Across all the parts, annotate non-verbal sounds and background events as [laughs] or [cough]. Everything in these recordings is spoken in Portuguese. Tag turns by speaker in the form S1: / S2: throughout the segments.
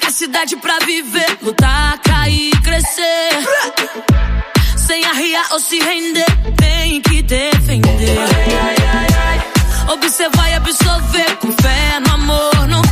S1: com a cidade pra viver. Lutar, cair, crescer. Sem arriar ou se render, tem que defender. Observar e absorver com fé no amor, no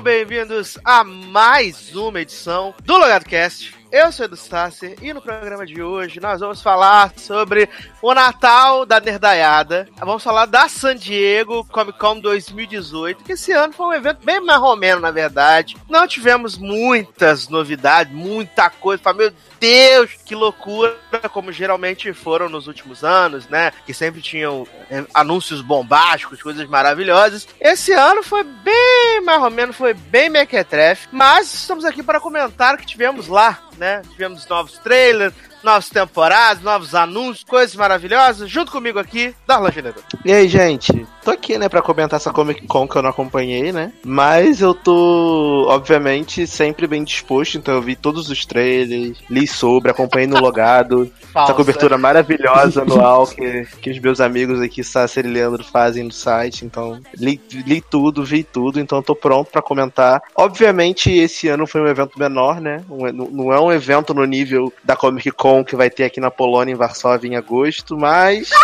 S2: Sejam bem-vindos a mais uma edição do Logado Cast. Eu sou Edu Stasser e no programa de hoje nós vamos falar sobre o Natal da Nerdaiada. Vamos falar da San Diego Comic Con 2018, que esse ano foi um evento bem marromeno, na verdade. Não tivemos muitas novidades, muita coisa. Meu Deus, que loucura, como geralmente foram nos últimos anos, né? Que sempre tinham é, anúncios bombásticos, coisas maravilhosas. Esse ano foi bem marromeno, foi bem mequetrefe, mas estamos aqui para comentar o que tivemos lá, né? Tivemos novos trailers, novas temporadas, novos anúncios, coisas maravilhosas. Junto comigo aqui, Darlan Generoso.
S3: E aí, gente? Tô aqui, né, pra comentar essa Comic Con que eu não acompanhei, né? Mas eu tô, obviamente, sempre bem disposto, então eu vi todos os trailers, li sobre, acompanhei no logado. [laughs]
S2: Falsa.
S3: Essa cobertura maravilhosa anual que, que os meus amigos aqui, Sasser e Leandro, fazem no site. Então, li, li tudo, vi tudo, então tô pronto pra comentar. Obviamente, esse ano foi um evento menor, né? Um- não é um evento no nível da Comic Con que vai ter aqui na Polônia, em Varsóvia, em agosto, mas. [laughs]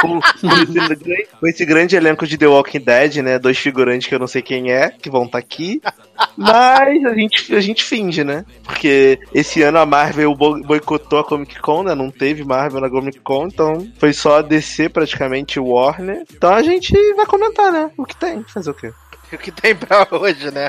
S3: Com, com esse grande- elenco de The Walking Dead, né? Dois figurantes que eu não sei quem é, que vão estar aqui. Mas a gente, a gente finge, né? Porque esse ano a Marvel bo- boicotou a Comic Con, né? Não teve Marvel na Comic Con, então foi só a DC praticamente o Warner. Então a gente vai comentar, né? O que tem, fazer o quê?
S2: O que tem pra [laughs] hoje, né?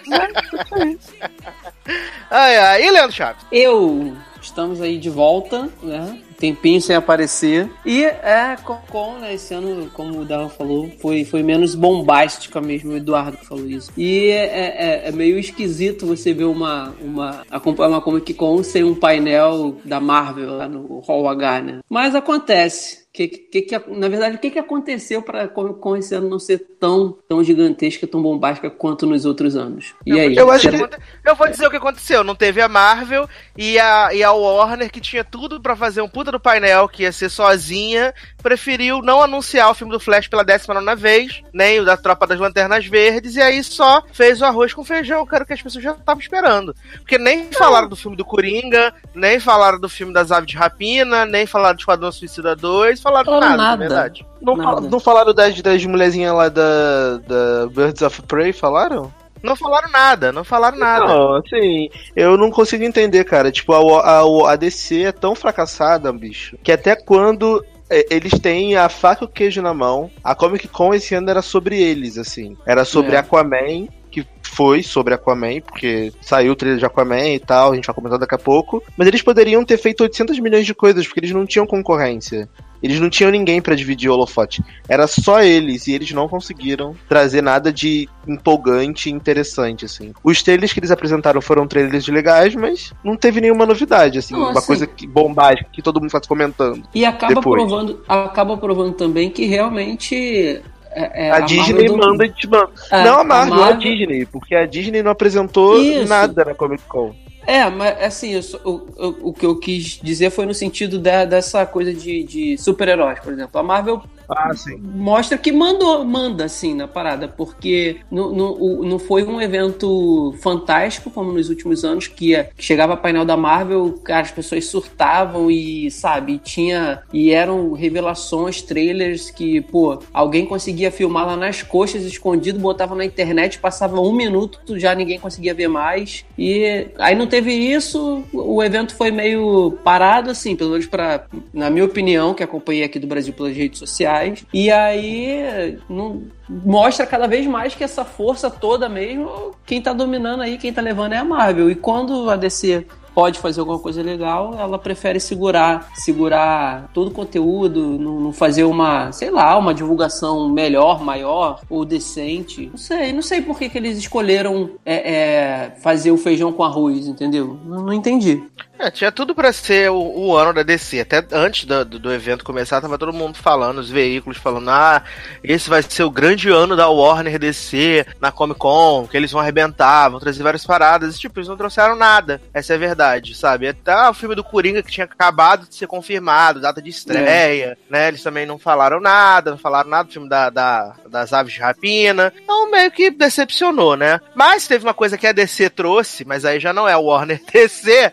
S2: ai, ai. E Leandro Chaves?
S4: Eu estamos aí de volta, né? Tempinho sem aparecer. E é Comic Con, né? Esse ano, como o Darla falou, foi, foi menos bombástica mesmo, o Eduardo que falou isso. E é, é- é meio esquisito você ver uma, uma, uma Comic Con sem um painel da Marvel lá no Hall H, né? Mas acontece. Que, que, que, na verdade, o que, que aconteceu para Con esse ano não ser tão, tão gigantesca, tão bombástica quanto nos outros anos? E aí?
S3: eu acho que-
S2: Eu vou dizer o que aconteceu. Não teve a Marvel e a, e a Warner, que tinha tudo pra fazer um puta do painel, que ia ser sozinha, preferiu não anunciar o filme do Flash pela 19 vez, nem o da Tropa das Lanternas Verdes, e aí só fez o arroz com feijão, que era o que as pessoas já estavam esperando. Porque nem falaram do filme do Coringa, nem falaram do filme das Aves de Rapina, nem falaram do Esquadrão Suicida 2, falaram,
S4: Falaram
S2: nada,
S4: nada.
S2: na verdade.
S3: Não,
S4: Nada.
S3: fal- não falaram das, das mulherzinhas lá da, da Birds of Prey, falaram?
S2: Não falaram nada, não falaram nada.
S3: Não, assim, eu não consigo entender, cara. Tipo, a, a, a DC é tão fracassada, bicho, que até quando é, eles têm a faca e o queijo na mão, a Comic Con esse ano era sobre eles, assim. Era sobre
S4: É.
S3: Aquaman, que foi sobre Aquaman, porque saiu o trailer de Aquaman e tal, a gente vai comentar daqui a pouco. Mas eles poderiam ter feito 800 milhões de coisas, porque eles não tinham concorrência. Eles não tinham ninguém pra dividir o holofote. Era só eles, e eles não conseguiram trazer nada de empolgante e interessante, assim. Os trailers que eles apresentaram foram trailers legais, mas não teve nenhuma novidade, assim.
S4: Não,
S3: uma
S4: assim-
S3: coisa que, bombástica que todo mundo tá comentando.
S4: E acaba
S3: Depois.
S4: provando, acaba provando também que realmente é, é,
S3: a, Disney
S4: Marvel não-
S3: manda te manda.
S4: É,
S3: não a Marvel, a,
S4: Marvel-
S3: Disney, porque a Disney não apresentou
S4: Isso.
S3: nada na Comic Con.
S4: É, mas assim, eu o que eu quis dizer foi no sentido da- dessa coisa de, de super-heróis, por exemplo. A Marvel
S3: Ah, sim.
S4: mostra que mandou, manda assim na parada, porque não, não, o- não foi um evento fantástico como nos últimos anos, que, que chegava painel da Marvel, as pessoas surtavam e, sabe, tinha. E eram revelações, trailers que, pô, alguém conseguia filmar lá nas coxas, escondido, botava na internet, passava um minuto, já ninguém conseguia ver mais. E aí não teve isso, o evento foi meio parado, assim, pelo menos pra, na minha opinião, que acompanhei aqui do Brasil pelas redes sociais reais. E aí não, mostra cada vez mais que essa força toda mesmo, quem tá dominando aí, quem tá levando é a Marvel. E quando a DC pode fazer alguma coisa legal, ela prefere segurar, segurar todo o conteúdo, não, não, fazer uma, sei lá, uma divulgação melhor, maior ou decente. Não sei, não sei por que, que eles escolheram é, é, fazer o feijão com arroz, entendeu? Não, não entendi.
S2: É, tinha tudo para ser o, o, ano da DC. Até antes do, do, evento começar, tava todo mundo falando, os veículos falando: ah, esse vai ser o grande ano da Warner DC na Comic Con, que eles vão arrebentar, vão trazer várias paradas. E, tipo, eles não trouxeram nada. Essa é a verdade, sabe? Até o filme do Coringa que tinha acabado de ser confirmado, data de estreia, é. né? Eles também não falaram nada, não falaram nada do filme da, da, das aves de rapina. Então, meio que decepcionou, né? Mas teve uma coisa que a DC trouxe, mas aí já não é o Warner [laughs] DC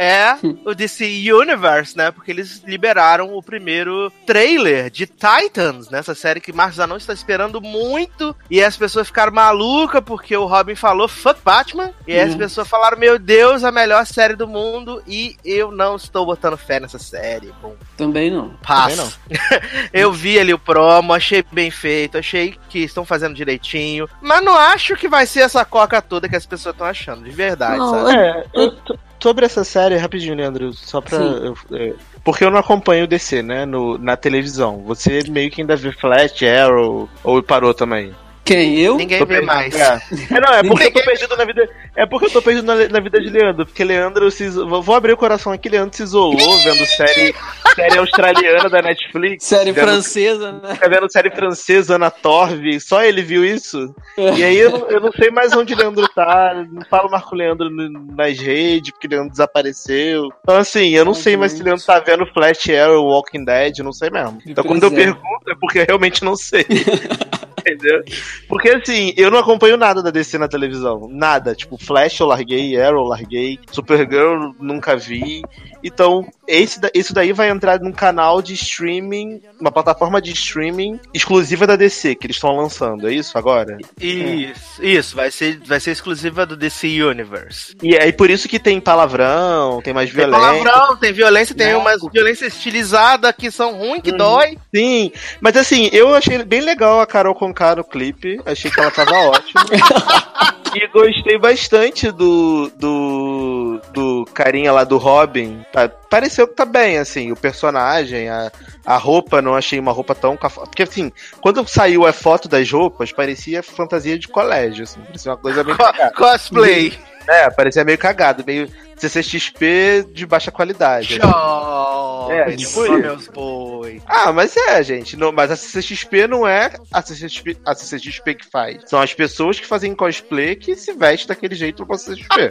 S2: é [laughs] o DC Universe, né? Porque eles liberaram o primeiro trailer de Titans, nessa série que Marcos Zanon está esperando muito. E as pessoas ficaram malucas porque o Robin falou fuck Batman. E as uhum. pessoas falaram, meu Deus, a melhor série do mundo. E eu não estou botando fé nessa série. Bom,
S4: Também não.
S2: Passo. Também não. [laughs] eu vi ali o promo, achei bem feito, achei que estão fazendo direitinho. Mas não acho que vai ser essa coca toda que as pessoas estão achando, de verdade, não, sabe? É,
S3: eu, sobre essa série, rapidinho, Leandro, só pra. Eu, é, porque eu não acompanho o DC, né? No, na televisão. Você meio que ainda vê Flash, Arrow, ou parou também?
S4: Quem? Eu?
S2: Ninguém vê mais.
S3: É. é. não, é porque eu tô perdido na vida. É porque eu tô perdido na, na vida de Leandro. Porque Leandro se Vou abrir o coração aqui, Leandro se isolou vendo série, série australiana da Netflix.
S4: Série vendo, francesa, né?
S3: Tá vendo série francesa, Ana Torv. Só ele viu isso. E aí eu, eu não sei mais onde Leandro tá. Não falo Marco Leandro nas redes, porque Leandro desapareceu. Então, assim, eu não Ai, sei mais se Leandro tá vendo Flash Arrow, Walking Dead, não sei mesmo. Então, quando eu é. pergunto, é porque eu realmente não sei. [laughs] Entendeu? Porque assim, eu não acompanho nada da DC na televisão. Nada. Tipo, Flash eu larguei, Arrow eu larguei, Supergirl nunca vi. Então, esse, isso daí vai entrar num canal de streaming, uma plataforma de streaming exclusiva da DC, que eles estão lançando, é isso agora?
S2: Isso, é. isso, vai ser, vai ser exclusiva do DC Universe.
S3: E aí por isso que tem palavrão, tem mais violência.
S2: Tem palavrão, tem violência, tem Não. umas violência estilizada que são ruins, que hum, dói.
S3: Sim, mas assim, eu achei bem legal a Carol Conká no clipe, achei que ela tava ótima. [laughs] e gostei bastante do, do, do carinha lá do Robin. Tá, pareceu que tá bem, assim, o personagem, a, a roupa, não achei uma roupa tão. Porque, assim, quando saiu a foto das roupas, parecia fantasia de colégio, assim, parecia uma coisa meio.
S2: Cosplay!
S3: É, parecia meio cagado, meio CCXP de baixa qualidade.
S2: Tchau! É, tipo meus
S3: boi. Ah, mas é, gente. Não, mas a CCXP não é a CCXP, a CCXP que faz. São as pessoas que fazem cosplay que se vestem daquele jeito pra CCXP.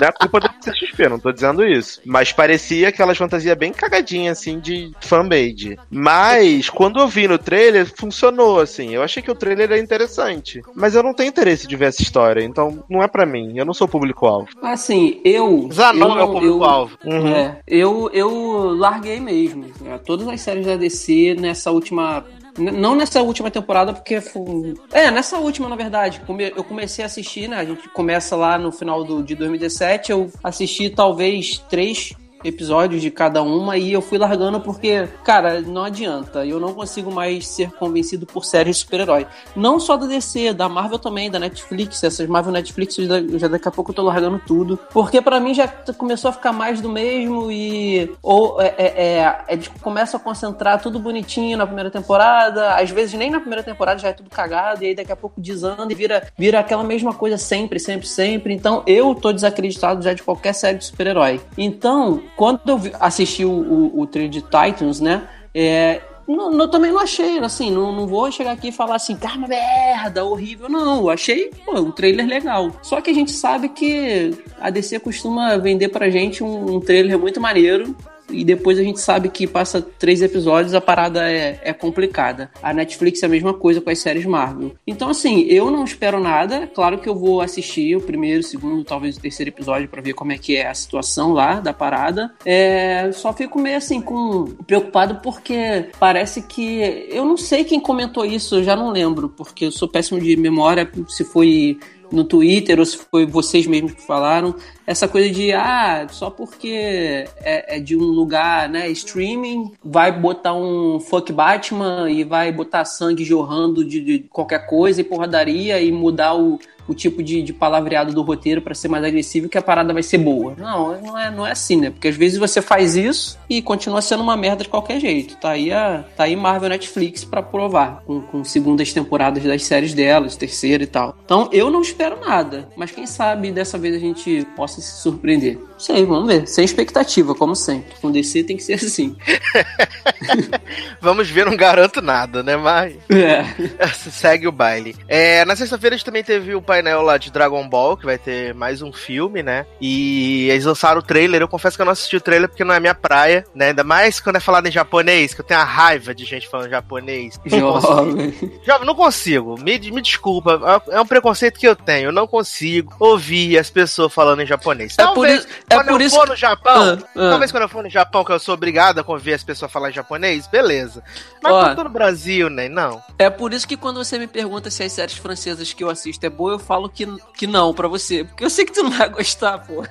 S3: não é culpa da CCXP, não tô dizendo isso. Mas parecia aquelas fantasias bem cagadinhas, assim, de fanmade. Mas, quando eu vi no trailer, funcionou, assim. Eu achei que o trailer era interessante. Mas eu não tenho interesse de ver essa história, então não é para mim. Eu não sou público-alvo.
S4: Assim, eu
S2: Zanon é o público-alvo.
S4: Uhum. É, eu, eu larguei mesmo. Né, todas as séries da DC nessa última não nessa última temporada, porque. Foi... É, nessa última, na verdade. Eu comecei a assistir, né? A gente começa lá no final do, de 2017. Eu assisti talvez três episódios de cada uma e eu fui largando porque, cara, não adianta. Eu não consigo mais ser convencido por séries de super-herói. Não só da DC, da Marvel também, da Netflix. Essas Marvel Netflix, já, já daqui a pouco eu tô largando tudo. Porque para mim já começou a ficar mais do mesmo e. Ou é, é, é, começam a concentrar tudo bonitinho na primeira temporada. Às vezes nem na primeira temporada já é tudo cagado. E aí daqui a pouco desanda e vira, vira aquela mesma coisa sempre, sempre, sempre. Então eu tô desacreditado já de qualquer série de super-herói. Então, quando eu assisti o, o, o trailer de Titans, né? É, não, não, também não achei, assim, não, não vou chegar aqui e falar assim, cara, uma merda, horrível. Não, eu achei pô, um trailer legal. Só que a gente sabe que a DC costuma vender pra gente um, um trailer muito maneiro e depois a gente sabe que passa três episódios, a parada é, é complicada. A Netflix é a mesma coisa com as séries Marvel. Então, assim, eu não espero nada. Claro que eu vou assistir o primeiro, o segundo, talvez o terceiro episódio para ver como é que é a situação lá da parada. É, só fico meio assim, com preocupado porque parece que. Eu não sei quem comentou isso, eu já não lembro, porque eu sou péssimo de memória se foi no Twitter ou se foi vocês mesmos que falaram, essa coisa de, ah, só porque é, é de um lugar, né, streaming, vai botar um fuck Batman e vai botar sangue jorrando de, de qualquer coisa e porradaria e mudar o, o tipo de, de palavreado do roteiro para ser mais agressivo que a parada vai ser boa. Não, não é, não é assim, né? Porque às vezes você faz isso e continua sendo uma merda de qualquer jeito. Tá aí, a, tá aí Marvel Netflix para provar, com, com segundas temporadas das séries delas, terceira e tal. Então eu não espero nada, mas quem sabe dessa vez a gente possa se surpreender. Não sei, vamos ver. Sem expectativa, como sempre. Com DC tem que ser assim. [laughs]
S2: vamos ver, não garanto nada, né? Mas. É. [laughs] Segue o baile. É, na sexta-feira a gente também teve o painel lá de Dragon Ball, que vai ter mais um filme, né? E eles lançaram o trailer. Eu confesso que eu não assisti o trailer porque não é minha praia, né? Ainda mais quando é falado em japonês, que eu tenho a raiva de gente falando japonês.
S4: Jovem.
S2: Jovem, não consigo. Me, me desculpa. É um preconceito que eu tenho. Eu não consigo ouvir as pessoas falando em japonês.
S4: É talvez, por isso, é
S2: quando
S4: por
S2: eu
S4: isso...
S2: for no Japão, ah, ah. talvez quando eu for no Japão, que eu sou obrigado a conviver as pessoas falar japonês, beleza. Mas Ó, quando tô no Brasil, né? Não.
S4: É por isso que quando você me pergunta se as séries francesas que eu assisto é boa, eu falo que, que não pra você. Porque eu sei que tu não vai gostar, pô.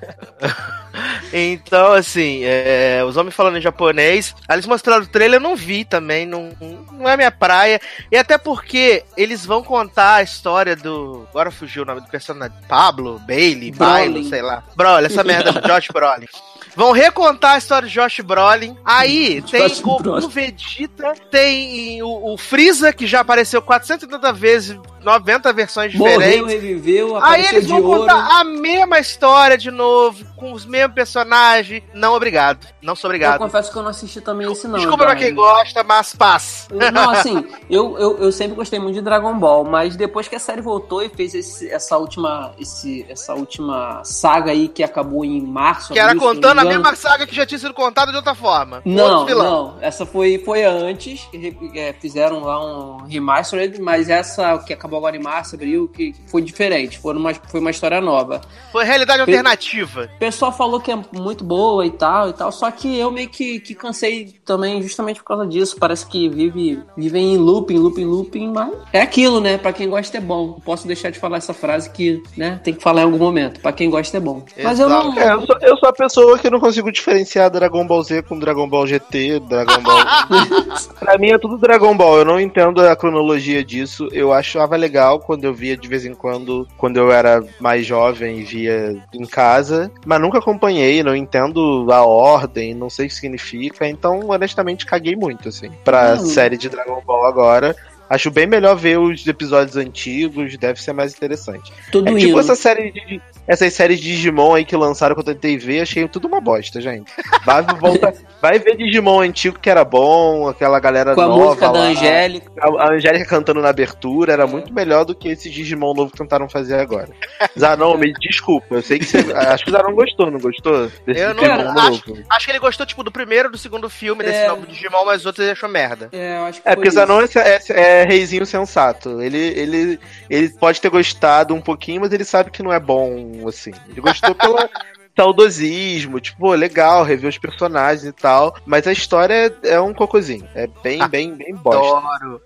S4: [laughs]
S2: então, assim, é, os homens falando em japonês. Eles mostraram o trailer, eu não vi também. Não, não é minha praia. E até porque eles vão contar a história do. Agora fugiu o nome do personagem. Pablo, Bailey, Bailo, sei lá. Broly, essa merda Josh Brolin. Vão recontar a história de Josh Brolin. Aí tem o, o Vegeta, tem o, o Freeza, que já apareceu 480 vezes 90 versões diferentes.
S4: Morreu, reviveu,
S2: Aí eles vão contar a mesma história de novo, com os mesmos personagens. Não, obrigado. Não sou obrigado.
S4: Eu confesso que eu não assisti também esse não.
S2: Desculpa pra quem gosta, mas paz.
S4: Não, assim, eu, eu, eu, sempre gostei muito de Dragon Ball, mas depois que a série voltou e fez esse, essa, última, esse, essa última saga aí que acabou em março.
S2: Que era contando a mesma saga que já tinha sido contada de outra forma.
S4: Não, não. Essa foi, foi antes, é, fizeram lá um remastered, mas essa que acabou agora em março, abril, que foi diferente. Foi uma, foi uma história nova.
S2: Foi realidade alternativa.
S4: O pessoal falou que é muito boa e tal e tal, só que eu meio que, que cansei também justamente por causa disso. Parece que vive, vivem em looping, looping, looping, mas é aquilo, né? Pra quem gosta é bom. Não posso deixar de falar essa frase que, né, tem que falar em algum momento. Pra quem gosta é bom. Exato. Mas eu não.
S3: É, eu, sou, eu sou a pessoa que não consigo diferenciar Dragon Ball Z com Dragon Ball GT, Dragon Ball. [laughs] pra mim é tudo Dragon Ball. Eu não entendo a cronologia disso. Eu achava legal quando eu via de vez em quando, quando eu era mais jovem e via em casa, mas nunca acompanhei, não entendo a ordem, não sei o que significa, então honestamente caguei muito, assim, pra série de Dragon Ball agora. Acho bem melhor ver os episódios antigos, deve ser mais interessante.
S4: Tudo
S3: é tipo essa série de, essas séries de Digimon aí que lançaram quando eu tentei ver, achei tudo uma bosta, gente. Vai, [laughs] volta, vai ver Digimon antigo que era bom, aquela galera
S4: Com
S3: nova.
S4: a música
S3: lá,
S4: da Angélica.
S3: A, a Angélica cantando na abertura, era muito melhor do que esse Digimon novo que tentaram fazer agora. Zanon, me desculpa, eu sei que você. [laughs] acho que o Zanon gostou, não gostou?
S2: Desse eu não, Digimon acho, novo. acho que ele gostou, tipo, do primeiro do segundo filme é. desse novo Digimon, mas os outros ele achou merda.
S4: É, eu acho que
S3: é porque Zanon é, é, é reizinho sensato. Ele, ele, ele pode ter gostado um pouquinho, mas ele sabe que não é bom, assim. Ele gostou pela, saudosismo, tipo, legal, rever os personagens e tal. Mas a história é um cocôzinho. É bem, ah, bem, bem bosta. Adoro.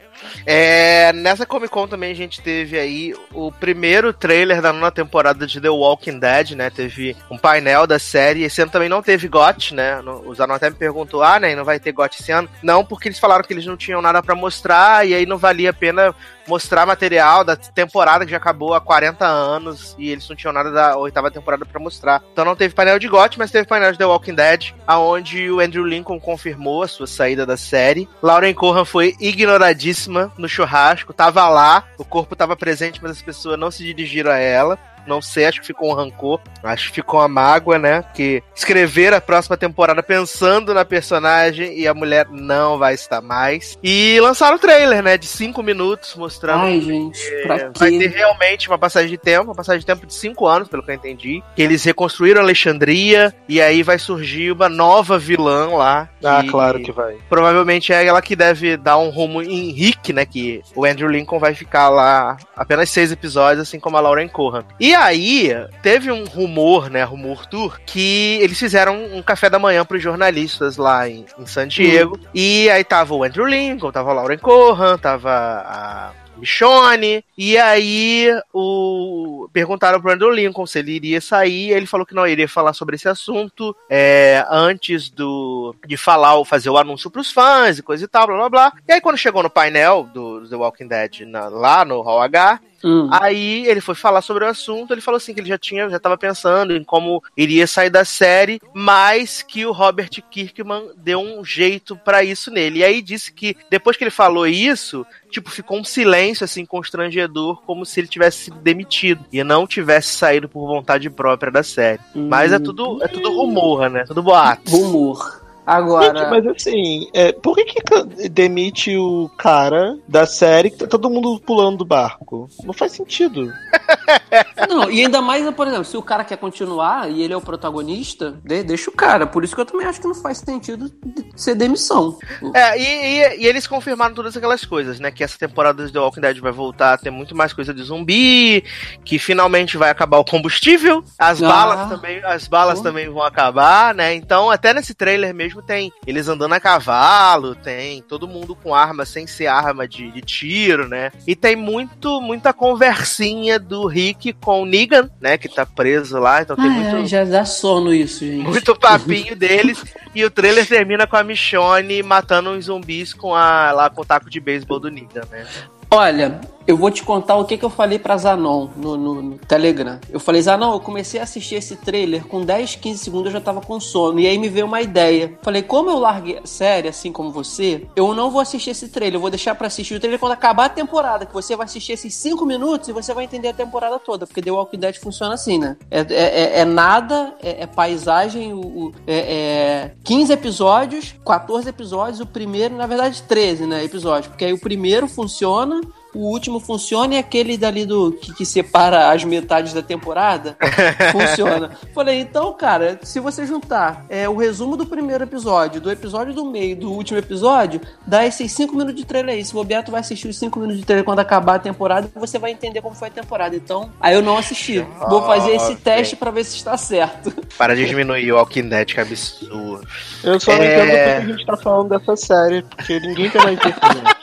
S2: É, nessa Comic Con também a gente teve aí o primeiro trailer da nona temporada de The Walking Dead, né? Teve um painel da série. Esse ano também não teve GOT, né? O Zanon até me perguntou, ah, né? Não vai ter GOT esse ano? Não, porque eles falaram que eles não tinham nada para mostrar e aí não valia a pena mostrar material da temporada que já acabou há 40 anos e eles não tinham nada da oitava temporada para mostrar. Então não teve painel de GOT, mas teve painel de The Walking Dead, aonde o Andrew Lincoln confirmou a sua saída da série. Lauren Cohan foi ignoradíssima no churrasco, tava lá, o corpo tava presente, mas as pessoas não se dirigiram a ela. Não sei, acho que ficou um rancor. Acho que ficou uma mágoa, né? Que escrever a próxima temporada pensando na personagem e a mulher não vai estar mais. E lançaram o trailer, né? De cinco minutos, mostrando.
S4: Ai, gente, pra
S2: vai ter realmente uma passagem de tempo, uma passagem de tempo de cinco anos, pelo que eu entendi. Que eles reconstruíram Alexandria e aí vai surgir uma nova vilã lá.
S3: Ah, claro que vai.
S2: Provavelmente é ela que deve dar um rumo em Rick, né? Que o Andrew Lincoln vai ficar lá apenas seis episódios, assim como a Lauren Cohan. E aí, teve um rumor, né, rumor tour, que eles fizeram um café da manhã pros jornalistas lá em, em San Diego. Uhum. E aí tava o Andrew Lincoln, tava a Lauren Cohan, tava a Michonne. E aí o perguntaram pro Andrew Lincoln se ele iria sair. Ele falou que não iria falar sobre esse assunto é, antes do de falar ou fazer o anúncio pros fãs e coisa e tal, blá blá blá. E aí quando chegou no painel do The Walking Dead na- lá no Hall H,
S4: Hum.
S2: Aí ele foi falar sobre o assunto, ele falou assim que ele já tinha, já tava pensando em como iria sair da série, mas que o Robert Kirkman deu um jeito pra isso nele. E aí disse que depois que ele falou isso, tipo, ficou um silêncio assim constrangedor, como se ele tivesse sido demitido e não tivesse saído por vontade própria da série. Mas é tudo é tudo rumor, né? Tudo boato.
S4: Rumor. Agora.
S3: Gente, mas assim, é, por que, que demite o cara da série que tá todo mundo pulando do barco? Não faz sentido. [laughs]
S4: Não, e ainda mais, por exemplo, se o cara quer continuar e ele é o protagonista, de- deixa o cara. Por isso que eu também acho que não faz sentido de- ser demissão.
S2: É, e, e- e eles confirmaram todas aquelas coisas, né? Que essa temporada de The Walking Dead vai voltar a ter muito mais coisa de zumbi, que finalmente vai acabar o combustível, as
S4: Ah.
S2: balas também, as balas também vão acabar, né? Então, até nesse trailer mesmo tem eles andando a cavalo, tem todo mundo com arma sem ser arma de, de tiro, né? E tem muito, muita conversinha do Rick com o Negan, né? Que tá preso lá, então tem
S4: Ah,
S2: muito.
S4: é, já dá sono isso, gente.
S2: Muito papinho deles. E o trailer termina com a Michonne matando uns zumbis com a, lá com o taco de beisebol do Negan, né?
S4: Olha, eu vou te contar o que, que eu falei pra Zanon no, no- no Telegram. Eu falei, Zanon, eu comecei a assistir esse trailer com 10, 15 segundos eu já tava com sono. E aí me veio uma ideia. Falei, como eu larguei série, assim como você, eu não vou assistir esse trailer. Eu vou deixar pra assistir o trailer quando acabar a temporada. Que você vai assistir esses 5 minutos e você vai entender a temporada toda. Porque The Walking Dead funciona assim, né? É, é- é- é nada, é, é paisagem, o, o- é, é 15 episódios, 14 episódios, o primeiro, na verdade, 13, né? Episódios. Porque aí o primeiro funciona. O último funciona e aquele dali do que, que separa as metades da temporada [laughs] funciona. Falei, então, cara, se você juntar é, o resumo do primeiro episódio, do episódio do meio, do último episódio, dá esses 5 minutos de trailer aí. Se bobear, tu vai assistir os 5 minutos de trailer quando acabar a temporada você vai entender como foi a temporada. Então, aí eu não assisti. Vou fazer esse teste pra ver se está certo.
S2: Para diminuir o Dead, que absurdo.
S3: Eu só não
S2: É.
S3: entendo por que a gente tá falando dessa série, porque ninguém tá internet.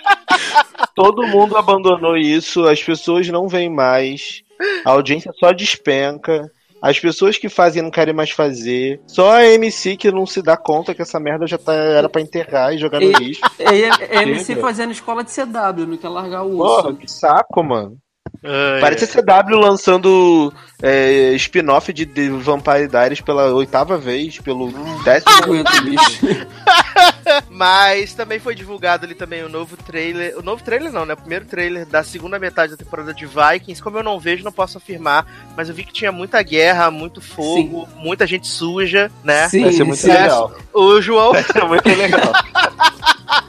S3: Todo mundo abandonou isso, as pessoas não vêm mais, a audiência só despenca. As pessoas que fazem não querem mais fazer. Só a MC que não se dá conta que essa merda já tá, era pra enterrar e jogar no
S4: E-
S3: lixo.
S4: É, é MC fazendo escola de CW, não quer largar o
S3: Porra,
S4: osso.
S3: que saco, mano.
S2: Ai,
S3: Parece a CW lançando é, spin-off de, de Vampire Diaries pela oitava vez, pelo décimo. [laughs]
S2: Mas também foi divulgado ali também o novo trailer. O novo trailer não, né? O primeiro trailer da segunda metade da temporada de Vikings. Como eu não vejo, não posso afirmar. Mas eu vi que tinha muita guerra, muito fogo, muita gente suja, né?
S4: Sim,
S3: Vai ser muito
S4: sim.
S3: legal.
S2: O João.
S3: Vai ser muito legal. [laughs]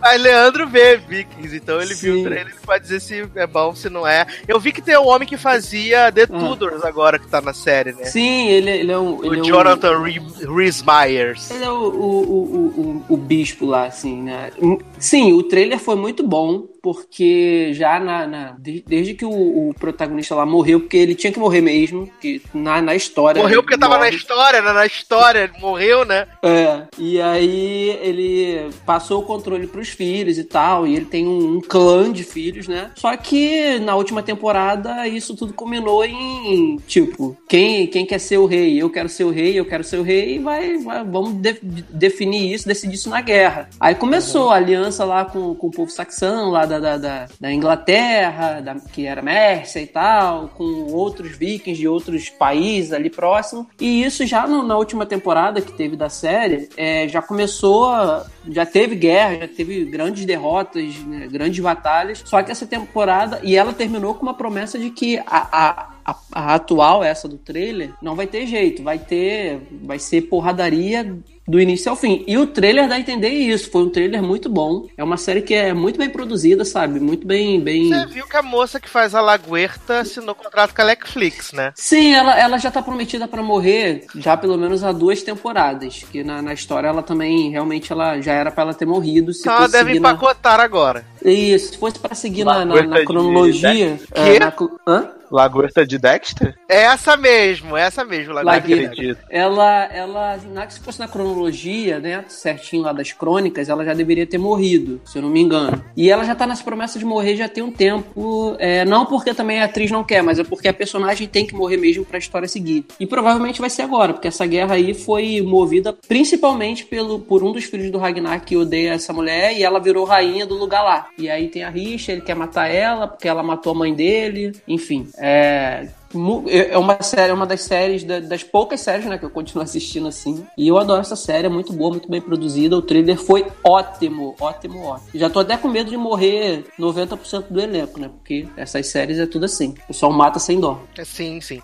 S2: Mas Leandro vê Vikings, então ele viu
S4: Sim.
S2: o trailer ele pode dizer se é bom, se não é. Eu vi que tem um homem que fazia The
S4: Ah.
S2: Tudors agora, que tá na série, né?
S4: Sim, ele, ele é um.
S2: O
S4: Ele é um-
S2: Jonathan Rhys Myers.
S4: Ele é o, o, o, o, o bispo lá, assim, né? Sim, o trailer foi muito bom, porque já na, na- de- desde que o, o protagonista lá morreu, porque ele tinha que morrer mesmo, que na, na história.
S2: Morreu porque tava na
S4: morre.
S2: história, né? Na história, morreu, né?
S4: É, e aí ele passou o controle pros filhos e tal, e ele tem um, um clã de filhos, né? Só que na última temporada isso tudo culminou em, tipo, quem, quem quer ser o rei? Eu quero ser o rei, eu quero ser o rei, e vai, vai- vamos de- definir isso, decidir isso na guerra. Aí começou a aliança lá com, com o povo saxão, lá da, da, da, da Inglaterra, da- que era Mércia e tal, com outros vikings de outros países ali próximo. E isso já no- na última temporada que teve da série, é, já começou a, Já teve guerra, já teve grandes derrotas, né, grandes batalhas. Só que essa temporada, e ela terminou com uma promessa de que a, a, a, a atual, essa do trailer, não vai ter jeito, vai ter. Vai ser porradaria do início ao fim. E o trailer dá a entender isso. Foi um trailer muito bom. É uma série que é muito bem produzida, sabe? Muito bem. bem...
S2: Você viu que a moça que faz a Laguerta assinou contrato com a Netflix, né?
S4: Sim, ela, ela já tá prometida pra morrer já pelo menos há duas temporadas. Que na, na história ela também, realmente, ela já era pra ela ter morrido. Se
S2: Então ela deve
S4: seguir na-
S2: empacotar agora.
S4: Isso, se fosse pra seguir na, na- na
S3: de-
S4: cronologia.
S2: Quê?
S4: é, na Hã?
S3: Lagosta de Dexter?
S2: É essa mesmo, é essa mesmo, Lagosta de. Dexter.
S4: Ela, ela, na, se fosse na cronologia, né, certinho lá das crônicas, ela já deveria ter morrido, se eu não me engano. E ela já tá nas promessas de morrer já tem um tempo, é, não porque também a atriz não quer, mas é porque a personagem tem que morrer mesmo pra história seguir. E provavelmente vai ser agora, porque essa guerra aí foi movida principalmente pelo, por um dos filhos do Ragnar que odeia essa mulher e ela virou rainha do lugar lá. E aí tem a rixa, ele quer matar ela porque ela matou a mãe dele, enfim. É, mu- é uma série, é uma das séries, da- das poucas séries, né, que eu continuo assistindo assim. E eu adoro essa série, é muito boa, muito bem produzida. O trailer foi ótimo, ótimo, ótimo. Já tô até com medo de morrer 90% do elenco, né? Porque essas séries é tudo assim. O pessoal mata sem dó.
S2: Sim, sim.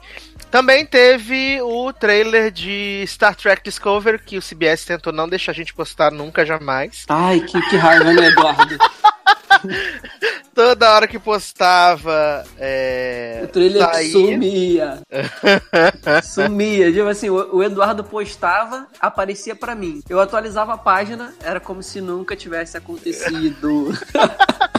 S2: Também teve o trailer de Star Trek Discovery, que o CBS tentou não deixar a gente postar nunca, jamais.
S4: Ai, que, que raiva, né, Eduardo? [laughs] [laughs]
S2: Toda hora que postava. É,
S4: O trailer
S2: saía-
S4: sumia. [laughs] sumia. Tipo assim, o, o Eduardo postava, aparecia pra mim. Eu atualizava a página, era como se nunca tivesse acontecido. [laughs]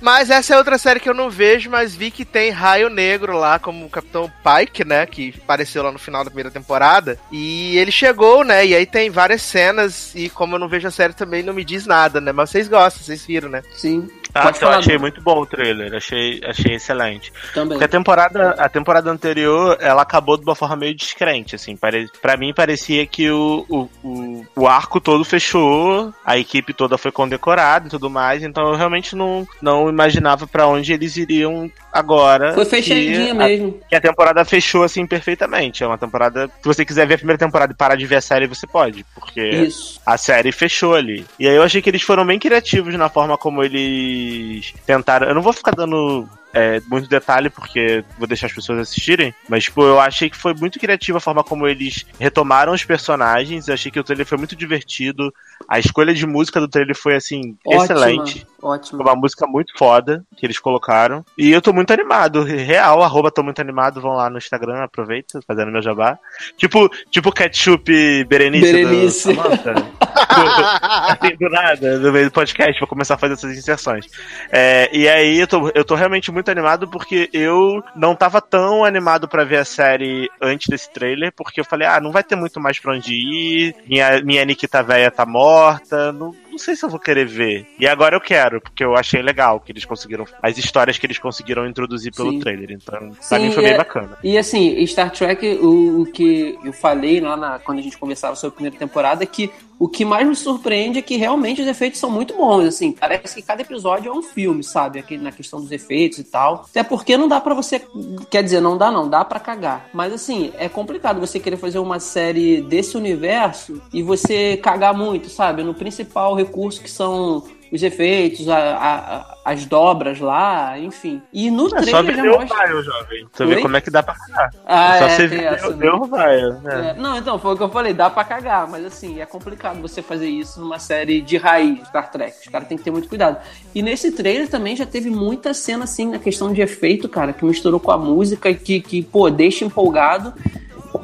S2: Mas essa é outra série que eu não vejo, mas vi que tem Raio Negro lá como o Capitão Pike, né? Que apareceu lá no final da primeira temporada. E ele chegou, né? E aí tem várias cenas. E como eu não vejo a série também, não me diz nada, né? Mas vocês gostam, vocês viram, né?
S4: Sim.
S3: Ah,
S4: Pode falar.
S3: achei
S4: Dudu,
S3: muito bom o trailer, achei, achei excelente.
S4: Também.
S3: Porque a temporada, a temporada anterior, ela acabou de uma forma meio descrente, assim. Pare... Pra mim, parecia que o, o, o, o arco todo fechou, a equipe toda foi condecorada e tudo mais, então eu realmente não, não imaginava pra onde eles iriam agora.
S4: Foi
S3: que
S4: fechadinha
S3: a-
S4: mesmo.
S3: que a temporada fechou assim perfeitamente. É uma temporada. Se você quiser ver a primeira temporada e parar de ver a série, você pode. Porque
S4: Isso.
S3: a série fechou ali. E aí eu achei que eles foram bem criativos na forma como eles tentaram. Eu não vou ficar dando. é, muito detalhe, porque vou deixar as pessoas assistirem. Mas, tipo, eu achei que foi muito criativa a forma como eles retomaram os personagens. Eu achei que o trailer foi muito divertido. A escolha de música do trailer foi, assim, excelente. Foi
S4: Ótimo.
S3: uma música muito foda que eles colocaram. E eu tô muito animado. Real, arroba tô muito animado. Vão lá no Instagram, aproveita, fazendo meu jabá. Tipo, tipo ketchup Berenice.
S4: Berenice.
S3: Do. [laughs] do, [laughs] do nada, no meio do podcast, vou começar a fazer essas inserções. É, e aí eu tô, eu tô realmente muito animado porque eu não tava tão animado pra ver a série antes desse trailer, porque eu falei, ah, não vai ter muito mais pra onde ir, minha, minha Nikita véia tá morta, não, não sei se eu vou querer ver. E agora eu quero, porque eu achei legal que eles conseguiram, as histórias que eles conseguiram introduzir pelo
S4: Sim.
S3: trailer, então pra
S4: Sim,
S3: mim foi bem
S4: é-
S3: bacana.
S4: E assim, Star Trek, o, o que eu falei lá na, quando a gente conversava sobre a primeira temporada, é que o que mais me surpreende é que realmente os efeitos são muito bons, assim, parece que cada episódio é um filme, sabe, na questão dos efeitos e tal. Até porque não dá pra você, quer dizer, não dá não, dá pra cagar. Mas assim, é complicado você querer fazer uma série desse universo e você cagar muito, sabe, no principal recurso que são os efeitos, a- a- as dobras lá, enfim. E no
S3: É só
S4: trailer já mostra...
S3: Orville, jovem. Você
S4: Oi?
S3: vê como é que dá pra cagar.
S4: Ah,
S3: só
S4: é,
S3: você
S4: tem
S3: ver
S4: essa,
S3: o
S4: né?
S3: Né?
S4: É, não, então, foi o que eu falei, dá pra cagar, mas assim, é complicado você fazer isso numa série de raiz, Star Trek. Os caras têm que ter muito cuidado. E nesse trailer também já teve muita cena, assim, na questão de efeito, cara, que misturou com a música e que, que pô, deixa empolgado.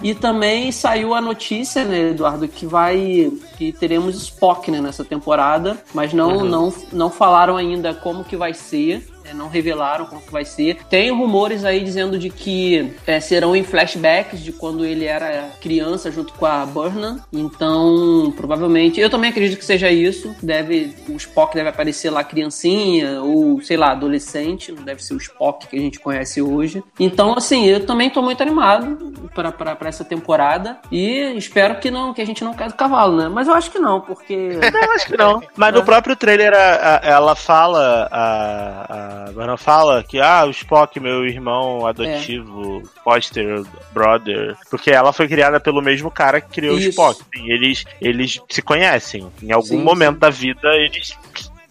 S4: E também saiu a notícia, né, Eduardo, que vai. que teremos Spock né, nessa temporada, mas não,
S3: Uhum.
S4: não, não falaram ainda como que vai ser. Né, Não revelaram como que vai ser. Tem rumores aí dizendo de que é, serão em flashbacks de quando ele era criança junto com a Burnham. Então, provavelmente. Eu também acredito que seja isso. Deve. O Spock deve aparecer lá criancinha, ou, sei lá, adolescente. Não deve ser o Spock que a gente conhece hoje. Então, assim, eu também tô muito animado pra essa temporada. E espero que não, que a gente não caia do cavalo, né? Mas eu acho que não, porque. [laughs]
S3: Eu acho que não. Mas no próprio trailer a- a- ela fala, a, a Mano fala que, ah, o Spock, meu irmão adotivo, foster, brother. Porque ela foi criada pelo mesmo cara que criou
S4: Isso.
S3: o Spock. E eles, eles se conhecem. Em algum
S4: Sim,
S3: momento
S4: sim.
S3: da vida eles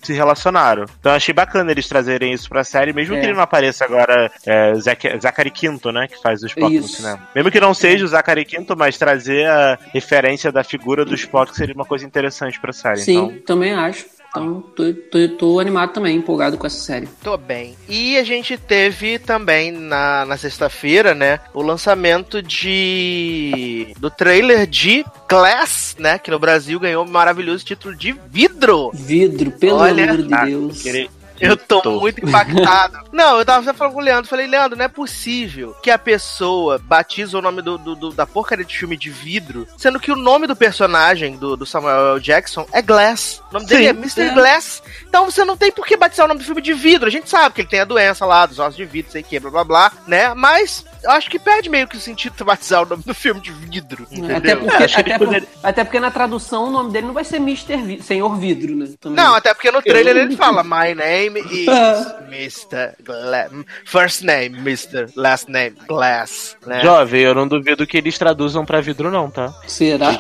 S3: se relacionaram. Então achei bacana eles trazerem isso pra série, mesmo
S4: É.
S3: que ele não apareça agora é, Zac- Zachary Quinto, né? Que faz o Spock no
S4: Isso.
S3: cinema. Mesmo que não seja o Zachary Quinto, mas trazer a referência da figura do Spock seria uma coisa interessante pra série.
S4: Sim,
S3: Então,
S4: também acho. Então, tô, tô, tô animado também, empolgado com essa série.
S2: Tô bem. E a gente teve também na, na sexta-feira, né, o lançamento de do trailer de Glass, né, que no Brasil ganhou o maravilhoso título de Vidro.
S4: Vidro, pelo
S2: Olha,
S4: amor de
S3: ah,
S4: Deus.
S3: queria-
S2: Eu tô muito impactado. [laughs] Não, eu tava falando com o Leandro, falei, Leandro, não é possível que a pessoa batiza o nome do, do- do- da porcaria de filme de vidro, sendo que o nome do personagem do, do Samuel L. Jackson é Glass. O nome dele
S3: Sim.
S2: é Mr.
S4: É.
S2: Glass. Então você não tem por que batizar o nome do filme de vidro. A gente sabe que ele tem a doença lá, dos ossos de vidro, sei que, blá blá blá, né? Mas eu acho que perde meio que o sentido de batizar o nome do filme de vidro.
S4: Até
S2: Entendeu?
S4: porque,
S3: Acho que
S4: até,
S3: eles
S4: por- até porque na tradução o nome dele não vai ser Mr. Vi- Senhor Vidro, né? Também.
S2: Não, até porque no trailer ele fala My name is [laughs] Mr. Glass. First name, Mr. Last name, Glass. Né?
S3: Jovem, eu não duvido que eles traduzam pra vidro, não, tá?
S4: Será?
S3: Ué,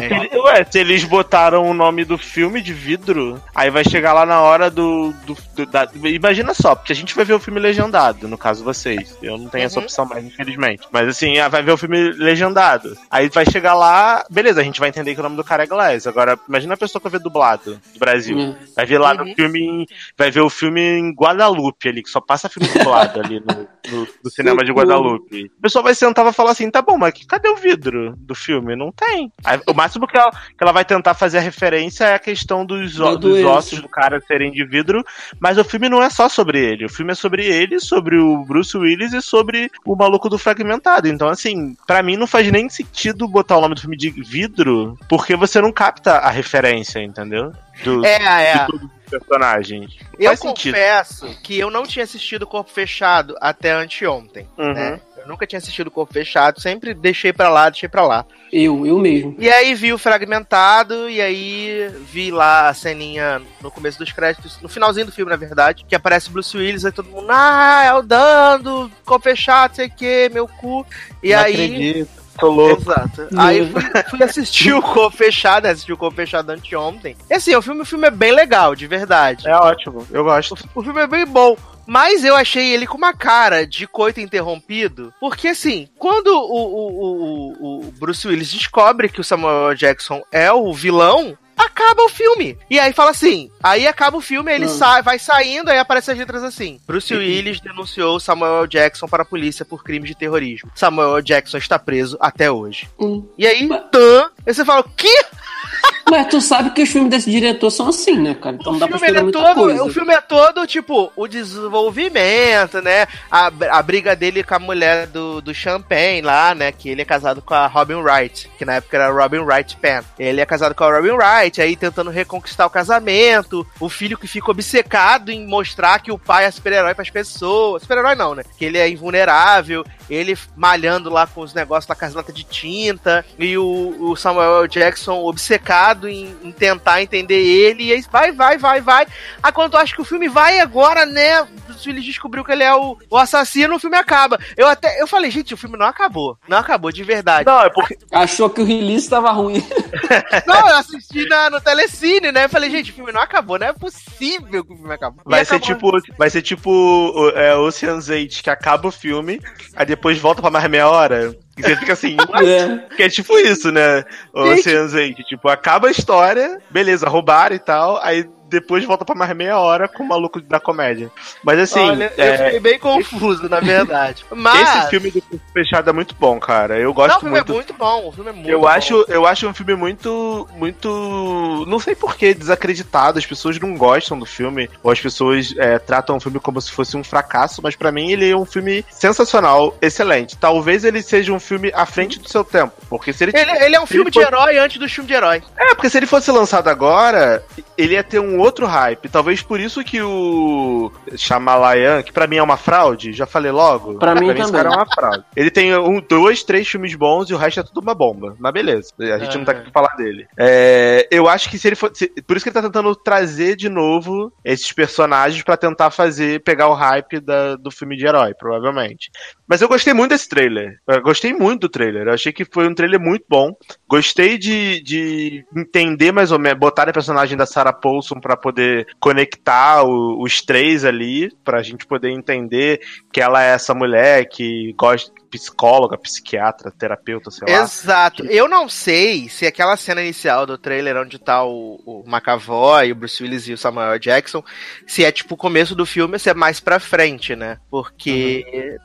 S3: se, ele- ué, se eles botaram o nome do filme de vidro, aí vai chegar lá na hora do. do- do- da- imagina só, porque a gente vai ver o filme legendado, no caso vocês. Eu não tenho essa
S2: Uhum.
S3: opção mais, infelizmente. Mas assim, ah, vai ver o filme legendado. Aí vai chegar lá, beleza, a gente vai entender que o nome do cara é Glass. Agora, imagina a pessoa que vai ver dublado do Brasil.
S4: É.
S3: Vai ver lá
S2: Uhum.
S3: no filme. Vai ver o filme em Guadalupe ali, que só passa filme dublado ali no, no- no cinema de Guadalupe. A pessoa vai sentar e vai falar assim: tá bom, mas cadê o vidro do filme? Não tem. Aí, o máximo que ela, que ela vai tentar fazer a referência é a questão dos, o- dos ossos do cara serem de vidro, mas o filme não é só sobre ele. O filme é sobre ele, sobre o Bruce Willis e sobre o maluco do fragmentado. Então, assim, pra mim não faz nem sentido botar o nome do filme de vidro, porque você não capta a referência, entendeu? Do,
S2: É, é.
S3: personagens.
S2: Eu confesso que eu não tinha assistido Corpo Fechado até anteontem,
S3: Uhum.
S2: né? Eu nunca tinha assistido Corpo Fechado, sempre deixei pra lá, deixei pra lá.
S4: Eu, eu mesmo.
S2: E aí vi o fragmentado, e aí vi lá a ceninha no começo dos créditos, no finalzinho do filme, na verdade, que aparece Bruce Willis, aí todo mundo, ah, é o dando, Corpo Fechado, sei o que, meu cu. E
S3: Não
S2: aí.
S3: acredito. Tô louco.
S2: Exato.
S4: Não.
S2: Aí fui, fui assistir o Corpo Fechado, né? Assisti o Corpo Fechado anteontem. E assim, o filme, o filme é bem legal, de verdade.
S3: É ótimo, eu gosto.
S2: O filme é bem bom. Mas eu achei ele com uma cara de coito interrompido. Porque, assim, quando o, o, o, o Bruce Willis descobre que o Samuel. Jackson é o vilão, acaba o filme. E aí fala assim: aí acaba o filme, ele
S4: Hum.
S2: sai, vai saindo, aí aparece as letras assim: Bruce Willis denunciou Samuel. Jackson para a polícia por crime de terrorismo. Samuel. Jackson está preso até hoje.
S4: Hum.
S2: E aí, tã, aí você fala: o quê? [laughs]
S4: Mas tu sabe que os filmes desse diretor são assim, né, cara? Então não dá pra
S2: o filme,
S4: esperar
S2: é
S4: muita
S2: todo,
S4: coisa.
S2: o filme é todo, tipo, o desenvolvimento, né? A, a briga dele com a mulher do, do Champagne lá, né? Que ele é casado com a Robin Wright, que na época era Robin Wright Penn. Ele é casado com a Robin Wright, aí tentando reconquistar o casamento. O filho que fica obcecado em mostrar que o pai é super-herói pras pessoas. Super-herói não, né? Que ele é invulnerável. Ele malhando lá com os negócios da casinata de tinta. E o, o Samuel. Jackson obcecado em, em tentar entender ele. E aí vai, vai, vai, vai. Aí quando eu acho que o filme vai agora, né? Bruce Willis descobriu que ele é o, o assassino, o filme acaba. Eu até eu falei, gente, o filme não acabou. Não acabou, de verdade.
S3: Não, é porque.
S4: Achou que o release tava ruim. [laughs]
S2: Não, eu assisti na, no Telecine, né? Eu falei, gente, o filme não acabou. Não é possível que o filme acabou. E
S3: Vai ser
S2: acabou.
S3: tipo, vai ser tipo o- é, Ocean's 8, que acaba o filme, aí depois volta pra mais meia hora. E você fica assim? [laughs]
S4: É.
S3: que é tipo isso, né? O
S2: Gente.
S3: Ocean's 8, tipo, acaba a história, beleza, roubaram e tal, aí depois volta pra mais meia hora com o maluco da comédia. Mas assim,
S2: Olha, eu
S3: é,
S2: fiquei bem confuso, na verdade. [laughs] Mas.
S3: esse filme do Corpo Fechado é muito bom, cara. Eu gosto
S2: Não, o filme
S3: muito.
S2: é muito bom. O filme é muito
S3: Eu
S2: bom.
S3: acho, eu acho um filme muito, muito, não sei por que desacreditado. As pessoas não gostam do filme ou as pessoas é, tratam o filme como se fosse um fracasso. Mas pra mim ele é um filme sensacional, excelente. Talvez ele seja um filme à frente do seu tempo, porque se ele,
S2: Ele, ele é um filme de
S3: foi-
S2: herói antes do filme de herói.
S3: é porque se ele fosse lançado agora, ele ia ter um outro hype. Talvez por isso que o Shyamalan, que pra mim é uma fraude, já falei logo.
S4: Pra mim
S3: esse
S4: também.
S3: cara é uma fraude. Ele tem um, dois, três filmes bons e o resto é tudo uma bomba. Mas beleza, a gente não tá aqui pra falar dele. É, eu acho que se ele fosse. Por isso que ele tá tentando trazer de novo esses personagens pra tentar fazer, pegar o hype da- do filme de herói, provavelmente. Mas eu gostei muito desse trailer. Eu gostei muito do trailer. Eu achei que foi um trailer muito bom. Gostei de, de entender mais ou menos, botar a personagem da Sarah Paulson pra poder conectar o- os três ali, pra gente poder entender que ela é essa mulher que gosta psicóloga, psiquiatra, terapeuta, sei lá.
S2: Exato. Eu não sei se aquela cena inicial do trailer onde tá o, o McAvoy, o Bruce Willis e o Samuel Jackson, se é tipo o começo do filme ou se é mais pra frente, né? Porque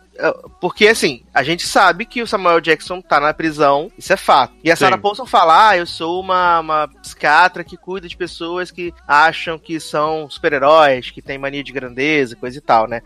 S2: Porque, assim, a gente sabe que o Samuel Jackson tá na prisão, isso é fato. E a. Sarah Paulson fala: ah, eu sou uma, uma psiquiatra que cuida de pessoas que acham que são super-heróis, que tem mania de grandeza, coisa e tal, né?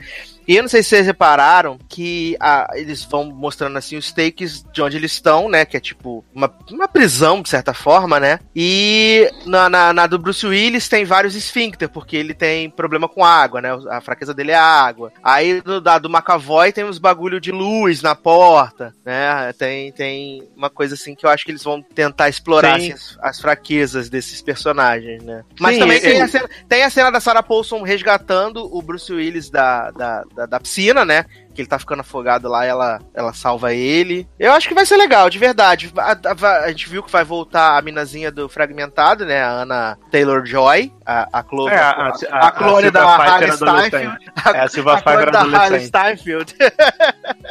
S2: E eu não sei se vocês repararam que ah, eles vão mostrando assim os takes de onde eles estão, né? Que é tipo uma, uma prisão, de certa forma, né? E na, na, na do Bruce Willis tem vários esfíncter, porque ele tem problema com água, né? A fraqueza dele é a água. Aí do, da, do McAvoy tem uns bagulho de luz na porta, né? Tem, tem uma coisa assim que eu acho que eles vão tentar explorar
S3: Sim.
S2: assim, as, as fraquezas desses personagens, né? Mas
S3: Sim,
S2: também
S3: é-
S2: tem a, cena, tem a cena da Sarah Paulson resgatando o Bruce Willis da, da, da, da piscina, né? Que ele tá ficando afogado lá e ela, ela salva ele. Eu acho que vai ser legal, de verdade. A, a- a gente viu que vai voltar a minazinha do Fragmentado, né? A Ana Taylor-Joy, a, a Clone,
S3: É, a-
S2: a,
S3: a-
S2: a clone
S3: a Silva
S2: da
S3: adolescente.
S2: Steinfeld.
S3: É, a Silva
S2: a clone
S3: Pfeiffer
S2: da
S3: adolescente.
S2: Steinfeld. [laughs]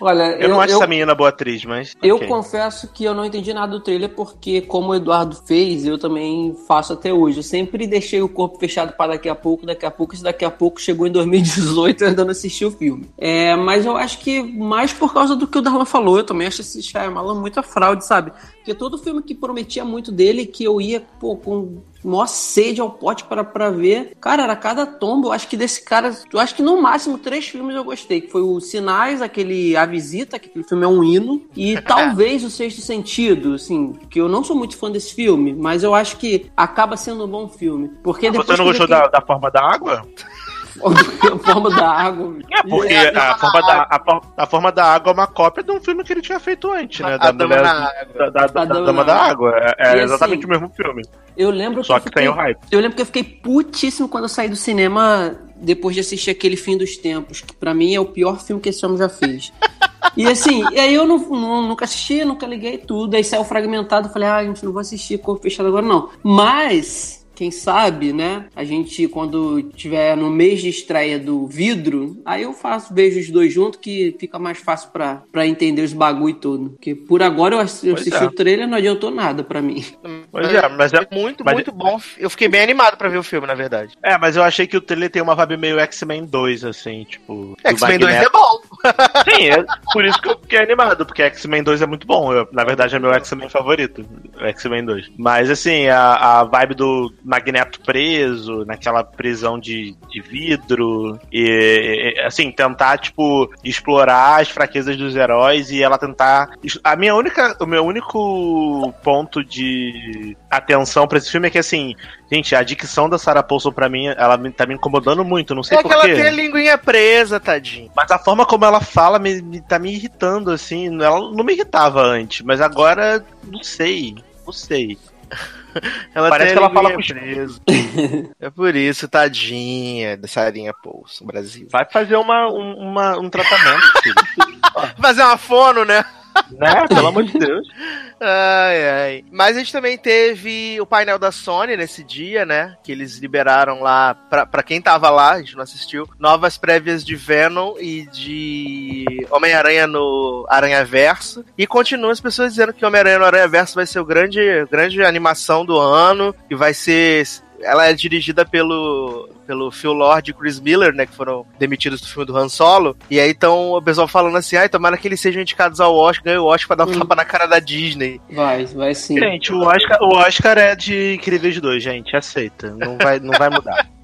S4: Olha,
S3: Eu não acho essa menina boa atriz, mas.
S4: Eu
S3: ok.
S4: confesso que eu não entendi nada do trailer, porque, como o Eduardo fez, eu também faço até hoje. Eu sempre deixei o corpo fechado para daqui a pouco, daqui a pouco, e daqui a pouco chegou em 2018 eu ainda não assisti o filme. É, mas eu acho que mais por causa do que o Darlan falou, eu também acho esse Shyamalan muita fraude, sabe? Porque todo filme que prometia muito dele, que eu ia pô, com maior sede ao pote para pra ver. Cara, era cada tombo. Eu acho que desse cara, eu acho que no máximo três filmes eu gostei. Que foi o Sinais, aquele A Visita, que aquele filme é um hino. E [laughs] talvez o Sexto Sentido, assim, que eu não sou muito fã desse filme, mas eu acho que acaba sendo um bom filme. Porque depois
S3: Você não gostou da, da forma da água? [laughs]
S4: a forma da água. [laughs]
S3: É, porque a,
S2: a-
S3: forma da, a, a forma da água é uma cópia de um filme que ele tinha feito antes, né?
S2: A
S3: Da
S2: Dama
S3: mulher. Da, da, da,
S4: Dama
S3: da Água. É, é
S4: E assim,
S3: exatamente o mesmo filme.
S4: Eu lembro
S3: Só
S4: eu
S3: que tem o hype.
S4: Eu lembro que eu fiquei putíssimo quando eu saí do cinema depois de assistir aquele Fim dos Tempos, que pra mim é o pior filme que esse homem já fez. E assim, e aí eu não, não- nunca assisti, nunca liguei tudo. Aí saiu fragmentado, falei, ah, gente, não vou assistir corpo fechado agora não. Mas. Quem sabe, né? A gente, quando tiver no mês de estreia do vidro, aí eu faço, vejo os dois juntos, que fica mais fácil pra, pra entender os bagulho todo. Porque por agora eu assisti, eu assisti
S3: é.
S4: o trailer não adiantou nada pra mim.
S3: Pois é, mas é,
S2: muito,
S3: mas-
S2: muito bom. Eu fiquei bem animado pra ver o filme, na verdade.
S3: é, mas eu achei que o trailer tem uma vibe meio X-Men 2, assim, tipo.
S2: X-Men 2 é bom. [laughs]
S3: Sim, é por isso que eu fiquei animado, porque X-Men 2 é muito bom. Eu, na verdade, é meu X-Men favorito, o X-Men 2. Mas, assim, a, a vibe do Magneto preso, naquela prisão de, de vidro, e, e, assim, tentar, tipo, explorar as fraquezas dos heróis e ela tentar. A minha única. O meu único ponto de atenção pra esse filme é que, assim, gente, a dicção da Sarah Paulson, pra mim, ela tá me incomodando muito, não sei
S2: É que
S3: porquê.
S2: ela tem a linguinha presa, tadinho.
S3: Mas a forma como ela fala me, me- tá me irritando, assim. Ela não me irritava antes, mas agora não sei. Não sei. [laughs]
S2: Ela
S3: Parece que ela fala com
S2: presa. [laughs] é por isso, tadinha da Sarinha Pouso, Brasil.
S3: Vai fazer uma, um, uma- um tratamento, filho. [laughs]
S2: Fazer uma fono, né?
S3: Né? [laughs] Pelo amor de Deus.
S2: Ai, ai. Mas a gente também teve o painel da Sony nesse dia, né? Que eles liberaram lá, pra, pra quem tava lá, a gente não assistiu, novas prévias de Venom e de Homem-Aranha no Aranha Verso. E continuam as pessoas dizendo que Homem-Aranha no Aranha Verso vai ser o grande, grande animação do ano, e vai ser. Ela é dirigida pelo, pelo Phil Lord e Chris Miller, né? Que foram demitidos do filme do Han Solo. E aí então o pessoal falando assim: ai, tomara que eles sejam indicados ao Oscar, ganhe o Oscar pra dar um
S4: Hum.
S2: tapa na cara da Disney.
S4: Vai, vai sim.
S3: Gente, o Oscar, o Oscar é de Incríveis 2, gente. Aceita. Não vai, não vai mudar. [laughs]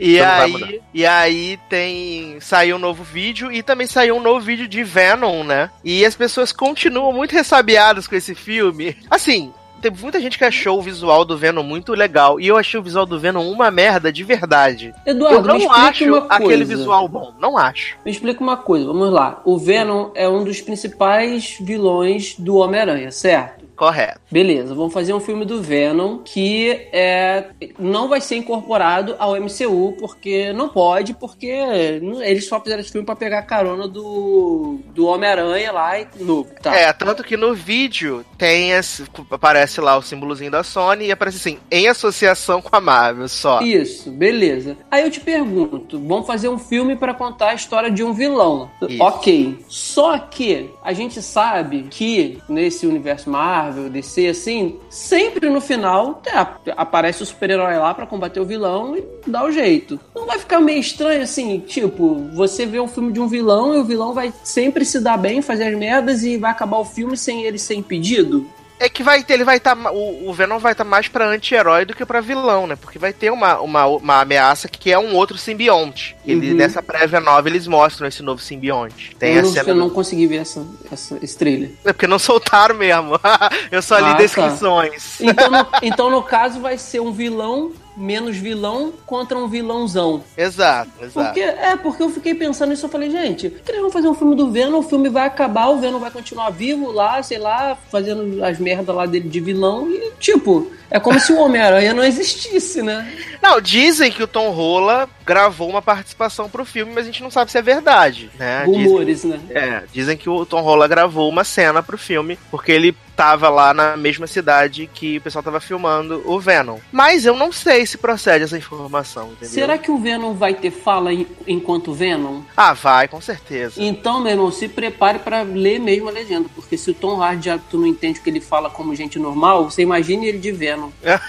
S2: E
S3: Então mudar.
S2: aí, e aí tem. Saiu um novo vídeo e também saiu um novo vídeo de Venom, né? E as pessoas continuam muito ressabiadas com esse filme. Assim. Teve muita gente que achou o visual do Venom muito legal. E eu achei o visual do Venom uma merda de verdade.
S4: Eduardo,
S2: eu não acho aquele visual bom. Não acho.
S4: Me explica uma coisa, vamos lá. O Venom é um dos principais vilões do Homem-Aranha, certo?
S2: Correto.
S4: Beleza, vamos fazer um filme do Venom que é, não vai ser incorporado ao MCU, porque não pode, porque eles só fizeram esse filme pra pegar a carona do, do Homem-Aranha lá e novo. Tá.
S2: É, tanto que no vídeo tem esse, aparece lá o símbolozinho da Sony e aparece assim, em associação com a Marvel só.
S4: Isso, beleza. Aí eu te pergunto, vamos fazer um filme pra contar a história de um vilão.
S2: Isso.
S4: Ok. Só que a gente sabe que nesse universo Marvel, Marvel, DC, assim, sempre no final é, aparece o super-herói lá para combater o vilão e dá o jeito. Não vai ficar meio estranho assim, tipo, você vê um filme de um vilão e o vilão vai sempre se dar bem, fazer as merdas e vai acabar o filme sem ele ser impedido?
S2: É que vai ter, ele vai estar. Tá, o, o, Venom vai estar tá mais pra anti-herói do que pra vilão, né? Porque vai ter uma, uma, uma ameaça que é um outro simbionte. Ele, uhum. Nessa prévia nova, eles mostram esse novo simbionte.
S4: Tem eu não, eu não consegui ver essa, essa, trailer.
S2: É porque não soltaram mesmo. [laughs] eu só li ah, tá. descrições.
S4: Tá. Então, no, então, no caso, vai ser um vilão menos vilão contra um vilãozão.
S2: Exato, exato.
S4: Porque, é, porque eu fiquei pensando nisso, eu falei, gente, que eles vão fazer um filme do Venom, o filme vai acabar, o Venom vai continuar vivo lá, sei lá, fazendo as merdas lá dele de vilão, e tipo, é como se o Homem-Aranha não existisse, né?
S2: Não, dizem que o Tom Rola gravou uma participação pro filme, mas a gente não sabe se é verdade, né?
S4: Rumores, né?
S2: É, dizem que o Tom Rola gravou uma cena pro filme, porque ele tava lá na mesma cidade que o pessoal tava filmando o Venom. Mas eu não sei se procede essa informação, entendeu?
S4: Será que o Venom vai ter fala enquanto Venom?
S2: Ah, vai, com certeza.
S4: Então, meu irmão, se prepare para ler mesmo a legenda, porque se o Tom Hardy já tu não entende o que ele fala como gente normal, você imagine ele de Venom. [laughs]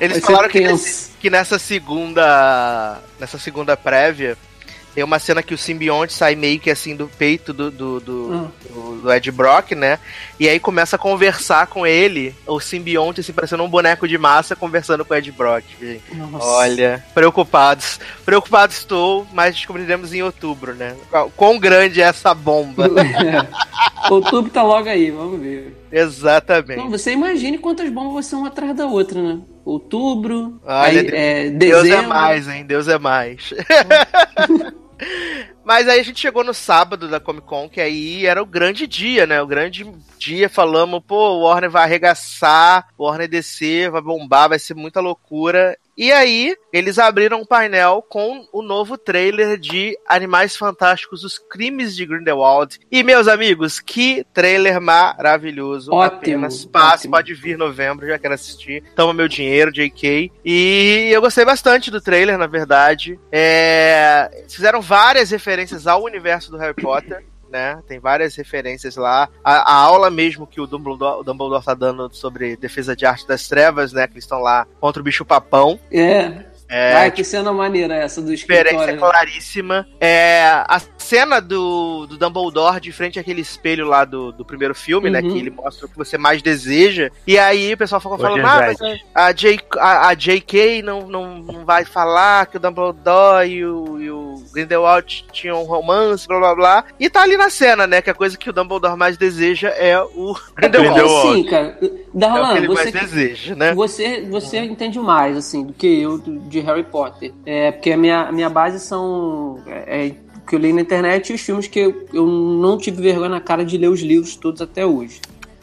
S2: Eles falaram que, nesse, que nessa segunda nessa segunda prévia tem uma cena que o simbionte sai meio que assim do peito do, do, do, hum. do, do Ed Brock, né? E aí começa a conversar com ele, o simbionte, assim, parecendo um boneco de massa conversando com o Ed Brock. Olha, preocupados. Preocupado estou, mas descobriremos em outubro, né? Quão grande é essa bomba. [laughs]
S4: outubro tá logo aí, vamos ver.
S2: Exatamente.
S4: Então, você imagine quantas bombas são uma atrás da outra, né? Outubro, Olha, aí, é, Deus
S2: é mais, hein? Deus é mais. [laughs] Mas aí a gente chegou no sábado da Comic Con, que aí era o grande dia, né? O grande dia, falamos, pô, o Warner vai arregaçar, o Warner DC vai bombar, vai ser muita loucura. E aí, eles abriram um painel com o novo trailer de Animais Fantásticos, Os Crimes de Grindelwald. E, meus amigos, que trailer maravilhoso.
S4: Ótimo.
S2: Apenas passe, pode vir novembro, já quero assistir. Toma meu dinheiro, JK. E eu gostei bastante do trailer, na verdade. É... Fizeram várias referências ao universo do Harry Potter né? Tem várias referências lá. A, a aula mesmo que o Dumbledore, o Dumbledore tá dando sobre defesa de arte das trevas, né? Que eles estão lá contra o bicho papão.
S4: É. É, Ai, que cena maneira essa do escritório. Diferença
S2: né? claríssima. É, a cena do, do Dumbledore de frente àquele espelho lá do, do primeiro filme, uhum. né? Que uhum. ele mostra o que você mais deseja. E aí o pessoal ficou falando, ah, mas a, J, a, a JK não, não, não vai falar que o Dumbledore e o, e o Grindelwald tinham um romance, blá blá blá. E tá ali na cena, né? Que a coisa que o Dumbledore mais deseja é o
S4: Grindelwald. É assim, cara. Darlan,
S2: é o que ele
S4: você,
S2: mais deseja, né?
S4: Você, você entende mais, assim, do que eu de Harry Potter. É, porque a minha, a minha base são. É, é, que eu li na internet e os filmes que eu, eu não tive vergonha na cara de ler os livros todos até hoje.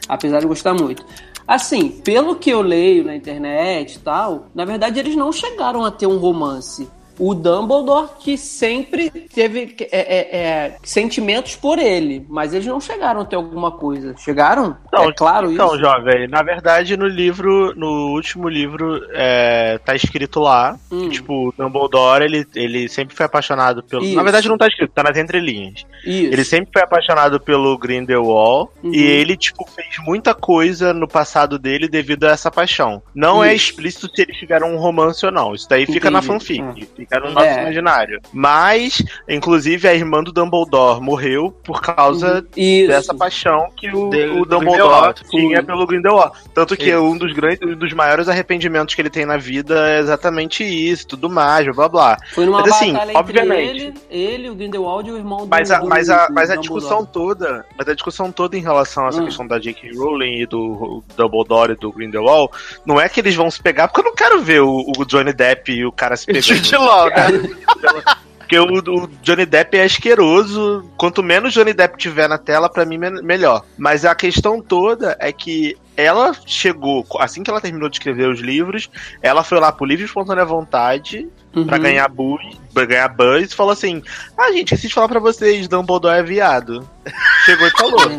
S4: Apesar de gostar muito. Assim, pelo que eu leio na internet e tal, na verdade eles não chegaram a ter um romance o Dumbledore que sempre teve é, é, é, sentimentos por ele, mas eles não chegaram a ter alguma coisa. Chegaram?
S3: Não, é claro então, isso. Então, jovem, na verdade no livro, no último livro, é, tá escrito lá hum. que, tipo, o Dumbledore, ele, ele sempre foi apaixonado pelo... Isso. Na verdade não tá escrito, tá nas entrelinhas. Isso. Ele sempre foi apaixonado pelo Grindelwald uhum. e ele, tipo, fez muita coisa no passado dele devido a essa paixão. Não é Isso. é explícito se eles tiveram um romance ou não. Isso daí Entendi. fica na fanfic. Ah fica no nosso é. imaginário. Mas, inclusive, a irmã do Dumbledore morreu por causa uhum. dessa paixão que o, de, o Dumbledore tinha pelo Grindelwald. Tanto que isso. um dos grandes, um dos maiores arrependimentos que ele tem na vida é exatamente isso, tudo mais, blá blá.
S4: Foi numa mas, assim, obviamente, ele, ele, o Grindelwald e o irmão do
S3: Mas a, mas a, mas a discussão toda, mas a discussão toda em relação a essa hum. questão da J.K. Rowling e do Dumbledore e do Grindelwald, não é que eles vão se pegar, porque eu não quero ver o, o Johnny Depp e o cara se [laughs] pegando. [laughs] Porque o, o, Johnny Depp é asqueroso. Quanto menos Johnny Depp tiver na tela, para mim, melhor. Mas a questão toda é que ela chegou, assim que ela terminou de escrever os livros, ela foi lá por livre espontânea vontade uhum. para ganhar buzz, pra ganhar buzz, e falou assim: Ah, gente, esqueci de falar pra vocês, Dumbledore é viado. [laughs] Chegou e falou.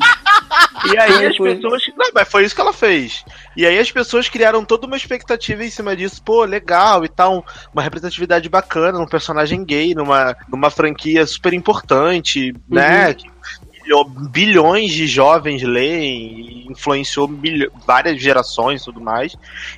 S3: [laughs] E aí as pessoas. Não, mas foi isso que ela fez. E aí as pessoas criaram toda uma expectativa em cima disso. Pô, legal e tal. Uma representatividade bacana, um personagem gay, numa, numa franquia super importante, né? uhum. Bilhões de jovens leem, influenciou várias gerações e tudo mais.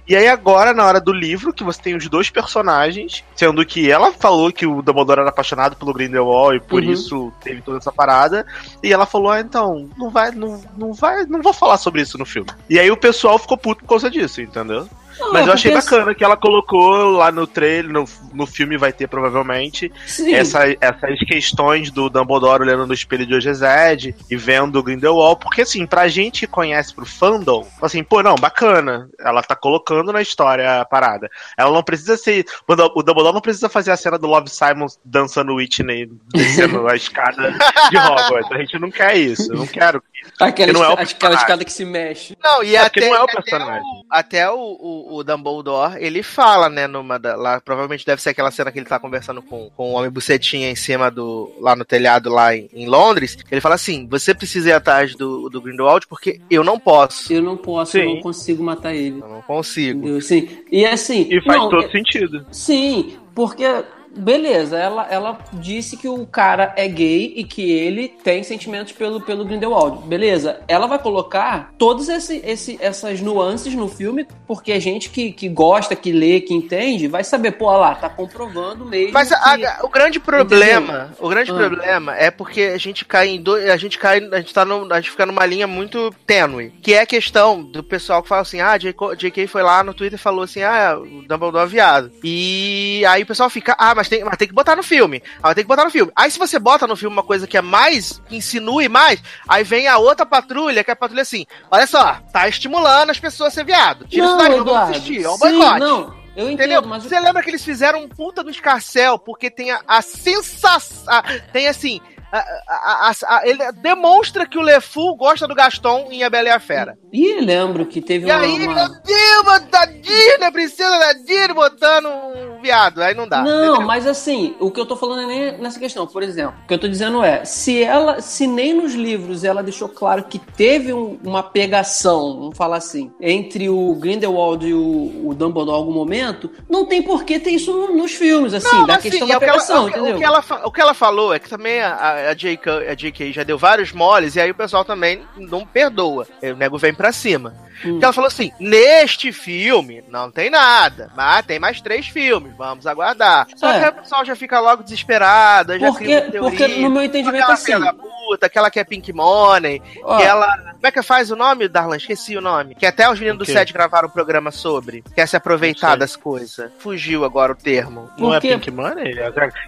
S3: E aí agora, na hora do livro, que você tem os dois personagens, sendo que ela falou que o Dumbledore era apaixonado pelo Grindelwald e por uhum. isso teve toda essa parada, e ela falou, ah, então, não vai, não, não vai, não vou falar sobre isso no filme. E aí o pessoal ficou puto por causa disso, entendeu? Mas eu achei bacana que ela colocou lá no trailer, no, no filme vai ter provavelmente, essa, essas questões do Dumbledore olhando no espelho de Ogezed e vendo o Grindelwald, porque assim, pra gente que conhece pro fandom, assim, pô, não, bacana, ela tá colocando na história a parada. Ela não precisa ser, o Dumbledore não precisa fazer a cena do Love Simon dançando Whitney, descendo a escada de Hogwarts, a gente não quer isso, eu não quero
S4: Aquela, não é aquela escada que se mexe.
S2: Não, e é até, não é o personagem. Até, o, o, o, Dumbledore, ele fala, né, numa da, lá, provavelmente deve ser aquela cena que ele tá conversando com, com o Homem Bucetinha em cima do, lá no telhado, lá em, em Londres, ele fala assim, você precisa ir atrás do, do Grindelwald porque eu não posso.
S4: Eu não posso, sim. eu não consigo matar ele.
S2: Eu não consigo.
S4: Sim, e assim...
S3: E faz não, todo é, sentido.
S4: Sim, porque beleza, ela, ela disse que o cara é gay e que ele tem sentimentos pelo, pelo Grindelwald. Beleza, ela vai colocar todas esse, esse, essas nuances no filme, porque a gente que, que gosta, que lê, que entende, vai saber, pô, lá, tá comprovando mesmo.
S2: Mas que... a, o grande problema, Entendeu? o grande ah. problema é porque a gente cai em dois, a gente cai, a gente tá no, a gente fica numa linha muito tênue, que é a questão do pessoal que fala assim, ah, JK foi lá no Twitter e falou assim, ah, o Dumbledore é viado. E aí o pessoal fica, ah, mas mas tem, mas tem que botar no filme. Aí tem que botar no filme. Aí se você bota no filme uma coisa que é mais, que insinue mais, aí vem a outra patrulha, que é a patrulha assim, olha só, tá estimulando as pessoas a ser viado. Tira não, isso daí, vamos assistir, é um boicote. Não.
S4: Eu entendo, Entendeu? mas.
S2: Você lembra que eles fizeram um puta do escarcel, porque tem a, a sensação. Tem assim, a, a, ele demonstra que o LeFou gosta do Gaston em A Bela e a Fera.
S4: E lembro que teve
S2: e uma... E aí, uma... meu Deus, da Disney, princesa da Disney botando um viado, aí não dá.
S4: Não, entendeu? mas assim, o que eu tô falando é nem nessa questão, por exemplo, o que eu tô dizendo é, se ela, se nem nos livros ela deixou claro que teve um, uma pegação, vamos falar assim, entre o Grindelwald e o, o Dumbledore em algum momento, não tem por que ter isso nos filmes, assim, não, da assim, questão da pegação,
S2: ela,
S4: entendeu?
S2: O que, ela, o que ela falou é que também a, a, JK, a JK já deu vários moles e aí o pessoal também não perdoa. O nego vem pra cima. Hum. ela falou assim: neste filme não tem nada, mas tem mais três filmes, vamos aguardar. Só é. que o pessoal já fica logo desesperado, já
S4: porque, porque no meu entendimento assim.
S2: Puta, aquela que é Pink Money, Ó. que ela. Como é que faz o nome, Darlan? Esqueci o nome. Que até os meninos do set gravaram um programa sobre. Quer se aproveitar das coisas. Fugiu agora o termo.
S3: Não é Pink Money?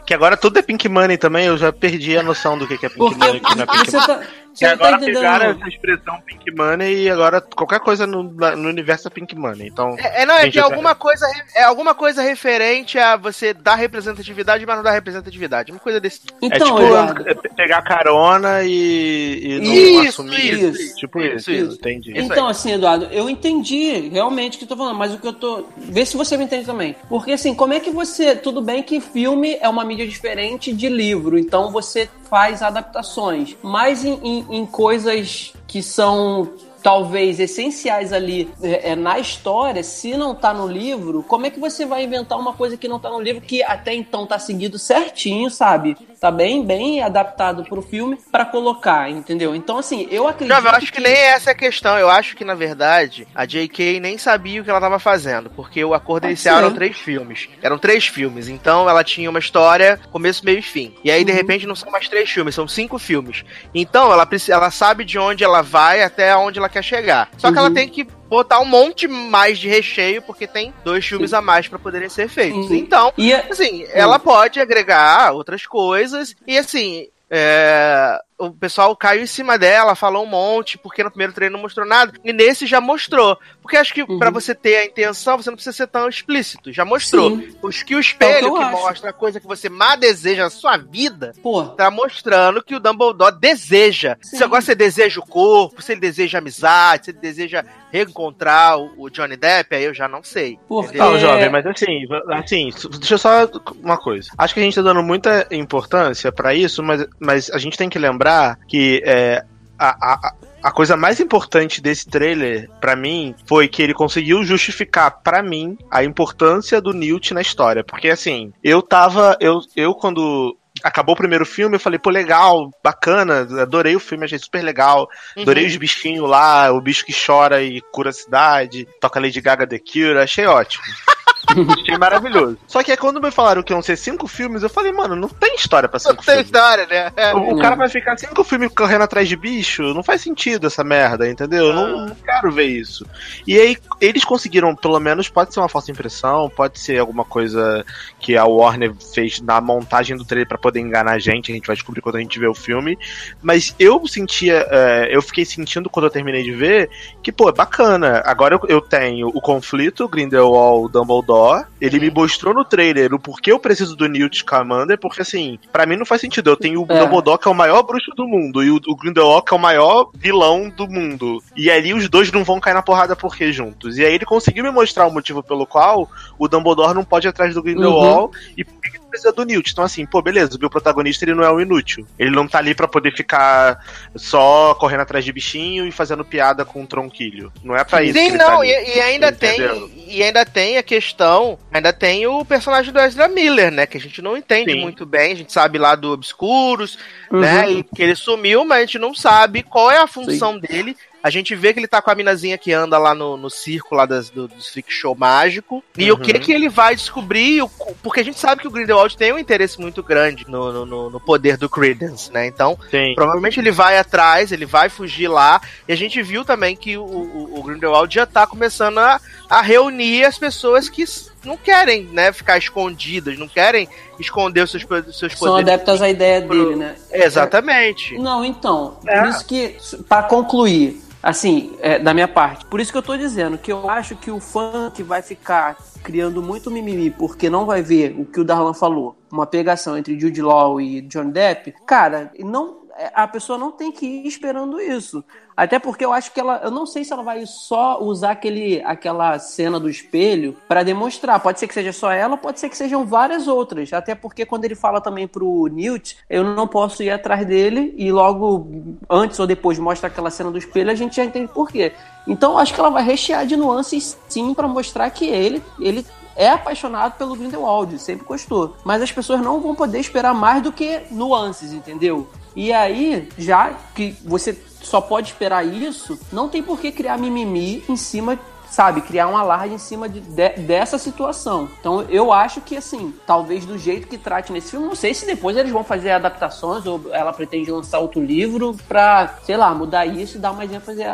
S3: Que agora tudo é Pink Money também, eu já perdi a noção do que é Pink
S4: porque,
S3: Money. Que não é Pink
S4: Money. Tá...
S3: Você e agora tá pegaram essa expressão Pink Money e agora qualquer coisa no, no universo é Pink Money. Então.
S2: É, é não, é que é alguma coisa é alguma coisa referente a você dar representatividade, mas não dar representatividade. Uma coisa desse tipo.
S3: Então, é tipo pegar carona e, e não isso, assumir isso, isso, Tipo isso, isso, isso. entendi.
S4: Então, assim, Eduardo, eu entendi realmente o que eu tô falando, mas o que eu tô. Vê se você me entende também. Porque assim, como é que você. Tudo bem que filme é uma mídia diferente de livro, então você faz adaptações. Mas em, em, em coisas que são talvez essenciais ali é, é, na história, se não tá no livro, como é que você vai inventar uma coisa que não tá no livro que até então tá seguido certinho, sabe? Tá bem, bem adaptado pro filme para colocar, entendeu? Então, assim, eu acredito.
S2: Não, eu acho que... que... nem essa é a questão. Eu acho que, na verdade, a J.K. nem sabia o que ela tava fazendo, porque o acordo inicial eram três filmes. Eram três filmes, então ela tinha uma história, começo, meio e fim. E aí, uhum. de repente, não são mais três filmes, são cinco filmes. Então, ela, ela sabe de onde ela vai até onde ela quer chegar. Só uhum. que ela uhum. tem que botar um monte mais de recheio, porque tem dois filmes a mais para poderem ser feitos. Uhum. Então, assim, uhum. ela pode agregar outras coisas. E assim, é, o pessoal caiu em cima dela, falou um monte, porque no primeiro treino não mostrou nada, e nesse já mostrou. Porque acho que uhum. para você ter a intenção, você não precisa ser tão explícito. Já mostrou. Sim. Os que o espelho, é o que, que mostra a coisa que você mais deseja na sua vida, Pô. tá mostrando que o Dumbledore deseja. Sim. Se agora você deseja o corpo, se ele deseja amizade, se ele deseja reencontrar o Johnny Depp, aí eu já não sei.
S3: Porque... Não, jovem, mas assim, assim, deixa eu só uma coisa. Acho que a gente tá dando muita importância para isso, mas, mas a gente tem que lembrar que é, a, a, a coisa mais importante desse trailer, para mim, foi que ele conseguiu justificar para mim a importância do Newt na história. Porque assim, eu tava. Eu, eu quando acabou o primeiro filme, eu falei, pô, legal, bacana, adorei o filme, achei super legal. Adorei
S2: Uhum.
S3: os bichinhos lá, o bicho que chora e cura a cidade, toca Lady Gaga The Cure, achei ótimo. [laughs] [laughs] achei maravilhoso. Só que aí quando me falaram que iam ser cinco filmes, eu falei, mano, não tem história pra
S2: Não
S3: cinco
S2: tem
S3: filmes.
S2: história, né? É.
S3: O, o cara vai ficar cinco filmes correndo atrás de bicho, não faz sentido essa merda, entendeu? Eu não, não quero ver isso. E aí, eles conseguiram, pelo menos, pode ser uma falsa impressão, pode ser alguma coisa que a Warner fez na montagem do trailer pra poder enganar a gente, a gente vai descobrir quando a gente vê o filme. Mas eu sentia, é, eu fiquei sentindo quando eu terminei de ver, que, pô, é bacana. Agora eu, eu tenho o conflito Grindelwald Dumbledore, ele me mostrou no trailer o porquê eu preciso do Newt Scamander, porque assim, pra mim não faz sentido. Eu tenho o
S4: É.
S3: Dumbledore que é o maior bruxo do mundo e o, o Grindelwald que é o maior vilão do mundo. E ali os dois não vão cair na porrada por quê juntos? E aí ele conseguiu me mostrar o motivo pelo qual o Dumbledore não pode ir atrás do Grindelwald e precisa do Newt. Então assim, pô, beleza, o meu protagonista ele não é um inútil. Ele não tá ali pra poder ficar só correndo atrás de bichinho e fazendo piada com um tronquilho. Não é pra isso que
S2: Sim,
S3: ele
S2: não,
S3: tá
S2: e,
S3: ali.
S2: e ainda
S3: Entendeu?
S2: tem e ainda tem a questão, ainda tem o personagem do Ezra Miller, né, que a gente não entende
S3: Sim.
S2: muito bem, a gente sabe lá do Obscuros,
S4: Uhum.
S2: né, e que ele sumiu, mas a gente não sabe qual é a função dele. A gente vê que ele tá com a minazinha que anda lá no, no circo lá das, do, dos freak show mágico. E o
S3: Uhum.
S2: que que ele vai descobrir, o- porque a gente sabe que o Grindelwald tem um interesse muito grande no, no- no, poder do Credence, né? Então,
S3: Sim.
S2: Provavelmente ele vai atrás, ele vai fugir lá. E a gente viu também que o, o, o Grindelwald já tá começando a, a reunir as pessoas que não querem, né, ficar escondidas, não querem esconder os seus, seus
S4: São
S2: poderes.
S4: adeptas à ideia dele, né?
S2: Exatamente.
S4: Não, então,
S3: É.
S4: por isso que, pra concluir, assim, é, da minha parte, por isso que eu tô dizendo que eu acho que o fã que vai ficar criando muito mimimi porque não vai ver o que o Darlan falou, uma pegação entre Jude Law e John Depp, cara, não, é, a pessoa não tem que ir esperando isso. Até porque eu acho que ela, eu não sei se ela vai só usar aquele, aquela cena do espelho pra demonstrar. Pode ser que seja só ela, pode ser que sejam várias outras. Até porque quando ele fala também pro Newt, eu não posso ir atrás dele e logo antes ou depois mostra aquela cena do espelho, a gente já entende por quê. Então acho que ela vai rechear de nuances sim pra mostrar que ele, ele é apaixonado pelo Grindelwald, sempre gostou. Mas as pessoas não vão poder esperar mais do que nuances, entendeu? E aí, já que você só pode esperar isso, não tem por que criar mimimi em cima, sabe? Criar um alarde em cima de, de- dessa situação. Então eu acho que, assim, talvez do jeito que trate nesse filme, não sei se depois eles vão fazer adaptações ou ela pretende lançar outro livro pra, sei lá, mudar isso e dar mais ênfase a,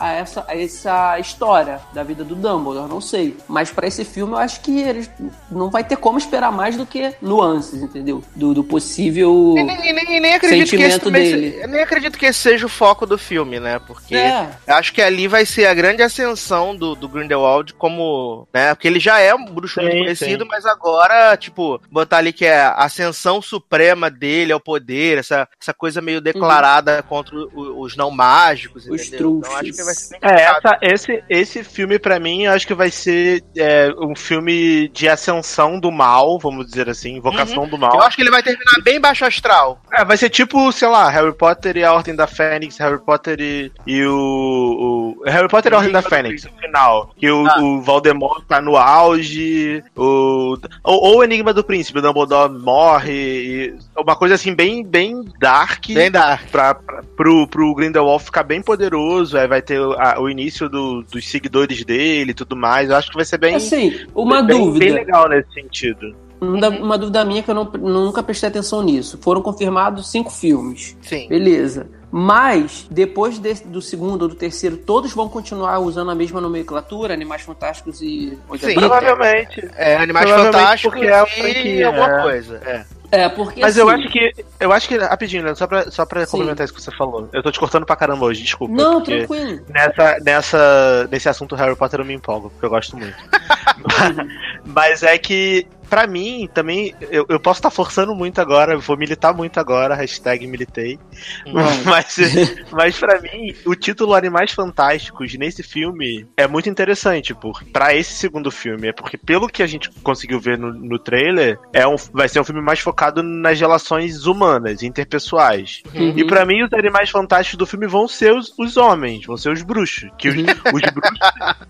S4: a, a essa, a essa história da vida do Dumbledore, não sei. Mas pra esse filme eu acho que eles não vai ter como esperar mais do que nuances, entendeu? Do, do possível.
S2: E nem, nem- nem acredito que esse
S4: Sentimento dele.
S2: se- eu nem acredito que esse seja o foco do filme, né? Porque
S4: É.
S2: eu acho que ali vai ser a grande ascensão do, do Grindelwald como, né? Porque ele já é um bruxo muito
S3: Sim,
S2: conhecido,
S3: sim.
S2: mas agora, tipo, botar ali que é a ascensão suprema dele ao poder, essa, essa coisa meio declarada contra o- os não mágicos,
S4: Uhum. Os
S2: entendeu? Então acho que vai ser bem
S3: É, essa, esse, esse filme, pra mim, acho que vai ser é, um filme de ascensão do mal, vamos dizer assim, invocação do mal.
S2: Eu acho que ele vai terminar bem baixo astral.
S3: É, vai ser tipo, sei lá, Harry Potter e a Ordem da Fênix, Harry Potter e, e o, o- Harry Potter e a Ordem da Fênix, final. Que o,
S2: Ah.
S3: o Voldemort tá no auge, o, ou, ou o Enigma do Príncipe, o Dumbledore morre, e uma coisa assim, bem, bem dark.
S2: Bem dark.
S3: Pra, pra, pro, pro Grindelwald ficar bem poderoso, aí vai ter o, a- o início do- dos seguidores dele e tudo mais. Eu acho que vai ser bem,
S4: Assim, uma
S3: bem,
S4: dúvida.
S3: bem legal nesse sentido.
S4: Uma, uma dúvida minha que eu não, nunca prestei atenção nisso. Foram confirmados cinco filmes.
S2: Sim.
S4: Beleza. Mas, depois desse- do segundo ou do terceiro, todos vão continuar usando a mesma nomenclatura, Animais Fantásticos e
S2: Sim.
S3: Provavelmente.
S2: É, Animais
S3: Provavelmente
S2: Fantásticos
S3: porque é a
S2: e
S3: franquia,
S2: alguma
S3: é.
S2: coisa. É.
S4: É, porque
S3: Mas eu
S4: assim,
S3: acho que. Eu acho que. Rapidinho, Leandro, só pra, só pra complementar isso que você falou. Eu tô te cortando pra caramba hoje, desculpa.
S4: Não, tranquilo.
S3: Nessa, nessa, nesse assunto Harry Potter eu me empolgo, porque eu gosto muito. [laughs] Mas é que, pra mim, também, eu, eu posso estar forçando muito agora, vou militar muito agora, hashtag militei. [laughs] Mas, [laughs] mas pra mim, o título Animais Fantásticos nesse filme é muito interessante, por, pra esse segundo filme. É porque, pelo que a gente conseguiu ver no, no trailer, é um, vai ser um filme mais focado nas relações humanas, interpessoais.
S4: Uhum.
S3: E pra mim, os animais fantásticos do filme vão ser os, os homens, vão ser os bruxos. Que os, os bruxos.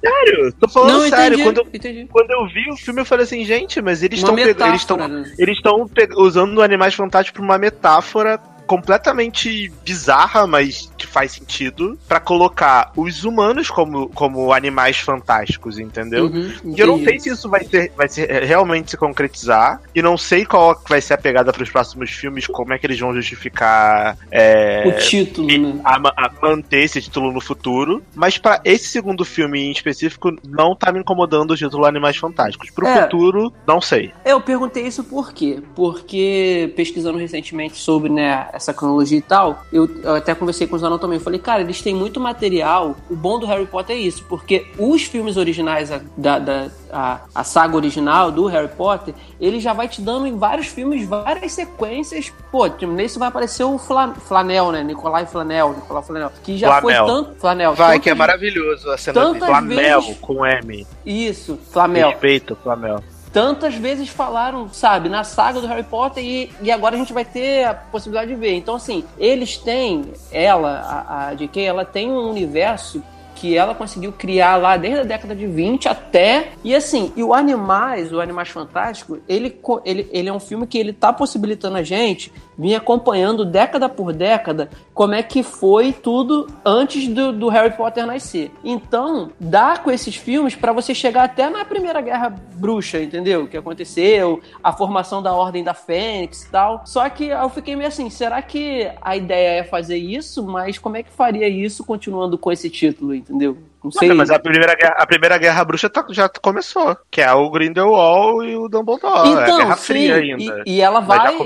S3: Sério, tô falando
S4: Não,
S3: sério.
S4: entendi,
S3: Quando eu,
S4: entendi.
S3: quando eu vi o filme, eu falei assim, gente, mas eles estão eles estão
S4: né?
S3: eles estão usando Animais Fantásticos pra uma metáfora completamente bizarra, mas que faz sentido, pra colocar os humanos como, como animais fantásticos, entendeu?
S4: Uhum,
S3: E eu não sei se isso vai, ser, vai ser realmente se concretizar. E não sei qual vai ser a pegada pros próximos filmes, como é que eles vão justificar é,
S4: O título, né?
S3: a, a manter esse título no futuro. Mas pra esse segundo filme em específico, não tá me incomodando o título Animais Fantásticos. Pro
S4: É.
S3: futuro, não sei.
S4: Eu perguntei isso por quê? Porque pesquisando recentemente sobre né, essa cronologia e tal, eu, eu até conversei com o Zanão também. Eu falei, cara, eles têm muito material. O bom do Harry Potter é isso, porque os filmes originais, a- da, da a, a saga original do Harry Potter, ele já vai te dando em vários filmes várias sequências. Pô, tipo, nesse vai aparecer o Fla- Flanel, né? Nicolai Flanel, Nicolau Flanel. Que já foi tanto. Flanel.
S2: Vai, que é maravilhoso a cena
S4: tantas
S2: dele.
S3: Flamel,
S4: vezes-
S3: com M.
S4: Isso, Flamel.
S3: Respeito, Flamel.
S4: Tantas vezes falaram, sabe, na saga do Harry Potter e, e agora a gente vai ter a possibilidade de ver. Então, assim, eles têm, ela, a, a JK, ela tem um universo que ela conseguiu criar lá desde a década de 20 até. E assim, e o Animais, o Animais Fantástico, ele, ele, ele é um filme que ele tá possibilitando a gente vir acompanhando década por década como é que foi tudo antes do, do Harry Potter nascer. Então, dá com esses filmes pra você chegar até na Primeira Guerra Bruxa, entendeu? O que aconteceu, a formação da Ordem da Fênix e tal. Só que eu fiquei meio assim, será que a ideia é fazer isso? Mas como é que faria isso continuando com esse título, entendeu? Não sei.
S3: Olha, mas a primeira, guerra, a primeira guerra bruxa tá- já começou. Que é o Grindelwald e o Dumbledore. é a Guerra
S4: Então, sim,
S3: Fria ainda.
S4: E, e ela
S3: Mas
S4: vai.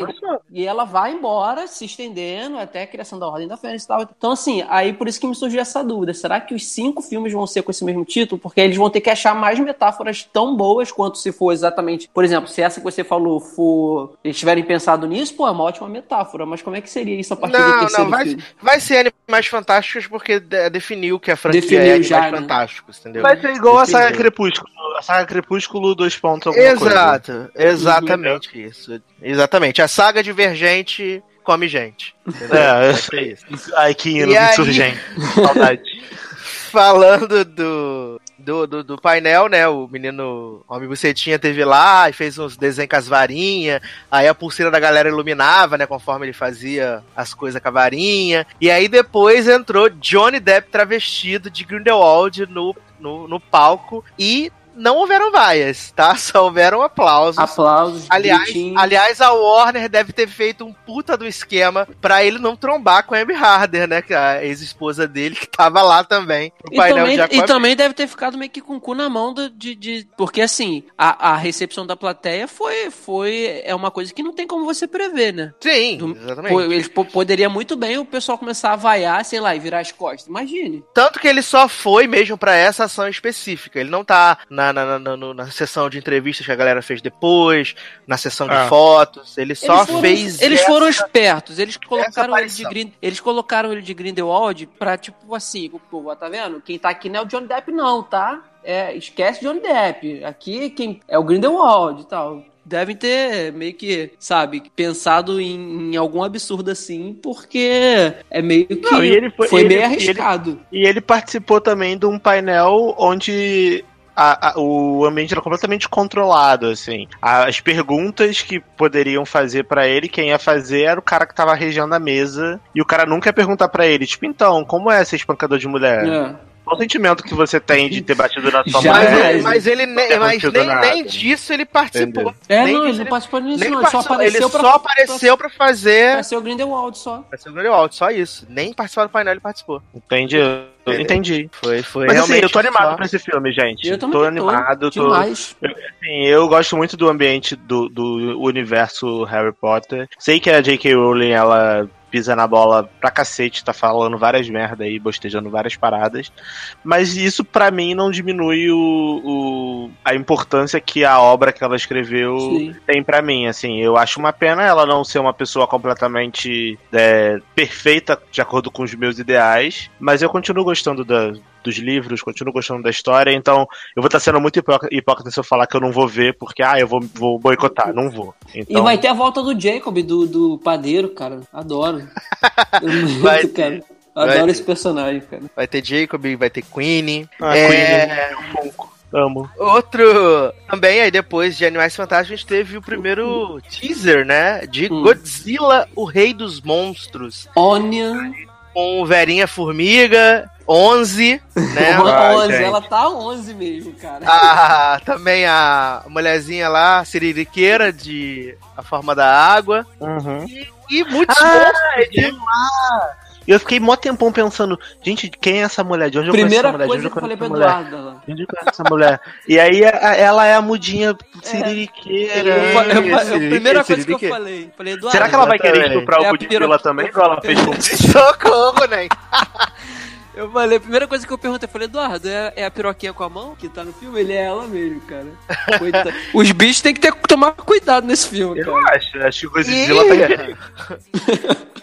S4: E ela vai embora, se estendendo até a criação da Ordem da Fênix e tal. Então, assim, aí por isso que me surgiu essa dúvida. Será que os cinco filmes vão ser com esse mesmo título? Porque eles vão ter que achar mais metáforas tão boas quanto se for exatamente. Por exemplo, se essa que você falou for. Eles tiverem pensado nisso, pô, é uma ótima metáfora. Mas como é que seria isso a partir do
S2: Não,
S4: terceiro
S2: não, vai,
S4: filme?
S2: vai ser Animais Fantásticos porque de- definiu que a franquia
S4: Definiu
S2: é
S4: já, né?
S2: Fantásticos, entendeu?
S3: Vai ser igual a saga. Crepúsculo. A saga Crepúsculo, dois pontos, alguma coisa.
S2: Exato, exatamente isso. Exatamente. A saga divergente come gente. entendeu?
S3: É,
S2: ser isso.
S3: Ai, que
S2: E aí-
S3: insurgente. [laughs] Saudade.
S2: Falando do, do, do, do painel, né? O menino Homem Bucetinha teve lá e fez uns desenhos com as varinhas. Aí a pulseira da galera iluminava, né? Conforme ele fazia as coisas com a varinha. E aí depois entrou Johnny Depp travestido de Grindelwald no, no, no palco. E não houveram vaias, tá? [laughs] Só houveram aplausos.
S4: Aplausos,
S2: Aliás, aliás, a Warner deve ter feito um puta do esquema pra ele não trombar com a Amy Harder, né? Que a ex-esposa dele, que tava lá também. No
S4: E
S2: painel
S4: também,
S2: de
S4: e também deve ter ficado meio que com o cu na mão do- de, de- Porque assim, a, a recepção da plateia foi, foi. É uma coisa que não tem como você prever, né?
S2: Sim,
S4: Do-
S2: exatamente.
S4: Pô, eles po- poderia muito bem o pessoal começar a vaiar, sei lá, e virar as costas. Imagine.
S2: Tanto que ele só foi mesmo pra essa ação específica. Ele não tá na, na, na, na- na sessão de entrevistas que a galera fez depois, na sessão de
S3: Ah.
S2: fotos. Ele só
S4: eles foram,
S2: fez.
S4: Eles
S2: essa-
S4: foram espertos. Eles colocaram ele de. Grind, Eles colocaram ele de Grindelwald pra, tipo assim, o povo, tá vendo? Quem tá aqui não é o Johnny Depp, não, tá? É, esquece Johnny Depp. Aqui quem é o Grindelwald e tal. Devem ter meio que, sabe, pensado em, em algum absurdo assim, porque é meio que
S3: Não, e ele foi-
S4: foi
S3: ele-
S4: meio
S3: e ele-
S4: arriscado.
S3: E ele participou também de um painel onde a- a- o ambiente era completamente controlado, assim. As perguntas que poderiam fazer pra ele, quem ia fazer era o cara que tava regendo a mesa. E o cara nunca ia perguntar pra ele, tipo, então, como é ser espancador de mulher?
S4: É.
S3: Qual o sentimento que você tem de ter batido na sua
S4: Já
S2: Mas,
S4: é.
S2: ele, mas ele nem, mas nem, nem disso ele participou.
S3: Entendeu?
S4: É,
S2: Nem
S4: não, ele
S2: disso
S4: não participou disso,
S2: nem
S4: não. Ele só
S2: participou,
S4: apareceu
S2: ele
S4: pra,
S2: só apareceu pra fazer.
S4: pra ser o Grindelwald só.
S2: Pra ser o Grindelwald, só isso. Nem participar do painel ele participou.
S3: Entendi. Eu entendi.
S2: Foi, foi
S3: Mas assim,
S2: realmente.
S3: eu tô animado
S2: só-
S3: pra esse filme, gente.
S4: Eu também
S3: tô
S4: tô,
S3: animado, tô,
S4: Demais.
S3: Assim, eu gosto muito do ambiente do, do universo Harry Potter. Sei que a J.K. Rowling, ela pisa na bola pra cacete, tá falando várias merda aí, bostejando várias paradas. Mas isso, pra mim, não diminui o, o- a importância que a obra que ela escreveu
S4: Sim.
S3: tem pra mim. Assim, eu acho uma pena ela não ser uma pessoa completamente é, perfeita de acordo com os meus ideais, mas eu continuo gostando da- dos livros, continuo gostando da história, então eu vou estar sendo muito hipó- hipócrita se eu falar que eu não vou ver, porque, ah, eu vou, vou boicotar. Não vou. Então,
S4: E vai ter a volta do Jacob, do, do padeiro, cara. Adoro. [laughs] Eu muito,
S2: Vai
S4: cara.
S2: Vai
S4: Adoro
S2: ter.
S4: esse personagem, cara.
S2: Vai ter Jacob, vai ter Queenie.
S3: Ah,
S2: é...
S3: Queen é um pouco. Amo.
S2: Outro também, aí depois de Animais Fantásticos, a gente teve o primeiro teaser, né? De
S4: Hum.
S2: Godzilla, o Rei dos Monstros.
S4: Onion.
S2: Com Verinha Formiga, 11, né? [laughs]
S3: Ah,
S4: 11,
S3: gente.
S4: ela tá 11 mesmo, cara.
S2: A, também a mulherzinha lá, siririqueira, de A Forma da Água.
S3: Uhum.
S2: E muitos
S3: Ah,
S2: monstros?
S3: E eu fiquei mó tempão pensando, gente, quem é essa mulher? De onde eu
S4: Primeira
S3: conheço essa mulher?
S4: coisa
S3: De
S4: que eu falei
S3: eu mulher?
S4: Eduardo.
S3: De onde eu conheço essa mulher? E aí a- ela é a mudinha siririqueira.
S4: Eu fa- eu primeira coisa que eu falei. Falei, Eduardo.
S3: Será que ela vai querer estuprar
S4: É
S3: o
S4: a
S3: Godzilla
S4: piroca-
S3: também, igual ela fez com o [laughs]
S2: Socorro, né?
S4: Eu falei, a primeira coisa que eu perguntei, eu falei, Eduardo, é, é a piroquinha com a mão que tá no filme? Ele é ela mesmo, cara. Coitado. [laughs] Os bichos têm que ter, tomar cuidado nesse filme,
S3: Eu
S4: cara.
S3: acho, acho que o Godzilla tá [laughs] em perigo.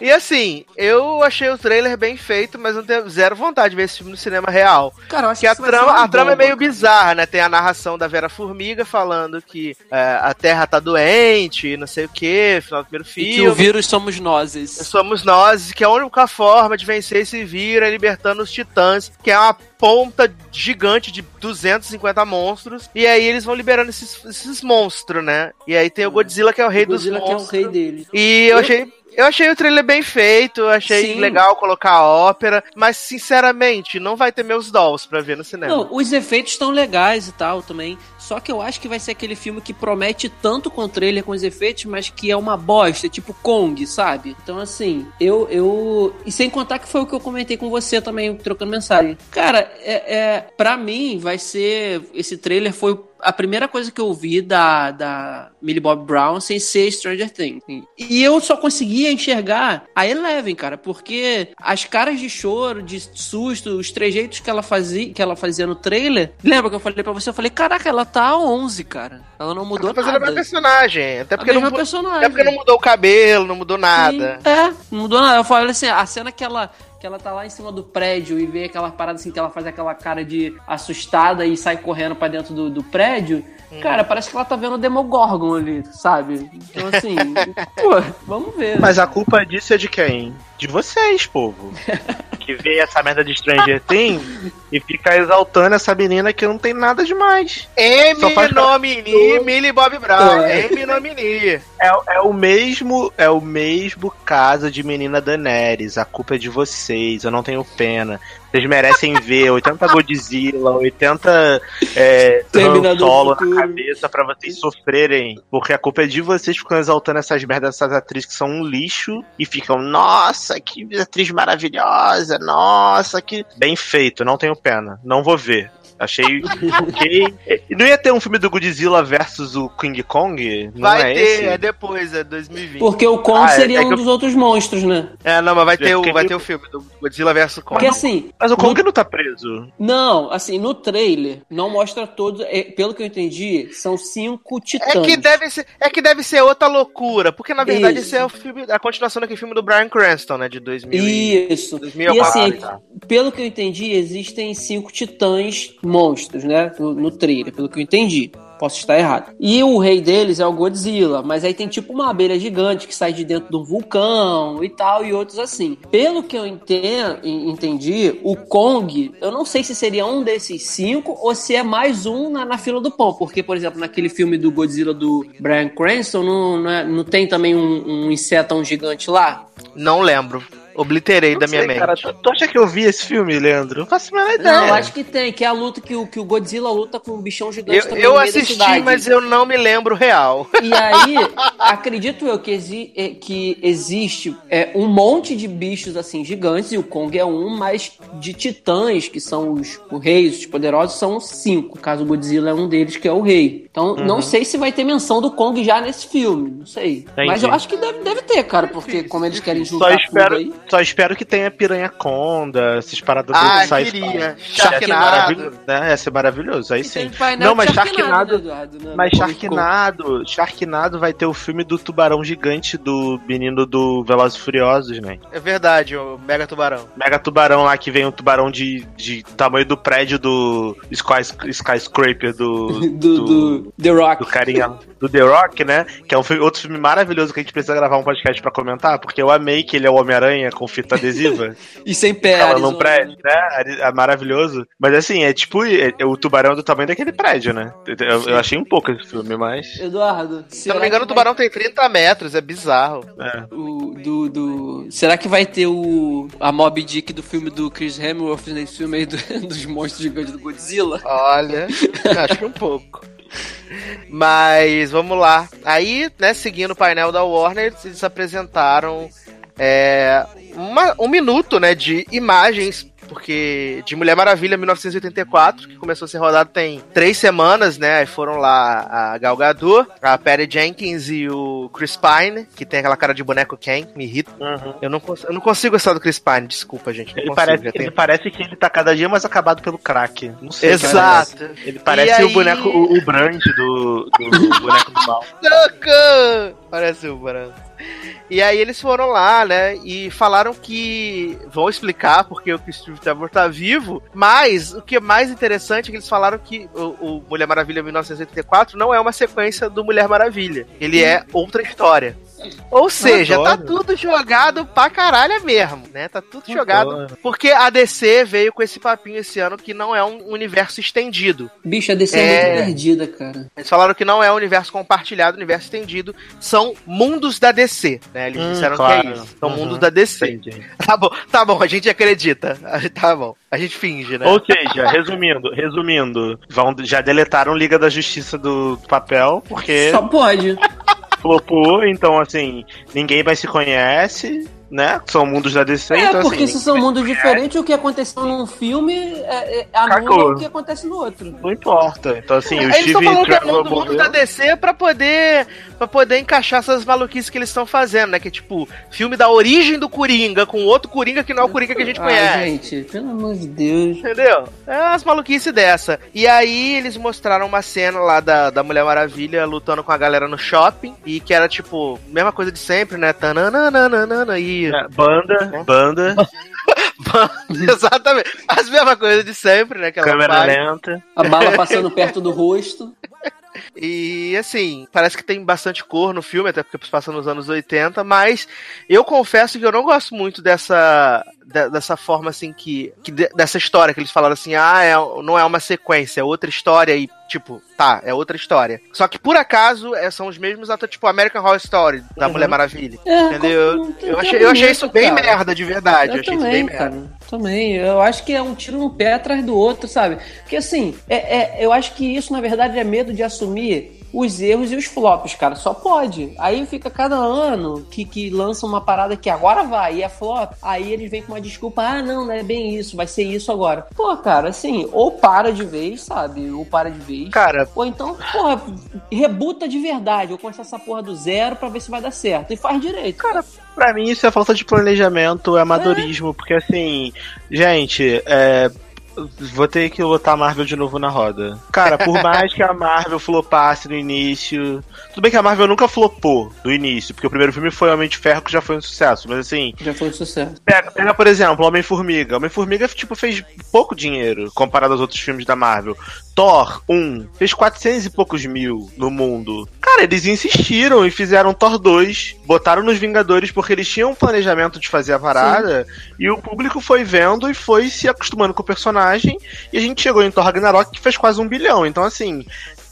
S2: E assim, eu achei o trailer bem feito, mas não tenho zero vontade de ver esse filme no cinema real.
S4: Cara, eu acho
S2: Que a trama, a trama é meio
S4: cara.
S2: bizarra, né? Tem a narração da Vera Formiga falando que é, a Terra tá doente, não sei o que, final do primeiro
S4: E que o
S2: filme.
S4: vírus somos nós.
S2: Somos nós, que a única forma de vencer esse vírus é libertando titãs, que é uma ponta gigante de 250 monstros. E aí eles vão liberando esses, esses monstros, né? E aí tem o Godzilla, que é o rei
S4: O Godzilla
S2: dos
S4: que é o
S2: monstros.
S4: rei dele.
S2: E eu achei. Eu achei o trailer bem feito, eu achei
S4: Sim.
S2: legal colocar a ópera, mas sinceramente, não vai ter meus dolls pra ver no cinema.
S4: Não, os efeitos estão legais e tal também. Só que eu acho que vai ser aquele filme que promete tanto com o trailer, com os efeitos, mas que é uma bosta, tipo Kong, sabe? Então, assim, eu. eu... E sem contar que foi o que eu comentei com você também, trocando mensagem. Cara, é, é, pra mim vai ser. Esse trailer foi a primeira coisa que eu vi da, da Millie Bob Brown sem ser Stranger Things. E eu só conseguia enxergar a Eleven, cara, porque as caras de choro, de susto, os trejeitos que ela fazia, que ela fazia no trailer. Lembra que eu falei pra você? Eu falei, caraca, ela tá a 11, cara. Ela não mudou
S2: Tá fazendo a
S4: nada.
S2: mesma personagem. Até porque, não,
S4: personagem.
S2: até porque não mudou o cabelo, não mudou nada.
S4: Sim, é, não mudou nada. Eu falei assim, a cena que ela, que ela tá lá em cima do prédio e vê aquela parada assim, que ela faz aquela cara de assustada e sai correndo pra dentro do, do prédio.
S2: Hum.
S4: Cara, parece que ela tá vendo o Demogorgon ali, sabe? Então assim, [laughs] pô, vamos ver.
S3: Mas a culpa disso é de quem? De vocês, povo. [laughs] que vê essa merda de Stranger Things e fica exaltando essa menina que não tem nada demais.
S2: M nomini, Millie Bob Brown.
S4: É.
S2: M nomini.
S3: É, é o mesmo é o mesmo caso de menina Daenerys. A culpa é de vocês. Eu não tenho pena. Vocês merecem ver 80 Godzilla, 80 é, Solo na cabeça pra vocês sofrerem. Porque a culpa é de vocês ficam exaltando essas merdas dessas atrizes que são um lixo e ficam, nossa, que atriz maravilhosa, nossa, que. Bem feito, não tenho pena. Não vou ver. Achei ok. [laughs] Não ia ter um filme do Godzilla versus o King Kong? Não
S2: Vai
S3: é
S2: ter,
S3: esse?
S2: é depois, é 2020.
S4: Porque o Kong
S3: Ah, é-
S4: seria
S3: é
S4: um
S3: eu-
S4: dos outros monstros, né?
S2: É, não, mas vai ter, o, vai ter o filme do Godzilla vs Kong.
S4: Porque assim,
S3: Mas o Kong não tá preso.
S4: não, assim, no trailer não mostra todos, é, pelo que eu entendi, são cinco
S2: É
S4: titãs.
S2: que, deve ser, é que deve ser outra loucura, porque na verdade
S4: Isso.
S2: esse é o filme, a continuação daquele filme do Brian Cranston, né, de 2000 e-
S4: Isso.
S2: 2000
S4: E assim,
S3: tá.
S4: pelo que eu entendi, existem cinco titãs monstros, né? No, no trailer, pelo que eu entendi. Posso estar errado. E o rei deles é o Godzilla, mas aí tem tipo uma abelha gigante que sai de dentro de um vulcão e tal, e outros assim. Pelo que eu enten- entendi, o Kong, eu não sei se seria um desses cinco ou se é mais um na, na fila do pão. Porque, por exemplo, naquele filme do Godzilla do Brian Cranston, não, não, é- não tem também um, um insetão gigante lá?
S2: Não lembro. Obliterei
S3: Não
S2: da minha
S3: sei,
S2: mente.
S3: cara. Tu, tu acha que eu vi esse filme, Leandro? Não faço a menor ideia.
S4: Não, eu acho que tem, que é a luta que o, que o Godzilla luta com um bichão gigante
S2: Eu,
S4: também
S2: eu assisti, mas eu não me lembro real.
S4: E aí, acredito eu que, exi é, que existe é, um monte de bichos assim gigantes, e o Kong é um, mas de titãs, que são os, os reis, os poderosos, são cinco. Caso, o Godzilla é um deles, que é o rei. Então,
S2: Uhum.
S4: não sei se vai ter menção do Kong já nesse filme, não sei. Mas eu acho que deve, deve ter, cara, porque como eles querem
S3: Só
S4: juntar tudo
S3: espero,
S4: aí...
S3: só espero que tenha piranha conda, essas paradas
S2: Ah,
S3: do sci-fi. ser
S2: Sharknado.
S3: maravilhoso, né? Ia ser maravilhoso, aí
S4: E
S3: sim. Não, mas Sharknado,
S4: né, Eduardo, né,
S3: mas. Sharknado, Sharknado vai ter o filme do tubarão gigante do menino do Velozes e Furiosos, né?
S2: É verdade, o Mega Tubarão.
S3: Mega tubarão lá que vem um tubarão de, de tamanho do prédio do Sky, Skyscraper do, [laughs]
S4: do, do The Rock.
S3: do carinha do The Rock, né? Que é um filme- outro filme maravilhoso que a gente precisa gravar um podcast pra comentar, porque eu amei que ele é o Homem-Aranha com fita adesiva. [laughs]
S4: e sem pé,
S3: Ela num prédio, né? É maravilhoso. Mas assim, é tipo é, é, o tubarão do tamanho daquele prédio, né? Eu, eu achei um pouco esse filme, mas.
S4: Eduardo,
S2: se eu não me engano, o tubarão vai... tem 30 metros, é bizarro. É.
S4: O, do, do... Será que vai ter o a Mob Dick do filme do Chris Hemsworth nesse filme aí do, [laughs] dos monstros gigantes do Godzilla?
S2: Olha, acho que um pouco. Mas vamos lá. Aí, né, seguindo o painel da Warner, eles apresentaram é, uma, um minuto, né, de imagens porque de Mulher Maravilha 1984, que começou a ser rodado tem três semanas, né? Aí foram lá a Gal Gadot, a Patty Jenkins e o Chris Pine, que tem aquela cara de boneco Ken, me irrita. Uhum. Eu, não eu não consigo gostar do Chris Pine, desculpa, gente.
S3: Ele, parece, ele parece que ele tá cada dia mais acabado pelo crack. Não sei.
S2: Exato.
S3: Ele, ele parece aí... o boneco, o, o Brand do, do boneco do mal. [laughs]
S2: Parece o Brand. E aí eles foram lá, né, e falaram que vão explicar porque o Steve Trevor tá vivo, mas o que é mais interessante é que eles falaram que o, o Mulher Maravilha 1984 não é uma sequência do Mulher Maravilha. Ele é outra história. Ou seja, tá tudo jogado pra caralho mesmo, né? Tá tudo jogado. Porque a DC veio com esse papinho esse ano que não é um universo estendido.
S4: Bicho, a DC é, é muito perdida, cara.
S2: Eles falaram que não é um universo compartilhado, universo estendido. São mundos da DC, né? Eles hum, disseram claro. que é isso. São uhum. mundos da DC. Entendi. [laughs] Tá bom, tá bom, a gente acredita. [laughs] Tá bom. A gente finge, né?
S3: Ou seja, resumindo, resumindo, vão, já deletaram Liga da Justiça do papel, porque.
S4: Só pode
S3: flopou, então assim, ninguém mais se conhece, né? São mundos da DC,
S4: é,
S3: então
S4: porque
S3: assim,
S4: se são mundos diferentes, o que aconteceu num filme é, é anula o que acontece no outro.
S3: Não importa. Então assim, o
S2: Steve Eles estão falando que é mundo, da DC pra poder, pra poder encaixar essas maluquices que eles estão fazendo, né? Que é tipo, filme da origem do Coringa, com outro Coringa que não é o Coringa que a gente conhece.
S4: Ah, gente, pelo amor de Deus.
S2: Entendeu? É umas maluquices dessa. E aí eles mostraram uma cena lá da, da Mulher Maravilha lutando com a galera no shopping, e que era tipo, mesma coisa de sempre, né? Tananana, e
S3: é, banda, é. banda. [laughs]
S2: Exatamente. As mesmas coisas de sempre, né?
S3: Câmera faz. lenta.
S4: A bala passando perto do rosto. [laughs]
S2: E assim, parece que tem bastante cor no filme, até porque passa nos anos 80, mas eu confesso que eu não gosto muito dessa dessa forma assim que, que dessa história que eles falaram assim, ah, é, não é uma sequência, é outra história e tipo, tá, é outra história. Só que por acaso é, são os mesmos atores, tipo American Horror Story da uhum. Mulher Maravilha. É, entendeu? Eu, achei, eu achei isso bem cara. merda, de verdade. Eu, eu achei também, isso bem cara. merda.
S4: Também, eu acho que é um tiro no pé atrás do outro, sabe? Porque assim, é, é, eu acho que isso, na verdade, é medo de assumir os erros e os flops, cara. Só pode. Aí fica cada ano que, que lança uma parada que agora vai e é flop. Aí eles vêm com uma desculpa: ah, não, não é bem isso, vai ser isso agora. Pô, cara, assim, ou para de vez, sabe? Ou para de vez.
S2: Cara.
S4: Ou então, porra, rebuta de verdade. Ou começa essa porra do zero pra ver se vai dar certo. E faz direito.
S3: Cara, pra mim isso é falta de planejamento, é amadorismo, é. porque assim, gente, é Vou ter que botar a Marvel de novo na roda. Cara, por [laughs] mais que a Marvel flopasse no início. Tudo bem que a Marvel nunca flopou no início, porque o primeiro filme foi Homem de Ferro, que já foi um sucesso, mas assim.
S4: Já foi um sucesso.
S3: Pega, pega por exemplo, Homem-Formiga. Homem-Formiga, tipo, fez pouco dinheiro comparado aos outros filmes da Marvel. Thor 1 fez 400 e poucos mil no mundo. Cara, eles insistiram e fizeram Thor 2, botaram nos Vingadores porque eles tinham um planejamento de fazer a parada Sim. e o público foi vendo e foi se acostumando com o personagem e a gente chegou em Thor Ragnarok que fez quase um bilhão. Então, assim,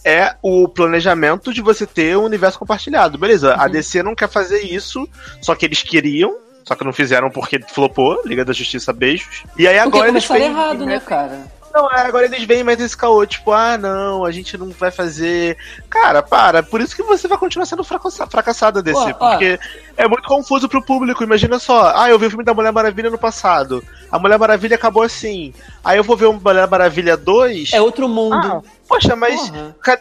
S3: é o planejamento de você ter um universo compartilhado. Beleza, uhum. a DC não quer fazer isso, só que eles queriam, só que não fizeram porque flopou, Liga da Justiça, beijos. E aí agora
S4: porque eles errado, né, cara?
S3: Não, é, agora eles vêm mais esse caô, tipo, ah, não, a gente não vai fazer. Cara, para, por isso que você vai continuar sendo fracassada desse, porque é muito confuso pro público. Imagina só, ah, eu vi o filme da Mulher Maravilha no passado. A Mulher Maravilha acabou assim. Aí eu vou ver o Mulher Maravilha 2.
S4: É outro mundo.
S3: Ah, Poxa, mas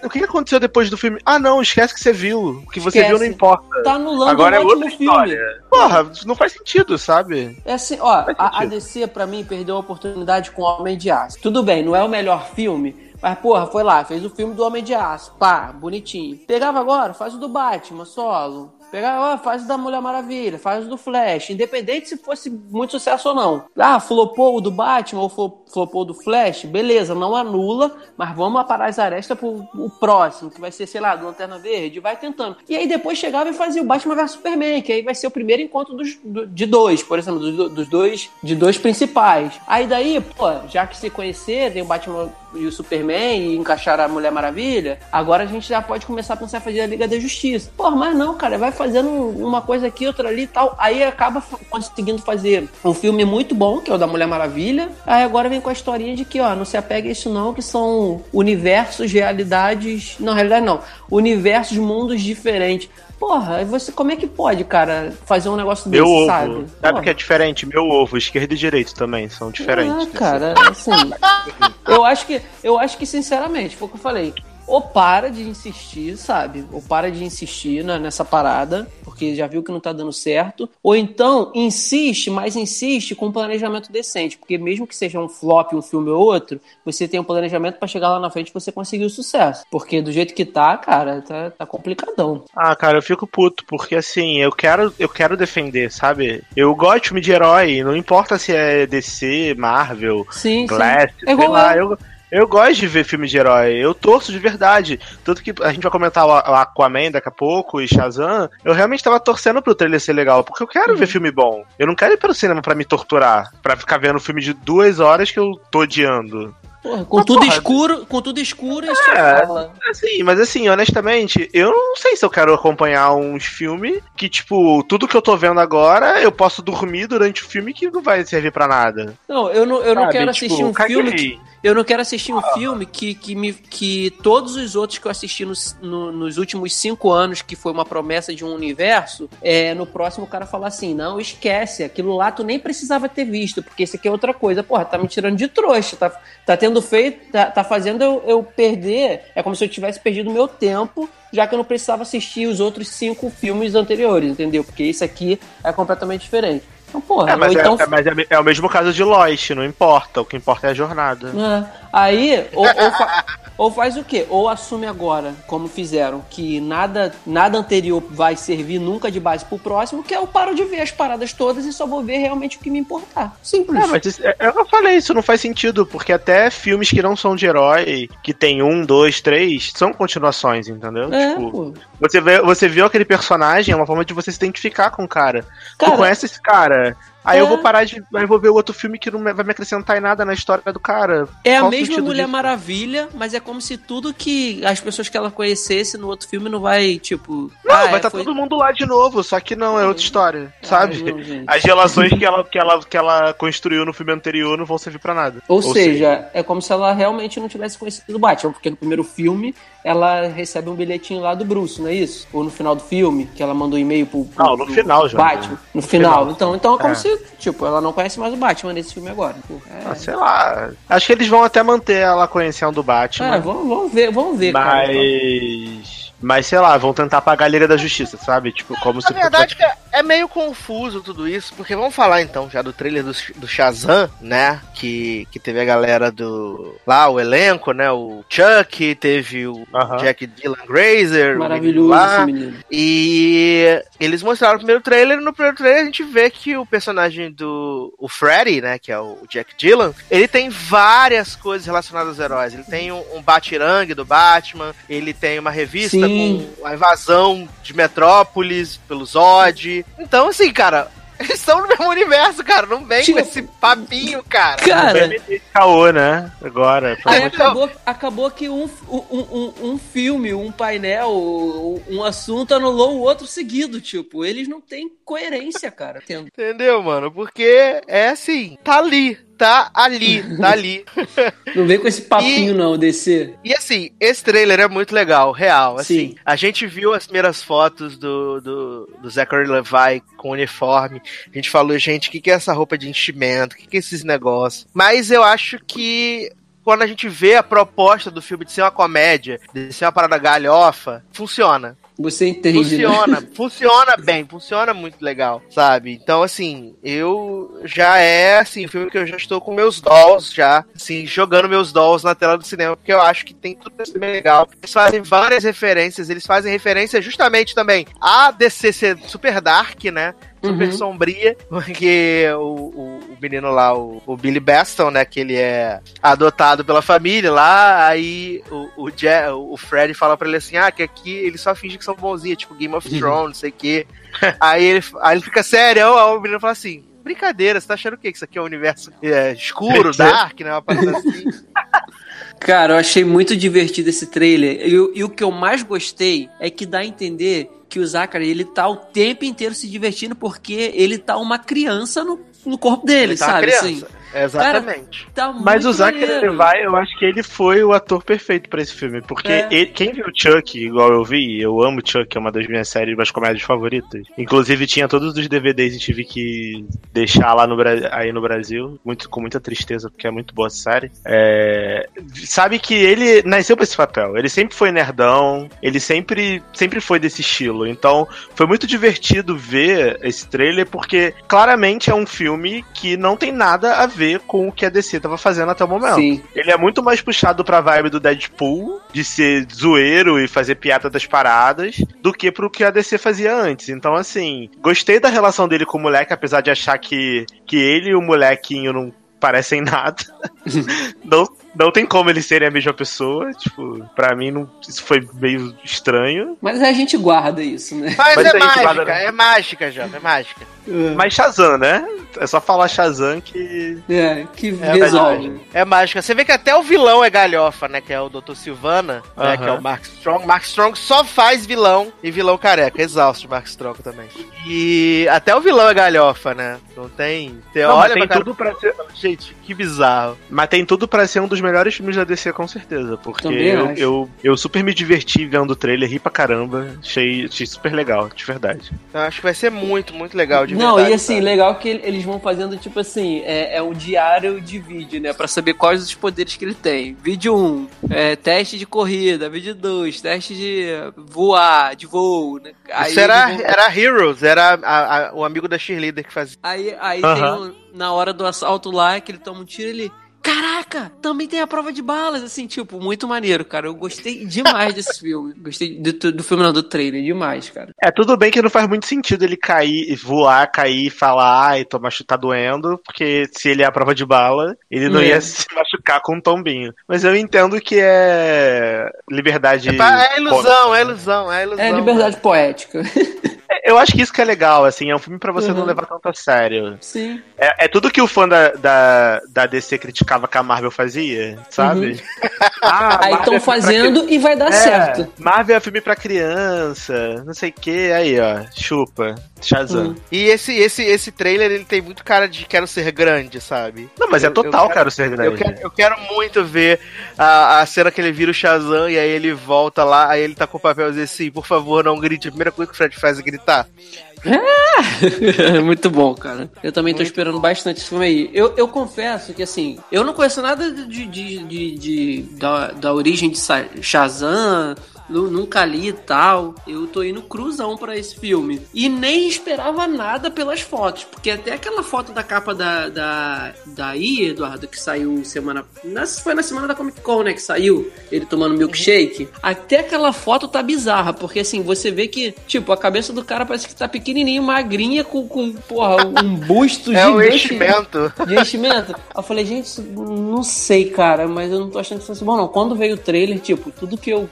S3: o que aconteceu depois do filme? Ah, não, esquece que você viu. O que você viu não importa.
S4: Tá anulando
S3: Agora um é outra filme. história. Porra, não faz sentido, sabe?
S4: É assim, ó, a, a, DC pra mim perdeu a oportunidade com o Homem de Aço. Tudo bem, não é o melhor filme, mas, porra, foi lá, fez o filme do Homem de Aço. Pá, bonitinho. Pegava agora, faz o do Batman, solo. Pegar, ó, faz da Mulher Maravilha, faz do Flash, independente se fosse muito sucesso ou não. Ah, flopou o do Batman ou flopou o do Flash, beleza, não anula, mas vamos aparar as arestas pro o próximo, que vai ser, sei lá, do Lanterna Verde, vai tentando. E aí depois chegava e fazia o Batman vs Superman, que aí vai ser o primeiro encontro dos, do, de dois, por exemplo, dos, dos dois, de dois principais. Aí daí, pô, já que se conhecer, tem o Batman e o Superman e encaixar a Mulher Maravilha, agora a gente já pode começar a pensar em fazer a Liga da Justiça. Pô, mas não, cara, vai fazendo uma coisa aqui, outra ali e tal. Aí acaba conseguindo fazer um filme muito bom, que é o da Mulher Maravilha. Aí agora vem com a historinha de que, ó, não se apega a isso não, que são universos, realidades. Não, realidade não. Universos, mundos diferentes. Porra, você como é que pode, cara, fazer um negócio
S3: meu
S4: desse,
S3: ovo.
S4: sabe?
S3: Sabe o que é diferente? Meu ovo, esquerdo e direito também são diferentes.
S4: Ah, cara, assim, [laughs] eu acho que eu acho que sinceramente, foi o que eu falei ou para de insistir, sabe? Ou para de insistir na, nessa parada, porque já viu que não tá dando certo. Ou então insiste, mas insiste com um planejamento decente, porque mesmo que seja um flop, um filme ou outro, você tem um planejamento para chegar lá na frente e você conseguir o sucesso. Porque do jeito que tá, cara, tá, tá complicadão.
S3: Ah, cara, eu fico puto, porque assim, eu quero, eu quero defender, sabe? Eu gosto de filme de herói, não importa se é DC, Marvel,
S4: sim,
S3: Glass,
S4: sim. É sei
S3: lá, eu eu gosto de ver filme de herói, eu torço de verdade. Tanto que a gente vai comentar o Aquaman daqui a pouco e Shazam. Eu realmente tava torcendo pro trailer ser legal, porque eu quero uhum. ver filme bom. Eu não quero ir pro cinema para me torturar, para ficar vendo filme de duas horas que eu tô odiando.
S4: Porra, com mas, tudo porra, escuro, com tudo escuro, isso é, fala.
S3: Assim, mas assim, honestamente, eu não sei se eu quero acompanhar uns filmes que, tipo, tudo que eu tô vendo agora, eu posso dormir durante o filme que não vai servir para nada.
S4: Não, eu não, eu não quero tipo, assistir um filme que, eu não quero assistir um filme que, que, me, que todos os outros que eu assisti nos, no, nos últimos cinco anos, que foi uma promessa de um universo, é, no próximo o cara falar assim: não, esquece, aquilo lá tu nem precisava ter visto, porque isso aqui é outra coisa. Porra, tá me tirando de trouxa, tá, tá tendo feito, tá, tá fazendo eu, eu perder. É como se eu tivesse perdido meu tempo já que eu não precisava assistir os outros cinco filmes anteriores, entendeu? Porque esse aqui é completamente diferente. Então, porra,
S3: é, mas,
S4: então...
S3: é, mas é, é, o mesmo caso de Lost, não importa. O que importa é a jornada.
S4: É. Aí, ou, ou, fa ou, faz o quê? Ou assume agora, como fizeram, que nada, nada anterior vai servir nunca de base pro próximo, que eu paro de ver as paradas todas e só vou ver realmente o que me importar. Simples.
S3: É, mas isso, é, eu falei, isso não faz sentido, porque até filmes que não são de herói, que tem um, dois, três, são continuações, entendeu?
S4: É, tipo,
S3: você, vê, você viu aquele personagem, é uma forma de você se identificar com o cara. cara tu conhece esse cara, Aí é. eu vou parar de. Aí vou ver outro filme que não vai me acrescentar em nada na história do cara.
S4: É Qual a mesma Mulher disso? Maravilha, mas é como se tudo que as pessoas que ela conhecesse no outro filme não vai, tipo.
S3: Não, ah, vai estar é, tá foi... todo mundo lá de novo, só que não, é outra história, ah, sabe? Não, as relações que ela, que, ela, que ela construiu no filme anterior não vão servir para nada.
S4: Ou, Ou seja, seja, é como se ela realmente não tivesse conhecido o Batman, porque no primeiro filme ela recebe um bilhetinho lá do Bruce, não é isso? Ou no final do filme, que ela mandou um e-mail pro, pro,
S3: Não, no final já.
S4: Batman. No, no final. final. Então, então é como é. se, tipo, ela não conhece mais o Batman nesse filme agora.
S3: é... ah, sei lá. Acho que eles vão até manter ela conhecendo o Batman.
S4: É, vamos, vamos ver, vamos ver,
S3: Mas...
S4: cara.
S3: Mas. Sei lá, vão tentar pagar a Liga da Justiça, sabe? Tipo, como
S2: Na se. Na verdade, fosse... é meio confuso tudo isso, porque vamos falar então já do trailer do, do Shazam, né? Que, que teve a galera do. Lá, o elenco, né? O Chuck, teve o uh -huh. Jack Dylan Grazer.
S4: Maravilhoso lá, esse menino.
S2: E eles mostraram o primeiro trailer, e no primeiro trailer a gente vê que o personagem do. O Freddy, né? Que é o Jack Dylan, ele tem várias coisas relacionadas aos heróis. Ele tem um, um Batirangue do Batman, ele tem uma revista. Sim com a invasão de Metrópolis pelo Zod. Então, assim, cara, [laughs] eles estão no mesmo universo, cara. Não vem tipo, com esse papinho, cara.
S4: Cara.
S3: Caô, né? Agora.
S4: Aí acabou, acabou que um, um, um, um, filme, um painel, um assunto anulou o outro seguido. Tipo, eles não têm coerência, cara.
S2: Entendeu, mano? Porque é assim, tá ali tá ali, tá ali. [laughs]
S4: Não vem com esse papinho, e, não, DC.
S2: E assim, esse trailer é muito legal, real. Assim, Sim. a gente viu as primeiras fotos do, do, do Zachary Levi com uniforme. A gente falou, gente, o que, que é essa roupa de enchimento? O que, que é esses negócios? Mas eu acho que quando a gente vê a proposta do filme de ser uma comédia, de ser uma parada galhofa, funciona.
S4: Você entende,
S2: Funciona,
S4: né?
S2: funciona bem, funciona muito legal, sabe? Então, assim, eu já é, assim, filme que eu já estou com meus dolls já, assim, jogando meus dolls na tela do cinema, porque eu acho que tem tudo isso bem legal. Eles fazem várias referências, eles fazem referência justamente também a DC ser super dark, né? Super
S4: Uhum.
S2: sombria, porque o, o, o menino lá, o, o Billy Baston, né, que ele é adotado pela família lá, aí o, o, Je- o Fred fala pra ele assim, ah, que aqui eles só fingem que são bonzinhos, tipo Game of
S4: Uhum.
S2: Thrones, não sei o quê. [laughs] aí, ele, aí ele fica sério, aí o menino fala assim, brincadeira, você tá achando o quê? Que isso aqui é um universo é, escuro, dark, né, uma parada assim. [laughs]
S4: Cara, eu achei muito divertido esse trailer. E, o- e o que eu mais gostei é que dá a entender que o Zachary, ele tá o tempo inteiro se divertindo porque ele tá uma criança no, no corpo dele,
S2: Ele tá
S4: sabe?
S2: criança.
S4: Assim,
S2: Exatamente.
S4: tá
S3: Mas o Zachary. Levi, eu acho que ele foi o ator perfeito pra esse filme. Porque
S4: É.
S3: ele- quem viu Chuck, igual eu vi, eu amo Chuck, é uma das minhas séries, das comédias favoritas. Inclusive tinha todos os DVDs e tive que deixar lá no, aí no Brasil, muito, com muita tristeza, porque é muito boa essa série. É, sabe que ele nasceu pra esse papel. Ele sempre foi nerdão, ele sempre, sempre foi desse estilo. Então foi muito divertido ver esse trailer, porque claramente é um filme que não tem nada a ver com o que a DC tava fazendo até o momento.
S4: Sim.
S3: Ele é muito mais puxado pra vibe do Deadpool, de ser zoeiro e fazer piada das paradas, do que pro que a DC fazia antes. Então, assim, gostei da relação dele com o moleque, apesar de achar que, que ele e o molequinho não parecem nada. [laughs] não, não tem como eles serem a mesma pessoa. Tipo, pra mim não, isso foi meio estranho.
S4: Mas a gente guarda isso, né?
S2: Mas,
S3: Mas
S2: é mágica,
S3: guarda-
S2: é mágica, Jota, é mágica.
S3: Mas Shazam, né? É só falar Shazam que.
S4: É, que
S2: É
S4: resolve.
S2: mágica. É mágica. Você vê que até o vilão é galhofa, né? Que é o Dr. Silvana, né?
S3: Aham.
S2: Que é o Mark Strong. Mark Strong só faz vilão e vilão careca. Exausto, Mark Strong também. E até o vilão é galhofa, né? Não tem. Você
S3: Não, mas
S2: olha
S3: tem
S2: pra cara-
S3: tudo pra ser.
S2: Gente, que bizarro.
S3: Mas tem tudo pra ser um dos melhores filmes da DC, com certeza. Porque eu, eu, eu super me diverti vendo o trailer, ri pra caramba. Achei, achei super legal, de verdade.
S2: Eu acho que vai ser muito, muito legal de
S4: Não,
S2: verdade,
S4: e assim,
S2: sabe?
S4: legal que eles vão fazendo, tipo assim, é, é um diário de vídeo, né? Pra saber quais os poderes que ele tem. Vídeo 1, é, teste de corrida. Vídeo 2, teste de voar, de voo. Né? Aí
S2: Isso era,
S4: vão-
S2: era Heroes, era a- a- o amigo da cheerleader que fazia.
S4: Aí, aí
S3: Aham.
S4: tem um, na hora do assalto lá, que ele toma um tiro, ele. Caraca, também tem a prova de balas, assim, tipo, muito maneiro, cara. Eu gostei demais desse filme. Gostei do, do filme, não, do trailer, demais, cara.
S3: É, tudo bem que não faz muito sentido ele cair, voar, cair e falar, ai, tô machu tá doendo, porque se ele é a prova de bala, ele não
S4: É.
S3: ia se machucar com um tombinho. Mas eu entendo que é liberdade.
S2: É, pra- é ilusão,
S3: né?
S2: é ilusão, é ilusão.
S4: É liberdade poética. [laughs]
S3: Eu acho que isso que é legal, assim, é um filme pra você não
S4: Uhum.
S3: levar tanto a sério.
S4: Sim.
S3: É, é tudo que o fã da, da, da DC criticava que a Marvel fazia, sabe? [laughs] Ah,
S4: Aí estão
S3: é filme pra
S4: fazendo e vai dar
S3: É,
S4: certo.
S3: Marvel é filme pra criança, não sei o que, aí ó, chupa, Shazam.
S4: Hum.
S2: E esse, esse, esse trailer, ele tem muito cara de quero ser grande, sabe?
S3: Não, mas é
S2: Eu-
S3: total,
S2: eu quero-
S3: cara, o ser
S2: Eu
S3: grande.
S2: quero, eu quero muito ver a, a cena que ele vira o Shazam e aí ele volta lá, aí ele tá com o papel e diz assim, por favor, não grite. A primeira coisa que o Fred faz é gritar. [laughs]
S4: Muito bom, cara. Eu também tô esperando bastante esse filme aí. Eu, eu confesso que, assim, eu não conheço nada de, de, de, de- da, da origem de Shazam. Nu- Nunca li e tal. Eu tô indo cruzão pra esse filme. E nem esperava nada pelas fotos. Porque até aquela foto da capa da, da, daí, Eduardo, que saiu semana. na- foi na semana da Comic Con, né? Que saiu. Ele tomando milkshake. Até aquela foto tá bizarra. Porque assim, você vê que, tipo, a cabeça do cara parece que tá pequenininho, magrinha, com, com porra, um busto [laughs]
S2: É o
S4: gigante
S2: enchimento.
S4: de enchimento. Eu falei, gente, não sei, cara, mas eu não tô achando que fosse bom, não. Quando veio o trailer, tipo, tudo que eu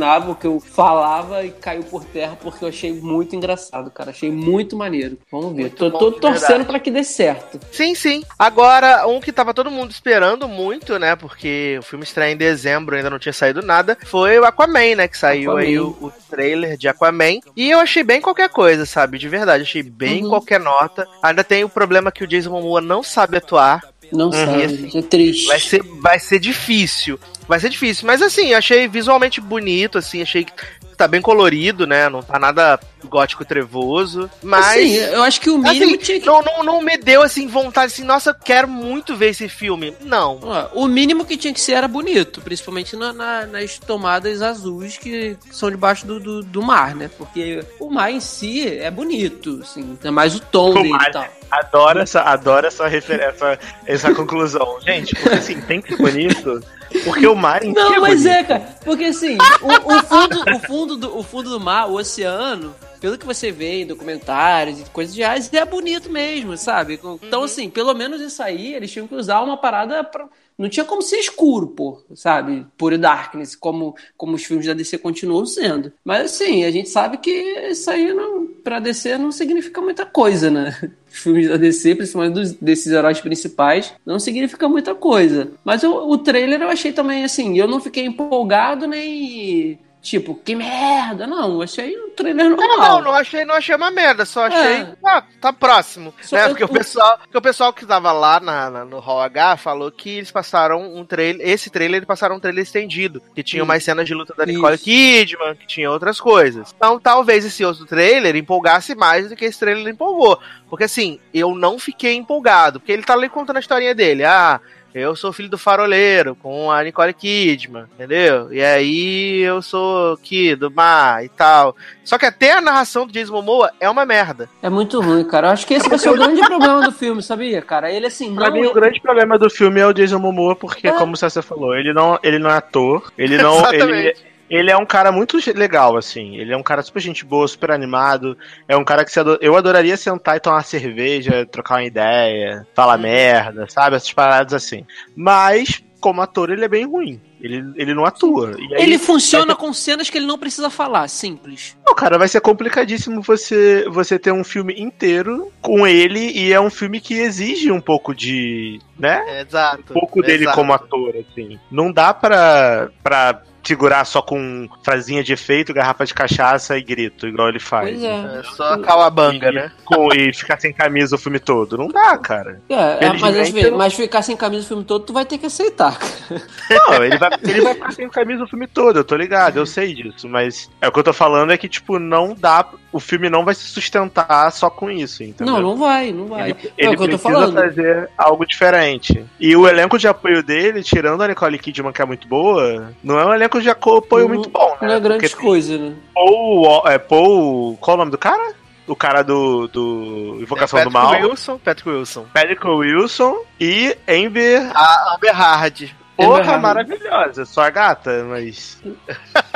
S4: imaginava, o que eu falava, e caiu por terra, porque eu achei muito engraçado, cara. Achei muito maneiro. Vamos ver.
S2: Muito
S4: tô
S2: bom,
S4: tô torcendo pra que dê certo.
S2: Sim, sim. Agora, um que tava todo mundo esperando muito, né? Porque o filme estreia em dezembro, ainda não tinha saído nada, foi o Aquaman, né? Que saiu
S4: Aquaman.
S2: aí o, o trailer de Aquaman. E eu achei bem qualquer coisa, sabe? De verdade, achei bem
S4: Uhum.
S2: qualquer nota. Ainda tem o problema que o Jason Momoa não sabe atuar.
S4: Não sabe,
S2: assim,
S4: é triste.
S2: Vai ser, vai ser difícil. Vai ser difícil. Mas assim, achei visualmente bonito, assim, achei que tá bem colorido, né? Não tá nada gótico trevoso. Mas.
S4: Assim, eu acho que o mínimo
S2: assim,
S4: tinha que.
S2: não, não, não me deu assim vontade assim, nossa, eu quero muito ver esse filme. Não.
S4: Ó, O mínimo que tinha que ser era bonito, principalmente na- na- nas tomadas azuis que são debaixo do, do, do mar, né? Porque o mar em si é bonito, assim, é mais o tom
S3: O
S4: dele
S3: mar-
S4: e tal.
S3: Adoro essa, adoro essa referência, essa, essa conclusão. Gente, porque assim, tem que ser bonito, porque o mar em
S4: Não,
S3: é
S4: mas
S3: bonito.
S4: é, cara, porque assim, o, o fundo, o, fundo do, o fundo do mar, o oceano, pelo que você vê em documentários e coisas reais, é bonito mesmo, sabe? Então, assim, pelo menos isso aí, eles tinham que usar uma parada pra. Não tinha como ser escuro, pô, sabe? Puro darkness, como, como os filmes da DC continuam sendo. Mas assim, a gente sabe que isso aí não, pra DC não significa muita coisa, né? Os filmes da DC, principalmente dos, desses heróis principais, não significa muita coisa. Mas o, o trailer eu achei também assim, eu não fiquei empolgado nem. Tipo, que merda! Não, eu achei um trailer normal.
S2: Não, não, não achei, não achei uma merda, só achei.
S4: É.
S2: Ah, tá próximo.
S4: Só
S2: né?
S4: eu-
S2: Porque o pessoal, porque o pessoal que tava lá na, na- no Hall H falou que eles passaram um trailer. Esse trailer eles passaram um trailer estendido. Que tinha mais cenas de luta da Nicole
S4: Isso.
S2: Kidman, que tinha outras coisas. Então talvez esse outro trailer empolgasse mais do que esse trailer empolgou. Porque assim, eu não fiquei empolgado. Porque ele tá ali contando a historinha dele. Ah. Eu sou filho do faroleiro com a Nicole Kidman, entendeu? E aí eu sou aqui do mar e tal. Só que até a narração do Jason Momoa é uma merda.
S4: É muito ruim, cara. Eu acho que esse vai ser o grande problema do filme, sabia, cara? Ele, assim,
S3: Pra
S4: não
S3: mim, o grande problema do filme é o Jason Momoa, porque,
S4: É.
S3: como você falou, ele não, ele não é ator, ele não.
S2: Exatamente.
S3: ele é um cara muito legal, assim. Ele é um cara super gente boa, super animado. É um cara que se ado- eu adoraria sentar e tomar uma cerveja, trocar uma ideia, falar merda, sabe? Essas paradas assim. Mas, como ator, ele é bem ruim. Ele, ele não atua. Aí-
S4: Ele funciona com cenas que ele não precisa falar, simples.
S3: Não, cara, vai ser complicadíssimo você, você ter um filme inteiro com ele e é um filme que exige um pouco de, né?
S2: É, exato.
S3: Um pouco dele
S2: exato.
S3: como ator, assim. Não dá pra, pra segurar só com frasinha de efeito, garrafa de cachaça e grito, igual ele faz.
S4: Pois é.
S2: É só a calabanga, né?
S3: Com- e ficar sem camisa o filme todo. Não dá, cara.
S4: É, é, mas,
S3: eu-
S4: mas ficar sem camisa o filme todo, tu vai ter que aceitar. cara.
S3: Não, ele vai, ele vai ficar sem camisa o filme todo, eu tô ligado, eu sei disso. Mas é o que eu tô falando é que, tipo, não dá. O filme não vai se sustentar só com isso, entendeu?
S4: Não, não vai, não vai.
S3: Ele,
S4: é
S3: ele
S4: o que eu tô
S3: precisa
S4: falando.
S3: fazer algo diferente. E o elenco de apoio dele, tirando a Nicole Kidman, que é muito boa, não é um elenco de apoio
S4: Não-
S3: muito bom, né?
S4: Não é grande
S3: Porque
S4: coisa, né?
S3: Paul, é, Paul. Qual o nome do cara? O cara do, do Invocação
S2: É,
S3: do
S2: Patrick
S3: Mal.
S2: Wilson, Patrick Wilson.
S3: Patrick Wilson e Amber.
S2: A Amber Hard.
S3: Porra, maravilhosa. Só a gata, mas.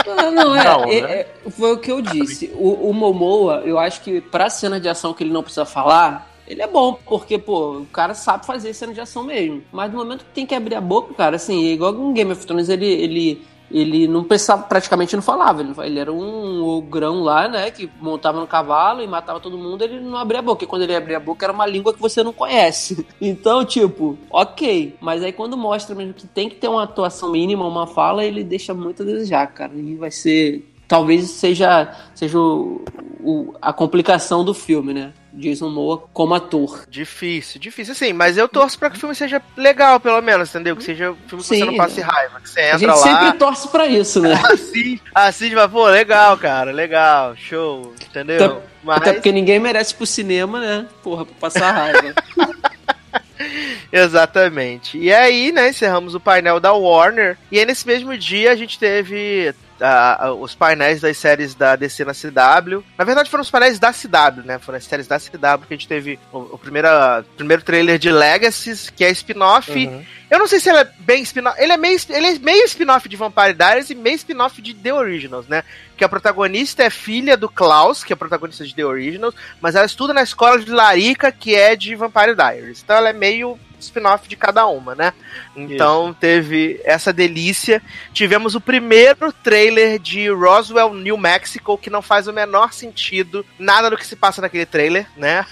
S4: Não, não, é,
S3: Não,
S4: é-
S3: né?
S4: é- foi o que eu disse. O, o Momoa, eu acho que pra cena de ação que ele não precisa falar, ele é bom, porque, pô, o cara sabe fazer cena de ação mesmo. Mas no momento que tem que abrir a boca, cara, assim, igual em Game of Thrones, ele, ele, ele não precisava, praticamente não falava. Ele, ele era um ogrão lá, né, que montava no cavalo e matava todo mundo, ele não abria a boca. E quando ele abria a boca, era uma língua que você não conhece. [laughs] Então, tipo, ok. Mas aí quando mostra mesmo que tem que ter uma atuação mínima, uma fala, ele deixa muito a desejar, cara. E vai ser. Talvez seja, seja o- o- a complicação do filme, né? Jason Momoa como ator.
S2: Difícil, difícil. Assim, mas eu torço pra que o filme seja legal, pelo menos, entendeu? Que seja um filme que você
S4: Sim,
S2: não passe raiva. Que você
S4: A
S2: entra
S4: gente
S2: lá.
S4: sempre torce pra isso, né? [laughs]
S2: Assim, assim, vai, pô, legal, cara, legal, show, entendeu?
S4: Até-
S2: Mas,
S4: Até porque ninguém merece pro cinema, né? Porra, pra passar raiva. [laughs]
S2: exatamente. E aí, né, encerramos o painel da Warner. E aí, nesse mesmo dia, a gente teve ah, ah, os painéis das séries da DC na CW. Na verdade, foram os painéis da CW, né? Foram as séries da CW que a gente teve o, o primeiro, primeiro trailer de Legacies, que é spin-off.
S3: Uhum.
S2: Eu não sei se ele é bem spin-off. Ele é meio, ele é meio spin-off de Vampire Diaries e meio spin-off de The Originals, né? Que a protagonista é filha do Klaus, que é protagonista de The Originals, mas ela estuda na escola de Larica, que é de Vampire Diaries. Então ela é meio spin-off de cada uma, né? Então teve essa delícia. Tivemos o primeiro trailer de Roswell, New Mexico, que não faz o menor sentido nada do que se passa naquele trailer, né?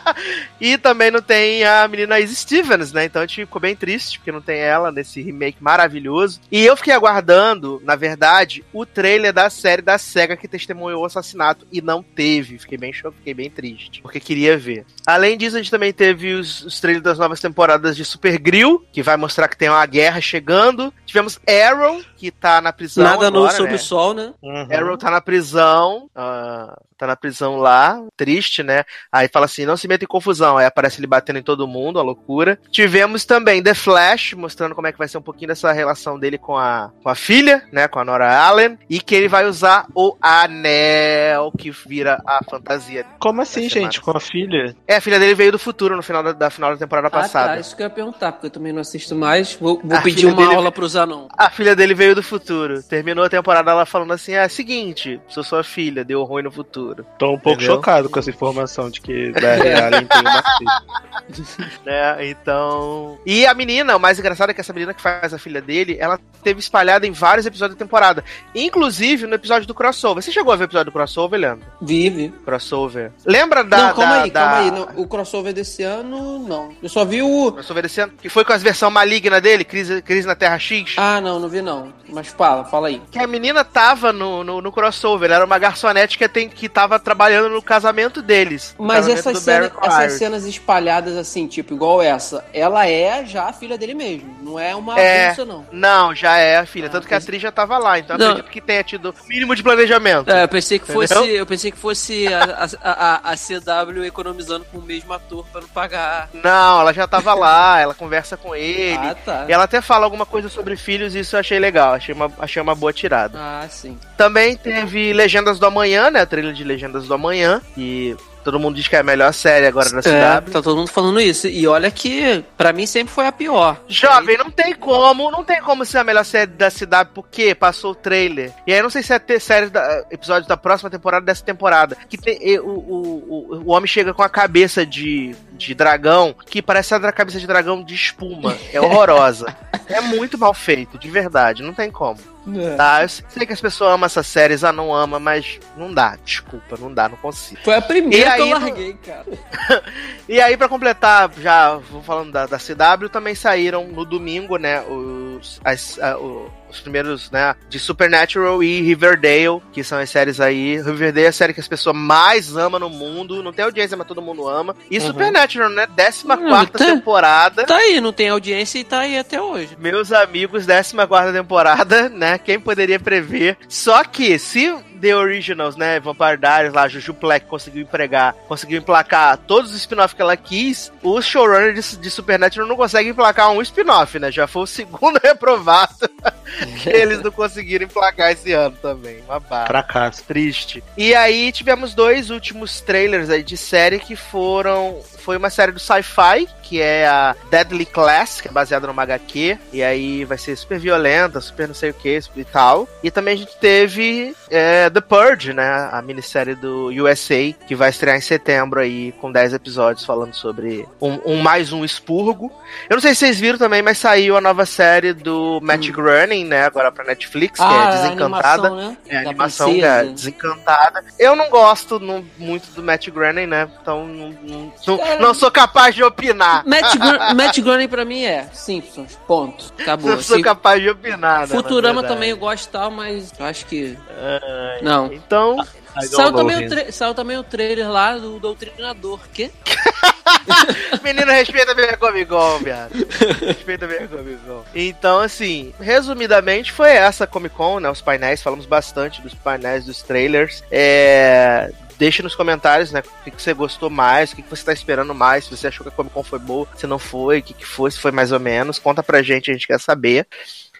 S2: [laughs] e também não tem a menina Izzy Stevens, né? Então a gente ficou bem triste porque não tem ela nesse remake maravilhoso. E eu fiquei aguardando, na verdade, o trailer da série da SEGA que testemunhou o assassinato e não teve. Fiquei bem chocado, fiquei bem triste, porque queria ver. Além disso, a gente também teve os, os trailers das novas temporadas de Super Grill, que vai mostrar que tem uma guerra chegando. Tivemos Arrow, que tá na prisão
S4: Nada novo
S2: agora,
S4: sobre
S2: né?
S4: o sol, né?
S3: Uhum.
S2: Arrow tá na prisão. ah, tá na prisão lá, triste, né? Aí fala assim, não se meta em confusão. Aí aparece ele batendo em todo mundo, a loucura. Tivemos também The Flash, mostrando como é que vai ser um pouquinho dessa relação dele com a, com a filha, né? Com a Nora Allen. E que ele vai usar o anel que vira a fantasia.
S5: Como assim, gente? Com a filha?
S2: É, a filha dele veio do futuro no final da, da final da temporada
S4: Ah, tá,
S2: passada.
S4: isso que eu ia perguntar, porque eu também não assisto mais. Vou, vou pedir uma
S2: dele-
S4: aula Zanon.
S2: A filha dele veio do futuro. Terminou a temporada ela falando assim: é seguinte, sou sua filha, deu ruim no futuro.
S5: Tô um pouco
S2: Entendeu?
S5: chocado com essa informação de que Barry [laughs] Allen tem uma filha. [laughs]
S2: né? Então. E a menina, o mais engraçado é que essa menina que faz a filha dele, ela teve espalhada em vários episódios da temporada. Inclusive no episódio do crossover. Você chegou a ver o episódio do crossover, Leandro?
S4: Vive.
S2: Crossover. Lembra da.
S4: não, calma
S2: da-
S4: aí,
S2: da-
S4: calma aí. Não, o crossover desse ano, não. Eu só vi o.
S2: Crossover desse ano? Que foi com as versão maligna dele, Crise, Crise na Terra X?
S4: Ah, não, não vi não. Mas fala, fala aí.
S2: Que a menina tava no, no, no crossover, ela era uma garçonete que, tem, que tava trabalhando no casamento deles.
S4: Mas
S2: casamento
S4: essas, cena- essas cenas espalhadas assim, tipo, igual essa, ela é já a filha dele mesmo. Não é uma
S2: É.
S4: avulsa, não.
S2: Não, já é a filha.
S4: Ah,
S2: Tanto que a atriz já tava lá. Então
S4: Não.
S2: acredito que tenha tido o mínimo de planejamento.
S4: É, eu pensei que fosse,
S2: Entendeu?
S4: eu pensei que fosse a, a, a, a CW economizando com o mesmo ator pra não pagar.
S2: Não, ela já tava lá, ela conversa com ele.
S4: Ah, tá.
S2: E ela até fala alguma coisa sobre filhos e isso eu achei legal. Achei uma, achei uma boa tirada.
S4: Ah, sim.
S2: Também teve Legendas do Amanhã, né? A trilha de Legendas do Amanhã. E todo mundo diz que é a melhor série agora da
S4: É,
S2: CW.
S4: tá todo mundo falando isso. E olha que, pra mim, sempre foi a pior.
S2: Jovem, não tem como, não tem como ser a melhor série da CW, porque passou o trailer. E aí não sei se é ter série da, episódio da próxima temporada dessa temporada. Que tem, o, o, o, o homem chega com a cabeça de, de dragão, que parece a cabeça de dragão de espuma. É horrorosa. [laughs] é muito mal feito, de verdade, não tem como. Tá, eu sei que as pessoas amam essas séries, ah, não ama, mas não dá, desculpa, não dá, não consigo.
S4: Foi a primeira
S2: E
S4: que eu
S2: aí,
S4: larguei, cara. [laughs]
S2: E aí, pra completar, já vou falando da, da CW, também saíram no domingo, né, os, as- a- o- os primeiros, né, de Supernatural e Riverdale, que são as séries aí. Riverdale é a série que as pessoas mais amam no mundo, não tem audiência, mas todo mundo ama. E
S4: Uhum.
S2: Supernatural, né, 14
S4: Não, tá-
S2: temporada.
S4: Tá aí, não tem audiência e tá aí até hoje.
S2: Meus amigos, 14 temporada, [laughs] né? Quem poderia prever? Só que, se The Originals, né? Vampire Diaries lá, Juju Black conseguiu empregar, conseguiu emplacar todos os spin-offs que ela quis, os showrunners de, de Supernatural não conseguem emplacar um spin-off, né? Já foi o [laughs] segundo reprovado que eles não conseguiram emplacar esse ano também. Uma barra
S5: Fracasso.
S2: triste. E aí tivemos dois últimos trailers aí de série que foram. Foi uma série do sci-fi, que é a Deadly Class, que é baseada numa HQ. E aí vai ser super violenta, super não sei o que e tal. E também a gente teve é, The Purge, né? A minissérie do USA, que vai estrear em setembro aí, com 10 episódios falando sobre um, um mais um expurgo. Eu não sei se vocês viram também, mas saiu a nova série do Matt Groening, né? Agora pra Netflix, que é Desencantada.
S4: Hum. Ah, animação, né?
S2: É, a animação
S4: princesa.
S2: é desencantada. Eu não gosto nu- muito do Matt Groening, né? Então não, não, não-
S4: Cara, [laughs]
S2: não sou capaz de opinar.
S4: Matt, Gr [laughs] Matt Groening pra mim é Simpsons, ponto. Acabou.
S2: Não sou
S4: Se-
S2: capaz de opinar. né,
S4: Futurama também eu gosto e tal, mas eu acho que.
S2: Ai,
S4: Não.
S2: Então,
S5: I don't
S4: Saiu também, o saiu também o trailer lá do Doutrinador. Que? [laughs]
S2: menino, respeita minha Comic-Con, viado. respeita minha Comic-Con. Então, assim, resumidamente, foi essa Comic Con, né? Os painéis, falamos bastante dos painéis, dos trailers. É. Deixa nos comentários, né? O que, que você gostou mais, o que, que você tá esperando mais, se você achou que a Comic Con foi boa, se não foi, o que, que foi, se foi mais ou menos. Conta pra gente, a gente quer saber.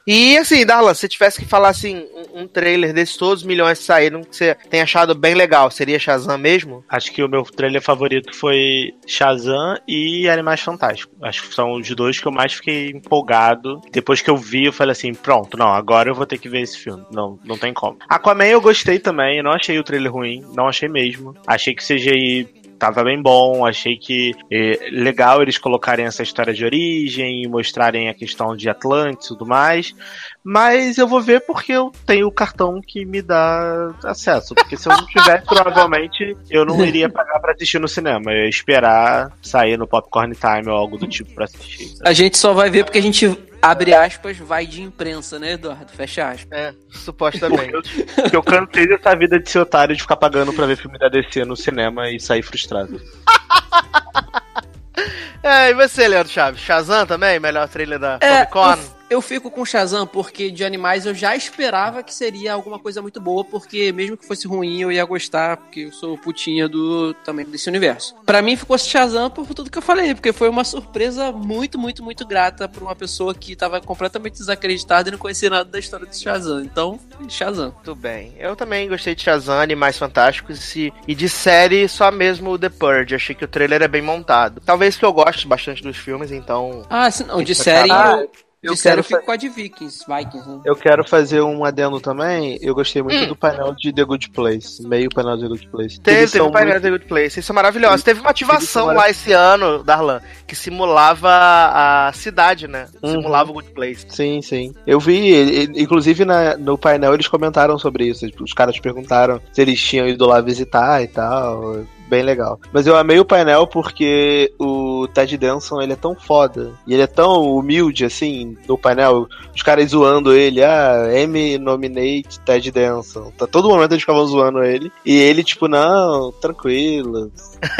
S2: E assim, Darlan, se tivesse que falar assim, um, um trailer desses todos os milhões que saíram que você tem achado bem legal, seria Shazam mesmo?
S5: Acho que o meu trailer favorito foi Shazam e Animais Fantásticos. Acho que são os dois que eu mais fiquei empolgado. Depois que eu vi, eu falei assim: pronto, não, agora eu vou ter que ver esse filme. Não, não tem como. Aquaman eu gostei também, eu não achei o trailer ruim, não achei mesmo. Achei que o CGI tava bem bom, achei que é, legal eles colocarem essa história de origem e mostrarem a questão de Atlantis e tudo mais. Mas eu vou ver porque eu tenho o cartão que me dá acesso. Porque se eu não tivesse, [laughs] provavelmente eu não iria pagar pra assistir no cinema. Eu ia esperar sair no Popcorn Time ou algo do tipo pra assistir.
S4: A gente só vai ver porque a gente, abre aspas, vai de imprensa, né, Eduardo? Fecha aspas.
S2: É, supostamente.
S5: Porque eu cansei dessa vida de ser otário de ficar pagando pra ver filme da DC no cinema e sair frustrado. [laughs]
S2: é, e você, Leandro Chaves? Shazam também? Melhor trailer da
S4: É,
S2: Comic Con?
S4: Eu fico com Shazam porque de animais eu já esperava que seria alguma coisa muito boa, porque mesmo que fosse ruim eu ia gostar, porque eu sou putinha do também desse universo. Para mim ficou Shazam por tudo que eu falei, porque foi uma surpresa muito, muito, muito grata para uma pessoa que tava completamente desacreditada e não conhecia nada da história do Shazam. Então, Shazam.
S2: Muito bem. Eu também gostei de Shazam, Animais Fantásticos e, e de série só mesmo o The Purge. Achei que o trailer é bem montado. Talvez que eu goste bastante dos filmes, então.
S4: Ah, sim, não, de série.
S3: Ah,
S4: de
S3: eu quero
S4: com a de Vikings, Vikings, né?
S3: Eu quero fazer um adendo também. Eu gostei muito do painel de The Good Place. Meio painel de The Good Place.
S2: Teve,
S3: são
S2: o painel
S3: muito-
S2: The Good Place. Isso é maravilhoso. Teve uma ativação lá esse ano, Darlan, que simulava a cidade, né?
S3: Uhum.
S2: Simulava o Good Place.
S3: Sim, sim. Eu vi, inclusive na- no painel eles comentaram sobre isso. Os caras perguntaram se eles tinham ido lá visitar e tal. Bem legal. Mas eu amei o painel porque o Ted Danson ele é tão foda. E ele é tão humilde assim no painel. Os caras zoando ele. Ah, M nominate Ted Danson. Tá, todo momento eles ficavam zoando ele. E ele, tipo, não, tranquilo. [laughs]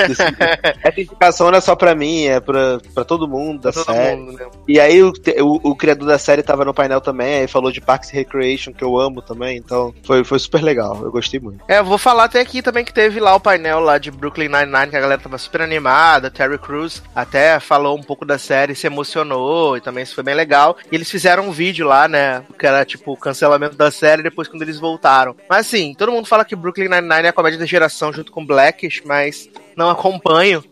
S3: Essa indicação não é só pra mim, é pra, pra todo mundo da
S2: Todo
S3: série.
S2: mundo, né?
S3: E aí o, o, o criador da série tava no painel também, aí falou de Parks and Recreation, que eu amo também, então foi, foi super legal, eu gostei muito.
S2: É, eu vou falar até aqui também que teve lá o painel lá de Brooklyn Nine-Nine, que a galera tava super animada, Terry Crews até falou um pouco da série, se emocionou, e também isso foi bem legal. E eles fizeram um vídeo lá, né, que era tipo o cancelamento da série depois quando eles voltaram. Mas assim, todo mundo fala que Brooklyn Nine-Nine é a comédia da geração junto com Blackish, mas não acompanho.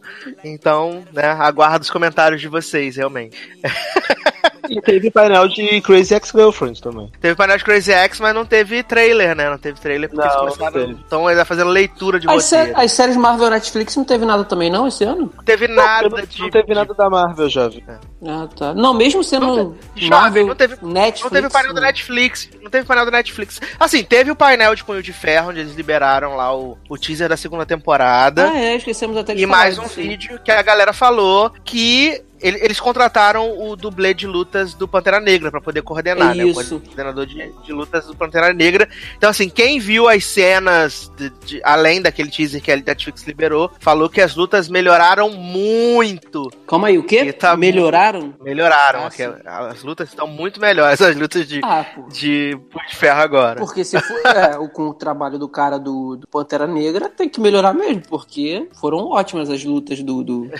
S2: Então, né, aguardo os comentários de vocês, realmente. [laughs]
S3: E teve painel de Crazy Ex-Girlfriend também.
S2: Teve painel de Crazy X, mas não teve trailer, né? Não teve trailer porque
S3: Não,
S2: eles
S3: não
S2: começaram.
S3: teve.
S2: Estão ainda fazendo leitura de
S4: As, sé- as séries Marvel Netflix não teve nada também, não, esse ano?
S2: Não teve nada
S3: não,
S2: de.
S3: não teve nada da Marvel, jovem.
S4: Ah, tá. Não, mesmo sendo
S2: Não teve-
S4: Marvel,
S2: não teve-
S4: Netflix.
S2: Não teve painel da
S4: né?
S2: Netflix. Não teve painel da Netflix. Assim, teve o painel de Punho de Ferro, onde eles liberaram lá o, o teaser da segunda temporada.
S4: Ah, é, esquecemos até de
S2: e
S4: falar
S2: mais um vídeo que a galera falou que ele- eles contrataram o dublê de lutas do Pantera Negra pra poder coordenar,
S4: É
S2: né? O
S4: isso.
S2: coordenador de, de lutas do Pantera Negra. Então, assim, quem viu as cenas de- de- além daquele teaser que a Netflix liberou, falou que as lutas melhoraram muito.
S4: Calma aí, o quê?
S2: Tá
S4: Melhoraram?
S2: Melhoraram.
S4: Ah,
S2: aqui, as lutas estão muito melhores, as lutas de,
S4: Ah,
S2: de Punho de Ferro agora.
S4: Porque se for é, com o trabalho do cara do, do Pantera Negra, tem que melhorar mesmo, porque foram ótimas as lutas do. do-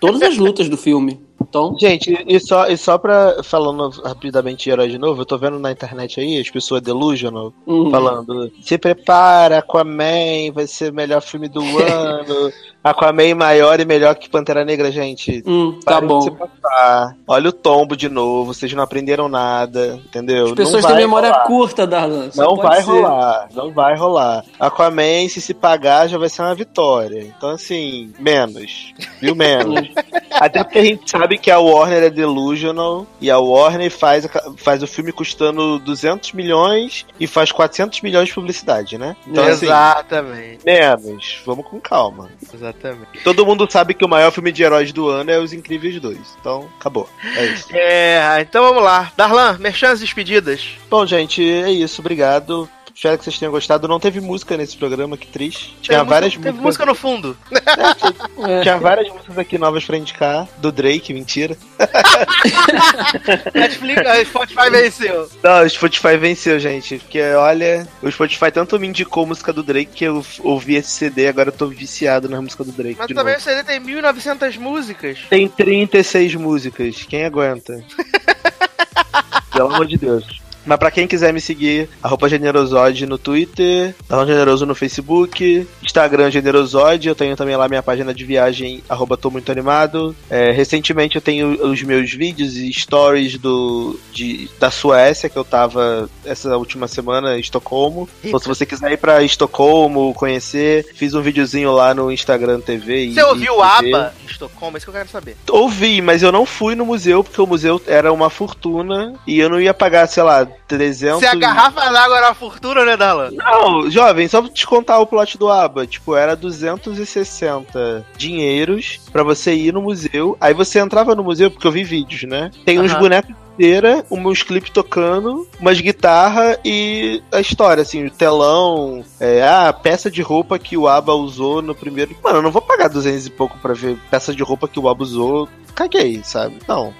S4: todas as lutas do filme. Então,
S3: Gente, e só, e só pra, falando rapidamente de herói de novo, eu tô vendo na internet aí as pessoas delusional
S4: hum,
S3: falando, se prepara, Aquaman vai ser o melhor filme do [laughs] ano, Aquaman maior e melhor que Pantera Negra, gente.
S4: hum, tá bom.
S3: Olha o tombo de novo, vocês não aprenderam nada, entendeu?
S4: As pessoas têm memória
S3: rolar.
S4: curta, Darlan. só
S3: Não vai
S4: ser.
S3: rolar, não vai rolar. Aquaman, se se pagar, já vai ser uma vitória. Então, assim, menos. Viu? Menos. [laughs] [laughs] Até porque a gente sabe que a Warner é delusional e a Warner faz, faz o filme custando 200 milhões e faz 400 milhões de publicidade, né? Então, assim,
S2: Exatamente.
S3: menos. Vamos com calma.
S2: Exatamente.
S3: Todo mundo sabe que o maior filme de heróis do ano é Os Incríveis 2. Então, acabou. É isso.
S2: É, então vamos lá. Darlan, merchans despedidas.
S3: Bom, gente, é isso. Obrigado. Espero que vocês tenham gostado. Não teve música nesse programa, que triste. Tinha
S2: Teve
S3: várias
S2: música, teve
S3: músicas.
S2: música no fundo.
S4: É.
S3: Tinha várias músicas aqui novas pra indicar. Do Drake, mentira. [laughs]
S2: Netflix, a Spotify venceu.
S3: Não, o Spotify venceu, gente. Porque, olha, o Spotify tanto me indicou música do Drake que eu ouvi esse CD agora eu tô viciado na música do Drake.
S2: Mas também
S3: novo.
S2: o CD tem 1900 músicas.
S3: Tem 36 músicas. Quem aguenta? [laughs] Pelo amor de Deus. Mas pra quem quiser me seguir, arroba Generosode no Twitter, Darlan Generoso no Facebook, Instagram Generosode, eu tenho também lá minha página de viagem, arroba tô muito animado. É, recentemente eu tenho os meus vídeos e stories do, de, da Suécia, que eu tava essa última semana em Estocolmo. Então se você quiser ir pra Estocolmo, conhecer, fiz um videozinho lá no Instagram TV. e-
S2: Você ouviu
S3: e
S2: o
S3: TV.
S2: ABBA em Estocolmo? É isso que eu quero saber.
S3: Ouvi, mas eu não fui no museu porque o museu era uma fortuna e eu não ia pagar, sei lá, 300.
S2: Se a garrafa d'água era uma fortuna, né, Darlan?
S3: Não, jovem, só pra te contar o plot do ABBA, tipo, era 260 dinheiros pra você ir no museu. Aí você entrava no museu, porque eu vi vídeos, né? Tem uns bonecos inteira, uns clipes tocando, umas guitarras e a história, assim, o telão, é, a peça de roupa que o ABBA usou no primeiro. Mano, eu não vou pagar 200 e pouco pra ver peça de roupa que o ABBA usou caguei, sabe? Não.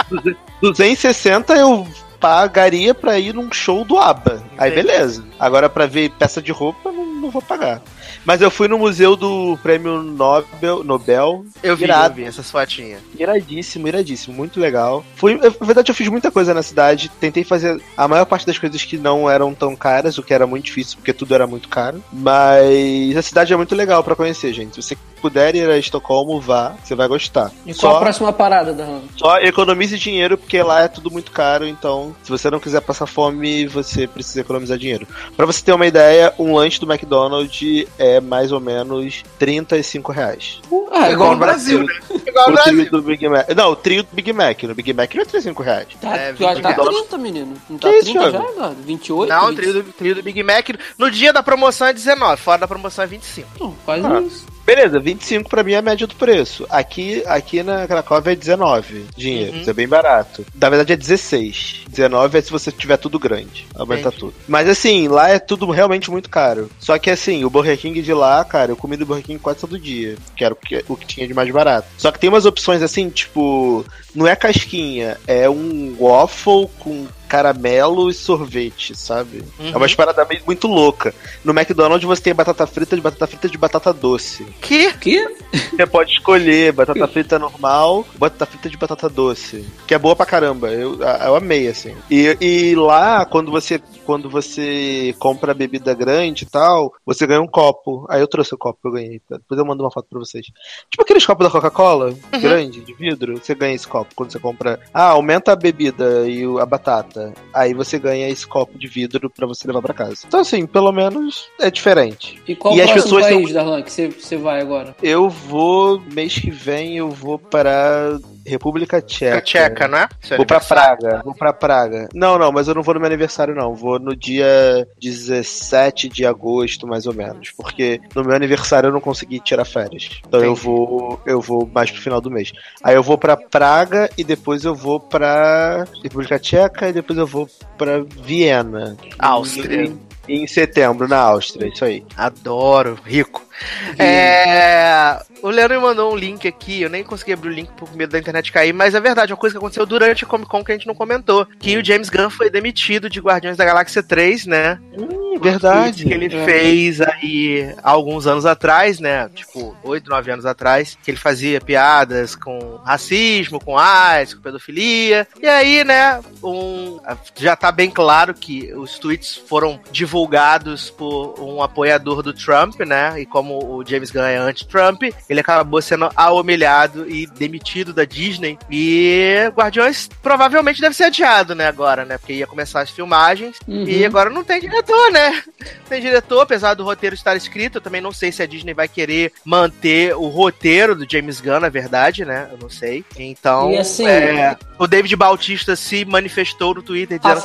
S3: [laughs] 260 eu pagaria pra ir num show do ABBA. Aí beleza. Agora pra ver peça de roupa, não, não vou pagar. Mas eu fui no museu do prêmio Nobel, Nobel
S2: Eu vi,
S3: Irado.
S2: eu vi essas fotinhas.
S3: Iradíssimo, iradíssimo, muito legal. Fui, na verdade, eu fiz muita coisa na cidade. Tentei fazer a maior parte das coisas que não eram tão caras, o que era muito difícil, porque tudo era muito caro. Mas a cidade é muito legal pra conhecer, gente. Se você puder ir a Estocolmo, vá, você vai gostar.
S4: E qual a
S3: Só,
S4: próxima parada da Hannah?
S3: só economize dinheiro, porque lá é tudo muito caro. Então, se você não quiser passar fome, você precisa economizar dinheiro. Pra você ter uma ideia, um lanche do McDonald's é mais ou menos 35 reais.
S4: Ah,
S2: Igual no Brasil, né? [laughs] Igual no
S3: O
S2: Brasil.
S3: trio do Big Mac. Não, o trio do Big Mac. No Big Mac não é 35 reais.
S4: Tá,
S2: É,
S4: tá,
S2: 20
S4: tá
S2: reais.
S4: 30, menino. Não tá
S3: Que isso,
S4: 30 já,
S3: Thiago?
S4: Eduardo? 28?
S2: Não, o
S4: 20?
S2: trio do, trio do Big Mac. No dia da promoção é 19, fora da promoção é 25.
S4: Não, quase
S3: Ah.
S4: isso.
S3: Beleza, 25 pra mim é a média do preço. Aqui, aqui na Cracóvia é 19 dinheiro.
S2: Uhum.
S3: Isso é bem barato. Na verdade é 16. 19 é se você tiver tudo grande. Aumenta
S2: Entendi.
S3: tudo. Mas assim, lá é tudo realmente muito caro. Só que assim, o Burger King de lá, cara, eu comi do Burger King quase todo dia. Que era o que, o que tinha de mais barato. Só que tem umas opções assim, tipo, não é casquinha, é um waffle com caramelo e sorvete, sabe?
S2: Uhum.
S3: É uma parada meio muito louca. No McDonald's você tem batata frita de batata frita de batata doce.
S2: Que?
S4: Que?
S3: Você pode escolher batata frita normal, batata frita de batata doce, que é boa pra caramba. Eu, eu amei assim. E, e lá quando você quando você compra bebida grande e tal, você ganha um copo. Aí eu trouxe o copo que eu ganhei. tá? Depois eu mando uma foto pra vocês. Tipo aqueles copos da Coca-Cola, grande, de vidro. Você ganha esse copo quando você compra. Ah, aumenta a bebida e a batata. Aí você ganha esse copo de vidro pra você levar pra casa. Então assim, pelo menos é diferente.
S4: E qual
S3: E
S4: o
S3: as pessoas
S4: país, Darlan, que você, você vai agora?
S3: Eu vou, mês que vem, eu vou para República Tcheca.
S2: Tcheca, não é? Seu
S3: Vou pra. Praga, vou pra Praga. Não, não, mas eu não vou no meu aniversário, não. Vou no dia 17 de agosto, mais ou menos. Porque no meu aniversário eu não consegui tirar férias. Então eu vou. Eu vou mais pro final do mês. Aí eu vou pra Praga e depois eu vou pra República Tcheca e depois eu vou pra Viena.
S2: Áustria.
S3: Em, em setembro, na Áustria, isso aí.
S2: Adoro, rico. É, o Leandro me mandou um link aqui, eu nem consegui abrir o link por medo da internet cair, mas é verdade, uma coisa que aconteceu durante a Comic Con que a gente não comentou, que o James Gunn foi demitido de Guardiões da Galáxia 3, né?
S3: Hum, verdade.
S2: Que ele
S4: É.
S2: fez aí alguns anos atrás, né? Tipo, 8, 9 anos atrás, que ele fazia piadas com racismo, com AIDS, com pedofilia. E aí, né, um, já tá bem claro que os tweets foram divulgados por um apoiador do Trump, né? E como o James Gunn é anti-Trump, ele acabou sendo humilhado e demitido da Disney. E Guardiões provavelmente deve ser adiado, né, agora, né? Porque ia começar as filmagens.
S4: Uhum.
S2: E agora não tem diretor, né? Tem diretor, apesar do roteiro estar escrito. Eu também não sei se a Disney vai querer manter o roteiro do James Gunn, na verdade, né? Eu não sei. Então,
S4: E assim-
S2: é, o David Bautista se manifestou no Twitter dizendo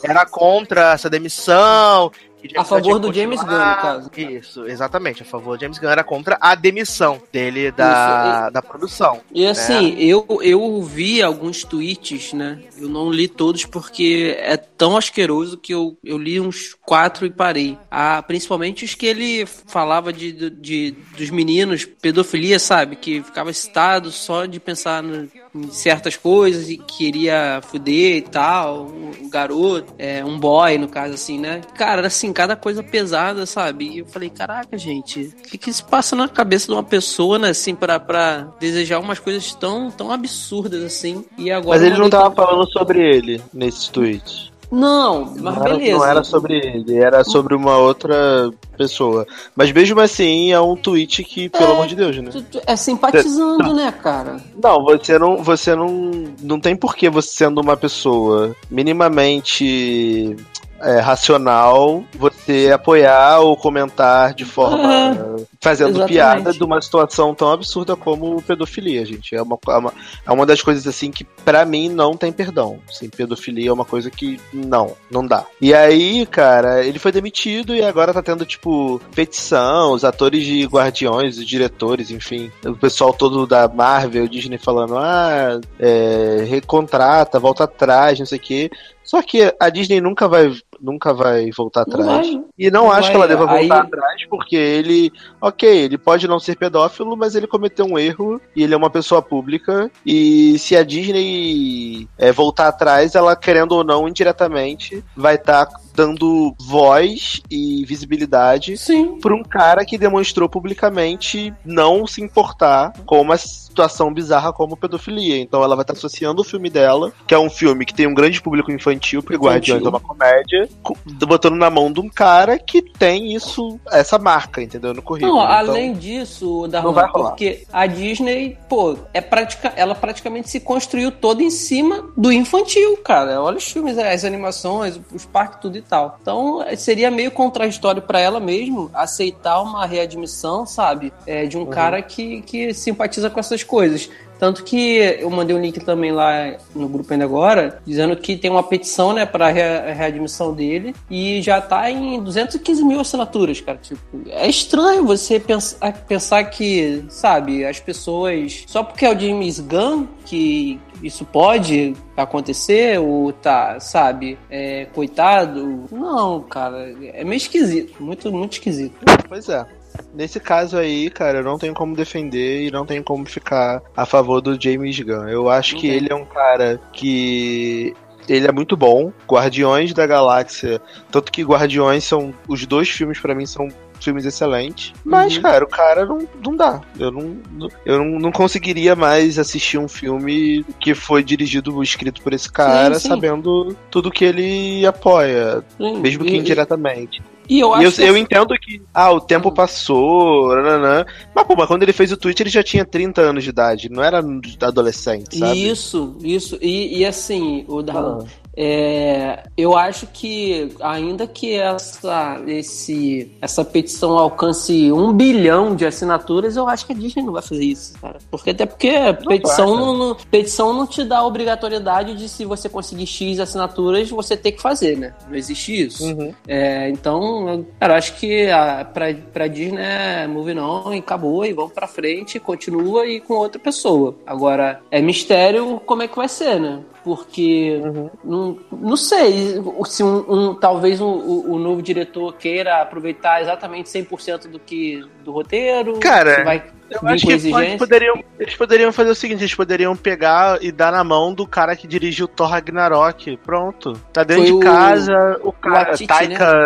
S2: que era contra essa demissão.
S4: A favor do James. Gunn, no caso.
S2: Isso, exatamente. A favor do James Gunn era contra a demissão dele da, da produção.
S4: E assim, eu, eu vi alguns tweets, né? Eu não li todos porque é tão asqueroso que eu, eu li uns quatro e parei. Ah, principalmente os que ele falava de, de, de- dos meninos, pedofilia, sabe? Que ficava excitado só de pensar no- em certas coisas e queria fuder e tal. Um, um garoto, é, um boy, no caso, assim, né? Cara, assim, cada coisa pesada, sabe? E eu falei, caraca, gente, o que, que se passa na cabeça de uma pessoa, né, assim, pra, pra desejar umas coisas tão, tão absurdas assim. E agora.
S3: Mas ele não tava falando sobre ele nesses tweets.
S4: Não, mas
S3: não, era,
S4: beleza.
S3: não era sobre ele, era sobre uma outra pessoa. Mas mesmo assim, é um tweet que, pelo amor de Deus, né?
S4: É simpatizando, né, cara?
S3: Não, você não, você não, não tem por que você sendo uma pessoa minimamente é, racional, você apoiar ou comentar de forma fazendo
S4: exatamente.
S3: piada de uma situação tão absurda como pedofilia, gente. É uma, é uma, é uma das coisas assim que pra mim não tem perdão. Assim, pedofilia é uma coisa que não, não dá. E aí, cara, ele foi demitido e agora tá tendo tipo petição, os atores de Guardiões, os diretores, enfim, o pessoal todo da Marvel, Disney falando, ah, é, recontrata, volta atrás, não sei o quê. Só que a Disney nunca vai nunca vai voltar atrás.
S4: vai.
S3: E não,
S4: Não
S3: acho
S4: vai.
S3: que ela deva
S4: Aí-
S3: voltar atrás, porque ele. Ok, ele pode não ser pedófilo, mas ele cometeu um erro e ele é uma pessoa pública. E se a Disney é, voltar atrás, ela, querendo ou não, indiretamente, vai estar dando voz e visibilidade para um cara que demonstrou publicamente não se importar com uma situação bizarra como pedofilia. Então ela vai estar associando o filme dela, que é um filme que tem um grande público infantil, porque
S4: Infantil.
S3: Guardiões é uma comédia, co- botando na mão de um cara que tem isso, essa marca, entendeu? No currículo.
S4: Não,
S3: Então,
S4: além disso,
S3: não
S4: Darlan, porque a Disney, pô, é pratica, ela praticamente se construiu toda em cima do infantil, cara. Olha os filmes, as animações, os parques, tudo e tal. Então, seria meio contraditório pra ela mesmo aceitar uma readmissão, sabe? É, de um
S3: Uhum.
S4: cara que, que simpatiza com essas coisas. Tanto que eu mandei um link também lá no grupo ainda agora, dizendo que tem uma petição, né, pra rea- readmissão dele, e já tá em 215 mil assinaturas, cara. Tipo, é estranho você pensar, pensar que, sabe, as pessoas. Só porque é o James Gunn que isso pode acontecer, ou tá, sabe, é, coitado. Não, cara, é meio esquisito, muito, muito esquisito.
S3: Pois é. Nesse caso aí, cara, eu não tenho como defender e não tenho como ficar a favor do James Gunn. Eu acho que
S4: tem.
S3: ele é um cara que. Ele é muito bom. Guardiões da Galáxia. Tanto que Guardiões são. Os dois filmes, pra mim, são filmes excelentes. Mas,
S4: Uhum.
S3: cara, o cara não, não dá. Eu, não, eu não, não conseguiria mais assistir um filme que foi dirigido ou escrito por esse cara,
S4: Sim, sim.
S3: sabendo tudo que ele apoia, mesmo que
S4: E-
S3: indiretamente.
S4: E eu acho
S3: eu,
S4: que
S3: eu entendo que, ah, o tempo
S4: Uhum.
S3: passou, nananã. mas pô, mas quando ele fez o tweet ele já tinha 30 anos de idade, não era adolescente, sabe?
S4: Isso, isso. E, e assim, o Darlan, é, eu acho que ainda que essa, esse, essa petição alcance um bilhão de assinaturas, eu acho que a Disney não vai fazer isso, cara. Porque até porque petição
S3: vai,
S4: não, não- petição não te dá a obrigatoriedade de se você conseguir X assinaturas, você ter que fazer, né? Não existe isso.
S3: Uhum.
S4: É, então, cara, acho que a, pra, pra Disney é move não e acabou e vamos pra frente, continua e com outra pessoa. Agora, é mistério como é que vai ser, né? Porque não, não sei se um, um- talvez o, o- o novo diretor queira aproveitar exatamente 100% do que do roteiro.
S3: Cara,
S4: vai
S3: Eu acho que eles poderiam, eles poderiam fazer o seguinte, eles poderiam pegar e dar na mão do cara que dirigiu Thor Ragnarok. Pronto. Tá dentro
S4: Foi
S3: de
S4: o-
S3: casa, o cara,
S4: Waititi,
S3: Taika...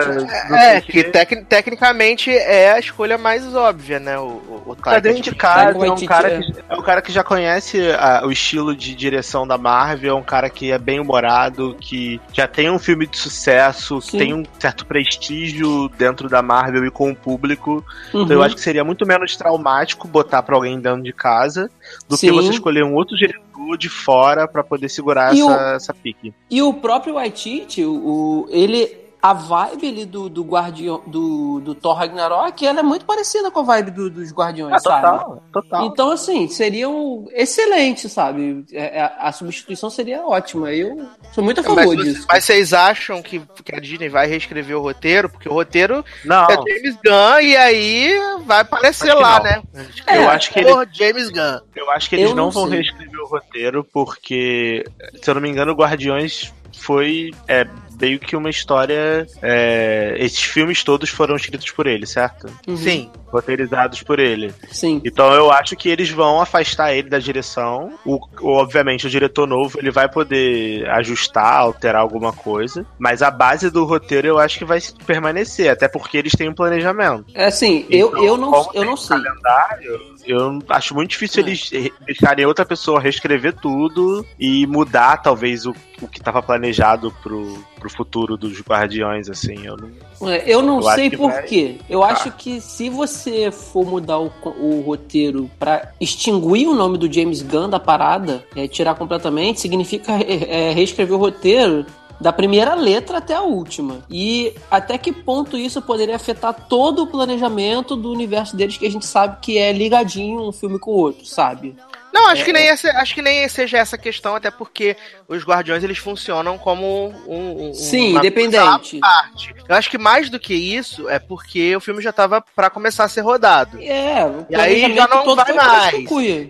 S4: né?
S2: É,
S3: o
S2: que tec- tecnicamente é a escolha mais óbvia, né? O, o, o
S3: Tá
S2: Taika
S3: dentro de casa,
S4: Taika
S3: é um, cara
S4: é.
S3: que, é um cara que já conhece ah, o estilo de direção da Marvel, é um cara que é bem humorado, que já tem um filme de sucesso, que
S4: Sim.
S3: tem um certo prestígio dentro da Marvel e com o público.
S4: Uhum.
S3: Então eu acho que seria muito menos traumático botar pra alguém dentro de casa do
S4: Sim.
S3: que você escolher um outro diretor de fora pra poder segurar
S4: E
S3: essa,
S4: o-
S3: essa pique.
S4: E o próprio Waititi, o, ele. A vibe ali do, do Guardião do, do Thor Ragnarok, ela é muito parecida com a vibe do- dos Guardiões, sabe?
S3: Ah, total.
S4: Então, assim, seria um excelente, sabe? É, é, A substituição seria ótima. Eu sou muito a
S2: Mas,
S4: favor
S2: vocês-
S4: disso.
S2: mas vocês acham que, que a Disney vai reescrever o roteiro? Porque o roteiro
S3: Não,
S2: é James Gunn e aí vai aparecer lá,
S3: não.
S2: né?
S3: eu
S4: É,
S3: acho que ele
S2: James Gunn.
S3: Eu acho que eles
S4: Eu
S3: não,
S4: não
S3: vão
S4: sei.
S3: reescrever o roteiro, porque, se eu não me engano, Guardiões foi é, meio que uma história. é, esses filmes todos foram escritos por ele, certo?
S4: Uhum.
S2: Sim.
S3: Roteirizados por ele.
S4: Sim.
S3: Então eu acho que eles vão afastar ele da direção. O, obviamente, o diretor novo ele vai poder ajustar, alterar alguma coisa. Mas a base do roteiro eu acho que vai permanecer, até porque eles têm um planejamento.
S4: É assim, eu,
S3: Então,
S4: eu não,
S3: como
S4: eu não sei.
S3: calendário, eu acho muito difícil
S4: É.
S3: eles re- deixarem outra pessoa reescrever tudo e mudar, talvez, o, o que estava planejado pro, pro futuro dos Guardiões, assim. Eu não...
S4: É, Eu não
S3: Eu
S4: sei por
S3: vai-
S4: quê. Eu acho que se você for mudar o, o roteiro pra extinguir o nome do James Gunn da parada, é, tirar completamente, significa é, reescrever o roteiro da primeira letra até a última. E até que ponto isso poderia afetar todo o planejamento do universo deles, que a gente sabe que é ligadinho um filme com o outro, sabe?
S2: Não, acho, é, que nem esse, acho que nem seja essa questão, até porque os Guardiões eles funcionam como um. um
S4: Sim, independente.
S2: Parte. Eu acho que mais do que isso é porque o filme já tava para começar a ser rodado.
S4: É,
S2: e aí já não vai mais.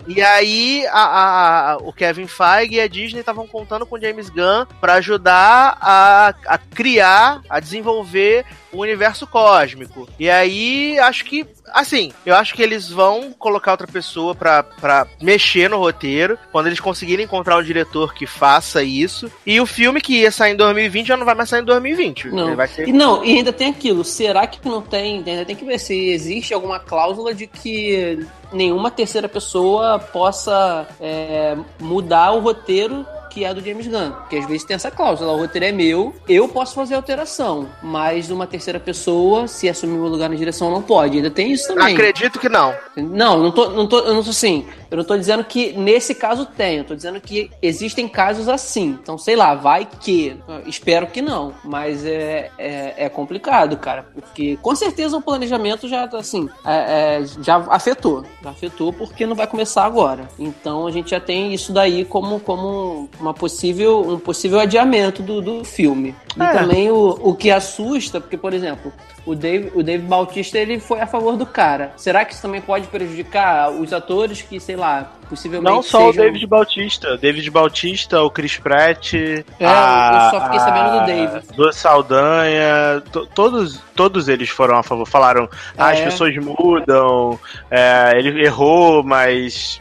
S2: E aí a, a, o Kevin Feige e a Disney estavam contando com o James Gunn para ajudar a, a criar, a desenvolver o universo cósmico. E aí, acho que, assim, eu acho que eles vão colocar outra pessoa pra, pra mexer no roteiro, quando eles conseguirem encontrar um diretor que faça isso. E o filme que ia sair em 2020 já não vai mais sair em 2020.
S4: Não,
S2: vai ser...
S4: e, não e ainda tem aquilo, será que não tem, ainda tem que ver se existe alguma cláusula de que nenhuma terceira pessoa possa é, mudar o roteiro que é do James Gunn. Porque às vezes tem essa cláusula, o roteiro é meu, eu posso fazer alteração, mas uma terceira pessoa, se assumir meu lugar na direção, não pode. Ainda tem isso também.
S2: Acredito que não.
S4: Não, não tô, não tô, eu não tô assim. Eu não tô dizendo que nesse caso tem, eu tô dizendo que existem casos assim. Então, sei lá, vai que. Espero que não. Mas é, é, é complicado, cara. Porque com certeza o planejamento já, assim, é, é, já afetou. Já afetou porque não vai começar agora. Então a gente já tem isso daí como, como uma possível, um possível adiamento do, do filme. E é. também o, o que assusta, porque, por exemplo, o Dave, o Dave Bautista ele foi a favor do cara. Será que isso também pode prejudicar os atores que, sei lá, possivelmente.
S3: Não só sejam... o David Bautista. David Bautista, o Chris Pratt.
S4: É, a, eu só fiquei sabendo do Dave.
S3: Do Saldanha. todos, todos eles foram a favor. Falaram, ah, as é. pessoas mudam, é, ele errou, mas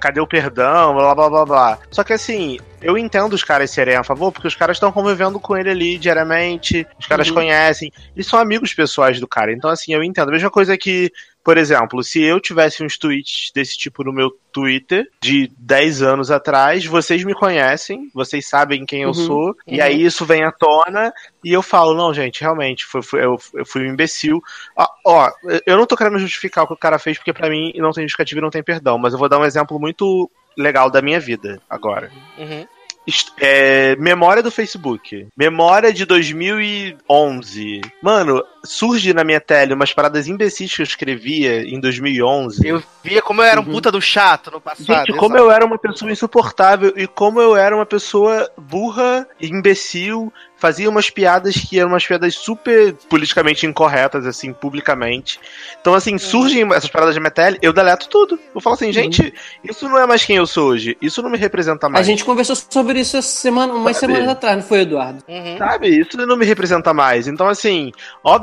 S3: cadê o perdão, blá blá blá blá. Só que assim, eu entendo os caras serem a favor, porque os caras estão convivendo com ele ali diariamente, os caras uhum. conhecem, eles são amigos pessoais do cara. Então, assim, eu entendo. A mesma coisa que, por exemplo, se eu tivesse uns tweets desse tipo no meu Twitter de 10 anos atrás, vocês me conhecem, vocês sabem quem eu uhum. sou, uhum. e aí isso vem à tona, e eu falo, não, gente, realmente, foi, foi eu, eu, fui um imbecil. Ó, ó, eu não tô querendo justificar o que o cara fez, porque para mim não tem justificativa e não tem perdão, mas eu vou dar um exemplo muito legal da minha vida agora. Uhum. É, memória do Facebook. Memória de 2011. Mano, surge na minha tela umas paradas imbecis que eu escrevia em 2011.
S2: Eu via como eu era um uhum. puta do chato no passado.
S3: Gente, como eu era uma pessoa insuportável e como eu era uma pessoa burra, imbecil, fazia umas piadas que eram umas piadas super politicamente incorretas, assim, publicamente. Então, assim, uhum. surgem essas paradas de Metel, eu deleto tudo. Eu falo assim, gente, uhum. isso não é mais quem eu sou hoje. Isso não me representa mais.
S4: A gente conversou sobre isso essa semana, umas Sabe? semanas atrás, não foi, Eduardo?
S3: Uhum. Sabe? Isso não me representa mais. Então, assim,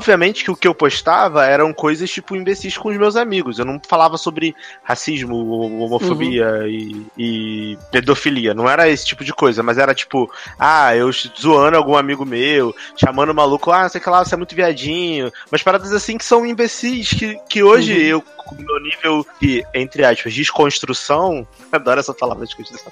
S3: obviamente que o que eu postava eram coisas, tipo, imbecis com os meus amigos. Eu não falava sobre racismo, homofobia uhum. e, e pedofilia. Não era esse tipo de coisa, mas era tipo, ah, eu zoando algum amigo meu, chamando o maluco, ah, sei que lá, você é muito viadinho. Mas paradas assim que são imbecis, que, que hoje uhum. eu, com o meu nível de, entre aspas, desconstrução, [laughs] adoro essa palavra desconstrução,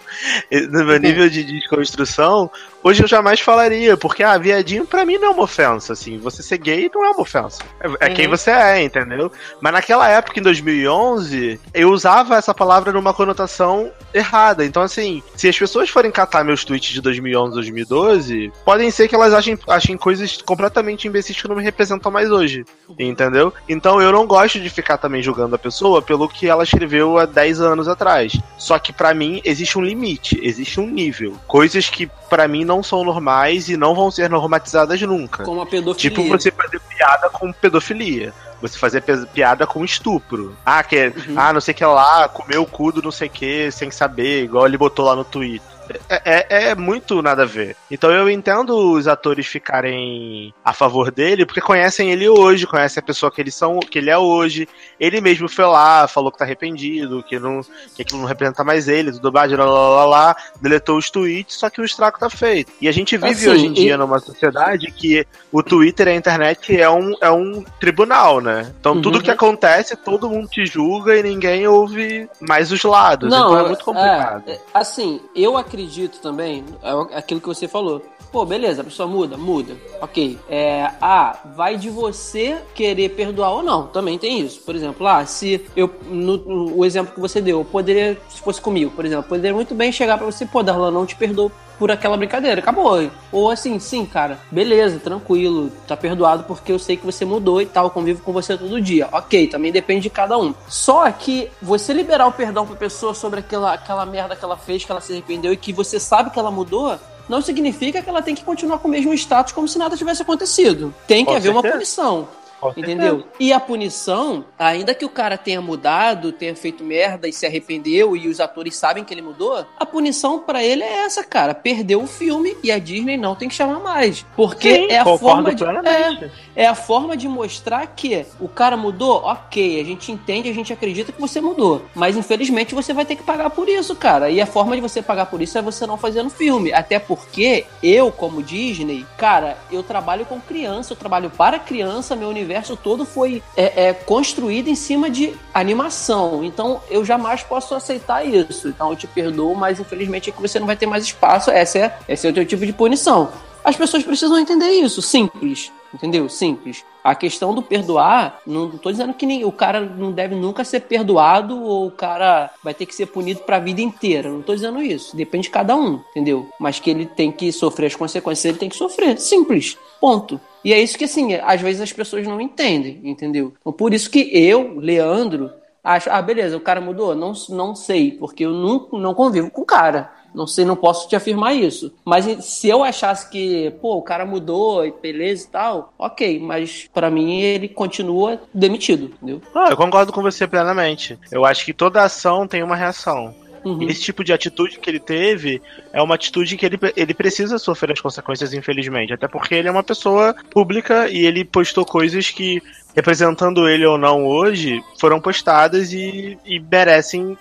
S3: no meu nível de desconstrução, hoje eu jamais falaria, porque, ah, viadinho pra mim não é uma ofensa, assim, você ser gay não é uma ofensa, é, é uhum. quem você é, entendeu? Mas naquela época, em 2011, eu usava essa palavra numa conotação errada, então assim, se as pessoas forem catar meus tweets de 2011, 2012, podem ser que elas achem, achem coisas completamente imbecis que não me representam mais hoje, entendeu? Então eu não gosto de ficar também julgando a pessoa pelo que ela escreveu há 10 anos atrás. Só que para mim existe um limite, existe um nível. Coisas que para mim não são normais e não vão ser normatizadas nunca.
S4: Como a pedofilia.
S3: Tipo você fazer piada com pedofilia você fazer piada com estupro. Ah, que, é, uhum. ah, não sei o que lá, comeu o cu do não sei o que, sem saber, igual ele botou lá no Twitter. É, é, é, muito nada a ver. Então eu entendo os atores ficarem a favor dele, porque conhecem ele hoje, conhecem a pessoa que, eles são, que ele é hoje. Ele mesmo foi lá, falou que tá arrependido, que, não, que aquilo não representa mais ele, tudo mais, lá, lá, lá, lá, deletou os tweets, só que o estrago tá feito. E a gente vive assim, hoje em dia e... numa sociedade que o Twitter e a internet é um, é um tribunal, né? Então uhum. tudo que acontece, todo mundo te julga e ninguém ouve mais os lados. Não, então é muito complicado. É,
S4: assim, eu acredito acredito também, é aquilo que você falou. Pô, beleza, a pessoa muda, muda. Ok. É, ah, vai de você querer perdoar ou não. Também tem isso. Por exemplo, ah, se eu. No, no o exemplo que você deu, eu poderia, se fosse comigo, por exemplo, poderia muito bem chegar para você, pô, Darlan, não te perdoo por aquela brincadeira. Acabou. Ou assim, sim, cara, beleza, tranquilo, tá perdoado porque eu sei que você mudou e tal, convivo com você todo dia. Ok, também depende de cada um. Só que você liberar o perdão pra pessoa sobre aquela, aquela merda que ela fez, que ela se arrependeu e que você sabe que ela mudou, não significa que ela tem que continuar com o mesmo status como se nada tivesse acontecido. Tem que
S5: Com
S4: haver uma punição. Entendeu? E a punição, ainda que o cara tenha mudado, tenha feito merda e se arrependeu e os atores sabem que ele mudou, a punição pra ele é essa, cara. Perdeu o filme e a Disney não tem que chamar mais. Porque
S5: Sim,
S4: é a forma de. É, é a forma de mostrar que o cara mudou, ok, a gente entende, a gente acredita que você mudou. Mas infelizmente você vai ter que pagar por isso, cara. E a forma de você pagar por isso é você não fazendo filme. Até porque eu, como Disney, cara, eu trabalho com criança, eu trabalho para criança, meu universo todo foi é, é, construído em cima de animação. Então eu jamais posso aceitar isso. Então eu te perdoo, mas infelizmente é que você não vai ter mais espaço. Essa é, esse é o teu tipo de punição. As pessoas precisam entender isso. Simples. Entendeu? Simples. A questão do perdoar, não tô dizendo que nem, o cara não deve nunca ser perdoado ou o cara vai ter que ser punido pra vida inteira. Não tô dizendo isso. Depende de cada um, entendeu? Mas que ele tem que sofrer as consequências, ele tem que sofrer. Simples. Ponto. E é isso que, assim, às vezes as pessoas não entendem, entendeu? Então, por isso que eu, Leandro, acho, ah, beleza, o cara mudou? Não, não sei, porque eu não, não convivo com o cara. Não sei, não posso te afirmar isso. Mas se eu achasse que, pô, o cara mudou, e beleza e tal, ok. Mas pra mim ele continua demitido, entendeu?
S5: Não, eu concordo com você plenamente. Eu acho que toda ação tem uma reação.
S4: Uhum.
S5: E esse tipo de atitude que ele teve é uma atitude que ele, ele precisa sofrer as consequências, infelizmente. Até porque ele é uma pessoa pública e ele postou coisas que, representando ele ou não hoje, foram postadas e, e merecem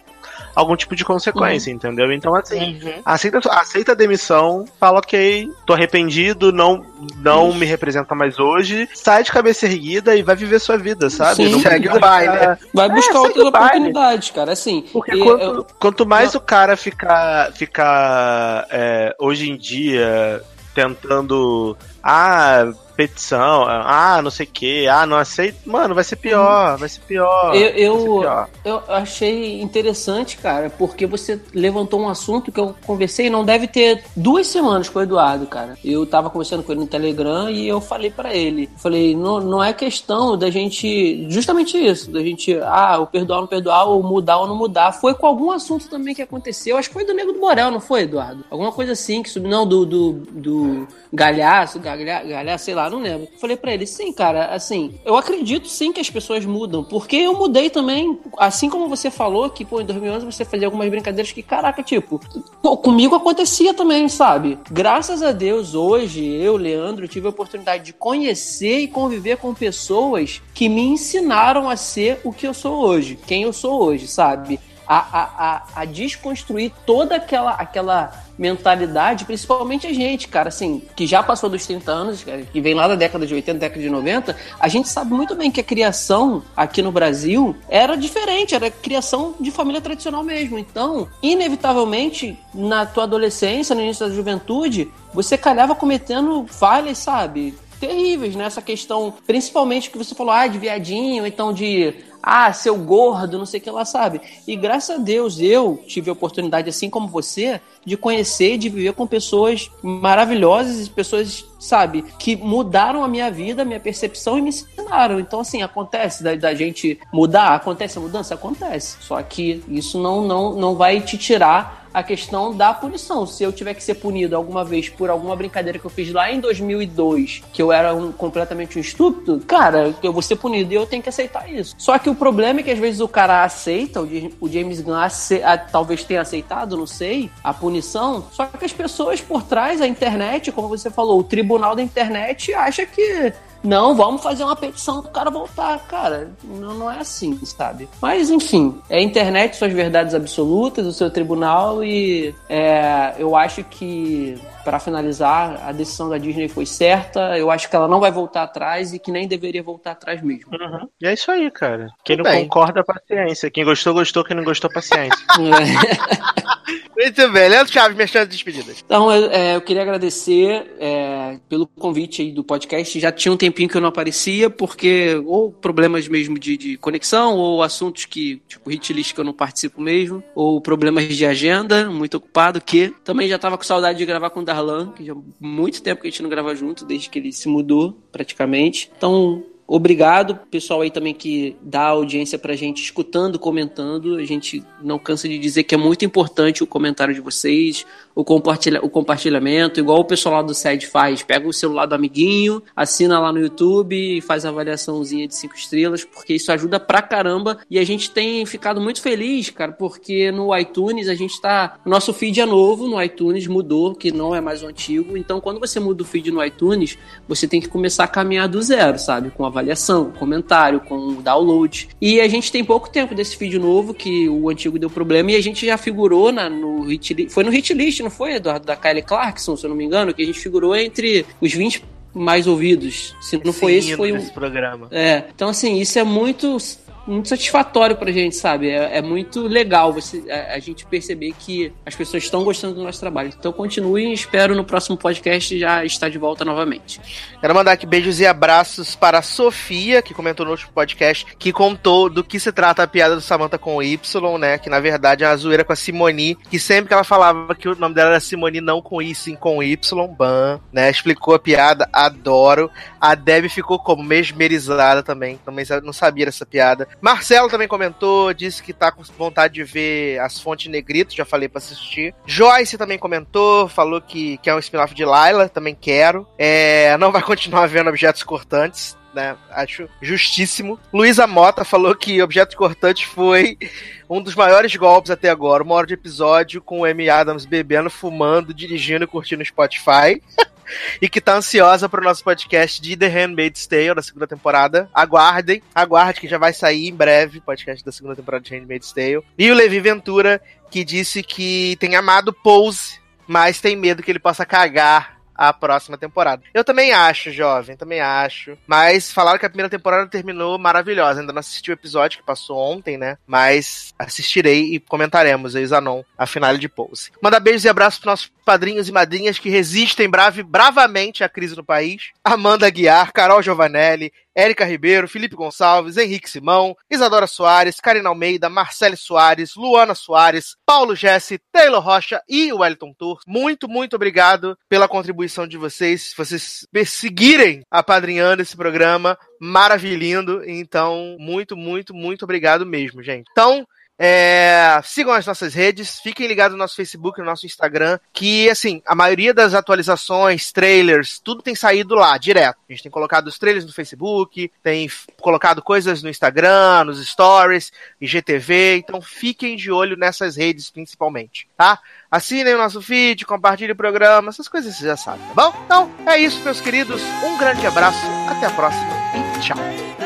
S5: algum tipo de consequência, entendeu? Então, assim, aceita, aceita a demissão, fala, ok, tô arrependido, não, não me representa mais hoje, sai de cabeça erguida e vai viver sua vida, sabe?
S4: Sim.
S5: Não
S2: Segue o baile.
S5: ficar-
S4: Vai buscar
S5: É,
S4: outras oportunidades, cara. Assim,
S5: Porque
S4: e
S5: quanto,
S4: eu-
S5: quanto mais o cara ficar, ficar é, hoje em dia tentando. Ah, petição, ah, não sei o que, ah, não aceito. Mano, vai ser pior, vai ser pior.
S4: Eu,
S5: vai ser
S4: eu,
S5: pior.
S4: eu achei interessante, cara, porque você levantou um assunto que eu conversei não deve ter duas semanas com o Eduardo, cara. Eu tava conversando com ele no Telegram e eu falei pra ele, eu falei, não, não é questão da gente, justamente isso, da gente, ah, o perdoar ou não perdoar, ou mudar ou não mudar. Foi com algum assunto também que aconteceu, acho que foi do Nego do Borel, não foi, Eduardo? Alguma coisa assim, que subiu, não, do, do, do Galhaço, Galha, Galhaço, sei lá, não lembro. Falei pra ele, sim, cara, assim, eu acredito sim que as pessoas mudam, porque eu mudei também, assim como você falou que, pô, em 2011 você fazia algumas brincadeiras que, caraca, tipo, pô, comigo acontecia também, sabe? Graças a Deus, hoje, eu, Leandro, tive a oportunidade de conhecer e conviver com pessoas que me ensinaram a ser o que eu sou hoje, quem eu sou hoje, sabe? A, a, a, desconstruir toda aquela, aquela mentalidade, principalmente a gente, cara, assim, que já passou dos 30 anos, que vem lá da década de 80, década de 90, a gente sabe muito bem que a criação aqui no Brasil era diferente, era criação de família tradicional mesmo. Então, inevitavelmente, na tua adolescência, no início da juventude, você calhava cometendo falhas, sabe? terríveis nessa questão, principalmente que você falou, ah, de viadinho, então de ah, seu gordo, não sei o que lá, sabe? E graças a Deus eu tive a oportunidade, assim como você, de conhecer e de viver com pessoas maravilhosas, pessoas, sabe, que mudaram a minha vida, a minha percepção e me ensinaram. Então, assim, acontece da, da gente mudar, acontece a mudança? Acontece. Só que isso não, não, não vai te tirar a questão da punição. Se eu tiver que ser punido alguma vez por alguma brincadeira que eu fiz lá em 2002, que eu era um, completamente um estúpido, cara, eu vou ser punido e eu tenho que aceitar isso. Só que o problema é que às vezes o cara aceita, o, James Gunn talvez tenha aceitado, não sei, a punição, só que as pessoas por trás, a internet, como você falou, o tribunal da internet acha que não, vamos fazer uma petição pro cara voltar. Cara, não, não é assim, sabe? Mas, enfim, é a internet, suas verdades absolutas, o seu tribunal e é, eu acho que, para finalizar, a decisão da Disney foi certa. Eu acho que ela não vai voltar atrás e que nem deveria voltar atrás mesmo.
S5: Uhum. E é isso aí, cara. Quem
S2: Tudo
S5: não
S2: bem.
S5: concorda, paciência. Quem gostou, gostou. Quem não gostou, paciência. [laughs]
S4: É.
S2: Muito bem, Leandro Chaves, minhas chances de despedidas.
S4: Então, eu, é, eu queria agradecer é, pelo convite aí do podcast. Já tinha um tempinho que eu não aparecia, porque ou problemas mesmo de, de conexão, ou assuntos que, tipo, hit list que eu não participo mesmo, ou problemas de agenda, muito ocupado, que também já tava com saudade de gravar com o Darlan, que já há muito tempo que a gente não grava junto, desde que ele se mudou, praticamente. Então, Obrigado, pessoal aí também que dá audiência pra gente, escutando, comentando. A gente não cansa de dizer que é muito importante o comentário de vocês, o, compartilha, o compartilhamento, igual o pessoal lá do SED faz. Pega o celular do amiguinho, assina lá no YouTube e faz a avaliaçãozinha de cinco estrelas, porque isso ajuda pra caramba. E a gente tem ficado muito feliz, cara, porque no iTunes a gente tá. Nosso feed é novo no iTunes, mudou, que não é mais o antigo. Então, quando você muda o feed no iTunes, você tem que começar a caminhar do zero, sabe? Com avaliação, comentário, com download. E a gente tem pouco tempo desse feed novo, que o antigo deu problema, e a gente já figurou na, no hit Foi no hit list, não foi, Eduardo? Da Kylie Clarkson, se eu não me engano, que a gente figurou entre os 20 mais ouvidos. Se não foi esse, foi um.
S2: programa.
S4: É. Então, assim, isso é muito muito satisfatório pra gente, sabe? É, é muito legal você, a, a, gente perceber que as pessoas estão gostando do nosso trabalho. Então continuem e espero no próximo podcast já estar de volta novamente.
S2: Quero mandar aqui beijos e abraços para a Sofia, que comentou no último podcast, que contou do que se trata a piada do Samantha com Y, né? Que na verdade é uma zoeira com a Simoni, que sempre que ela falava que o nome dela era Simoni não com I, sim com Y, ban, né? Explicou a piada, adoro. A Deb ficou como mesmerizada também, também não sabia dessa piada. Marcelo também comentou, disse que tá com vontade de ver as fontes negrito, já falei para assistir. Joyce também comentou, falou que, que é um spin-off de Laila, também quero. É, não vai continuar vendo objetos cortantes, né? Acho justíssimo. Luísa Mota falou que Objetos Cortantes foi um dos maiores golpes até agora. Uma hora de episódio com o Amy Adams bebendo, fumando, dirigindo e curtindo Spotify. [laughs] e que tá ansiosa pro nosso podcast de The Handmaid's Tale, da segunda temporada. Aguardem, aguarde que já vai sair em breve o podcast da segunda temporada de Handmaid's Tale. E o Levi Ventura, que disse que tem amado Pose, mas tem medo que ele possa cagar a próxima temporada. Eu também acho, jovem, também acho. Mas falaram que a primeira temporada terminou maravilhosa. Ainda não assisti o episódio que passou ontem, né? Mas assistirei e comentaremos aí, Zanon, a finale de Pose. Manda beijos e abraços pros nossos padrinhos e madrinhas que resistem brave, bravamente à crise no país. Amanda Guiar, Carol Giovanelli, Érica Ribeiro, Felipe Gonçalves, Henrique Simão, Isadora Soares, Karina Almeida, Marcele Soares, Luana Soares, Paulo Jesse, Taylor Rocha e Wellington Tour. Muito, muito obrigado pela contribuição de vocês. Vocês seguirem apadrinhando esse programa maravilhindo. Então, muito, muito, muito obrigado mesmo, gente. Então, é, sigam as nossas redes, fiquem ligados no nosso Facebook, no nosso Instagram, que assim, a maioria das atualizações, trailers, tudo tem saído lá, direto. A gente tem colocado os trailers no Facebook, tem colocado coisas no Instagram, nos stories, IGTV, então fiquem de olho nessas redes principalmente, tá? Assinem o nosso feed, compartilhem o programa, essas coisas vocês já sabem, tá bom? Então, é isso, meus queridos. Um grande abraço, até a próxima e tchau.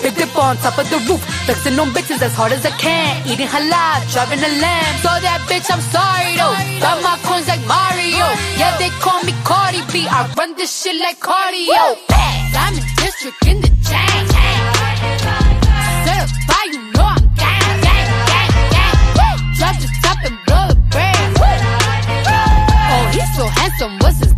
S6: On top of the roof, flexing on bitches as hard as I can. Eating halal, driving a lamb. So that bitch, I'm sorry though. Got my coins like Mario. Yeah, they call me Cardi B. I run this shit like cardio. I'm in district in the chain. Certified, you know I'm gang, gang, gang, gang. Drop the top and blow the brand. Oh, he's so handsome, what's his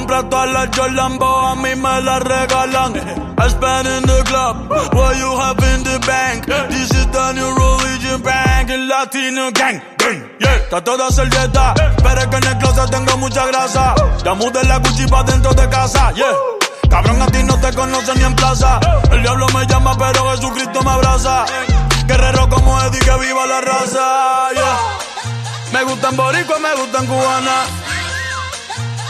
S7: Tú compras todas las Jolambo, a mí me las regalan. I spend in the club, what you have in the bank. This is the new religion bank, and Latino gang, yeah. trato de hacer dieta, pero es que en el closet tengo mucha grasa. Ya mudé la Gucci dentro de casa, yeah. Cabrón, a ti no te conocen ni en plaza. El diablo me llama, pero Jesucristo me abraza. Guerrero como Eddie, que viva la raza, yeah. Me gustan boricua, me gustan cubana.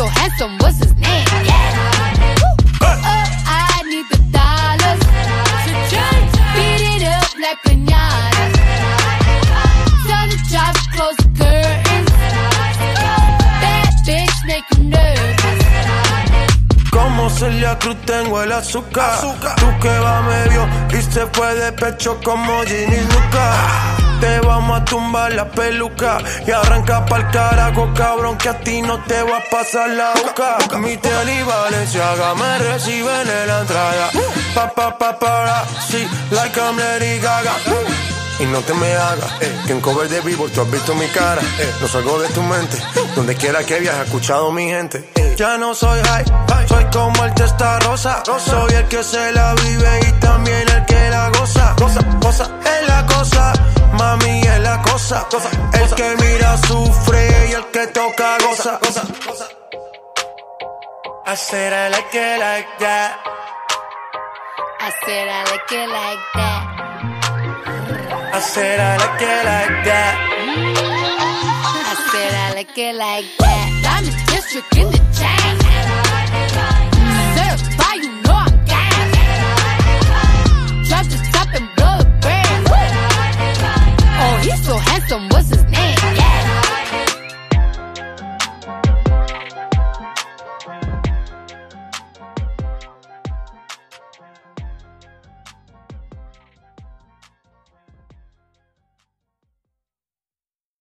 S6: So handsome, what's his name?
S8: Como Celia Cruz tengo el azúcar. Tú que va medio y se fue de pecho como Ginny Luca. Te vamos a tumbar la peluca y arranca pa'l carajo, cabrón, que a ti no te va a pasar la boca. Mi tele y Valenciaga me reciben en la entrada. Pa, pa, pa, para, sí, like I'm Lady Gaga. Y no te me hagas, eh, que en cover de vivo tú has visto mi cara, eh, no salgo de tu mente, donde quiera que viajes, escuchado mi gente. eh. Ya no soy high, soy como el testa rosa, soy el que se la vive y también el que la goza, goza, goza, es la cosa, mami es la cosa, el que mira sufre y el que toca goza, goza, goza. I said I like it like that.
S6: I said I like it like that.
S8: I said I like it like that.
S6: I said I like it like that. Diamond District in the chain. You know. Drop the top and. Oh, he's so handsome, what's his name? Yeah.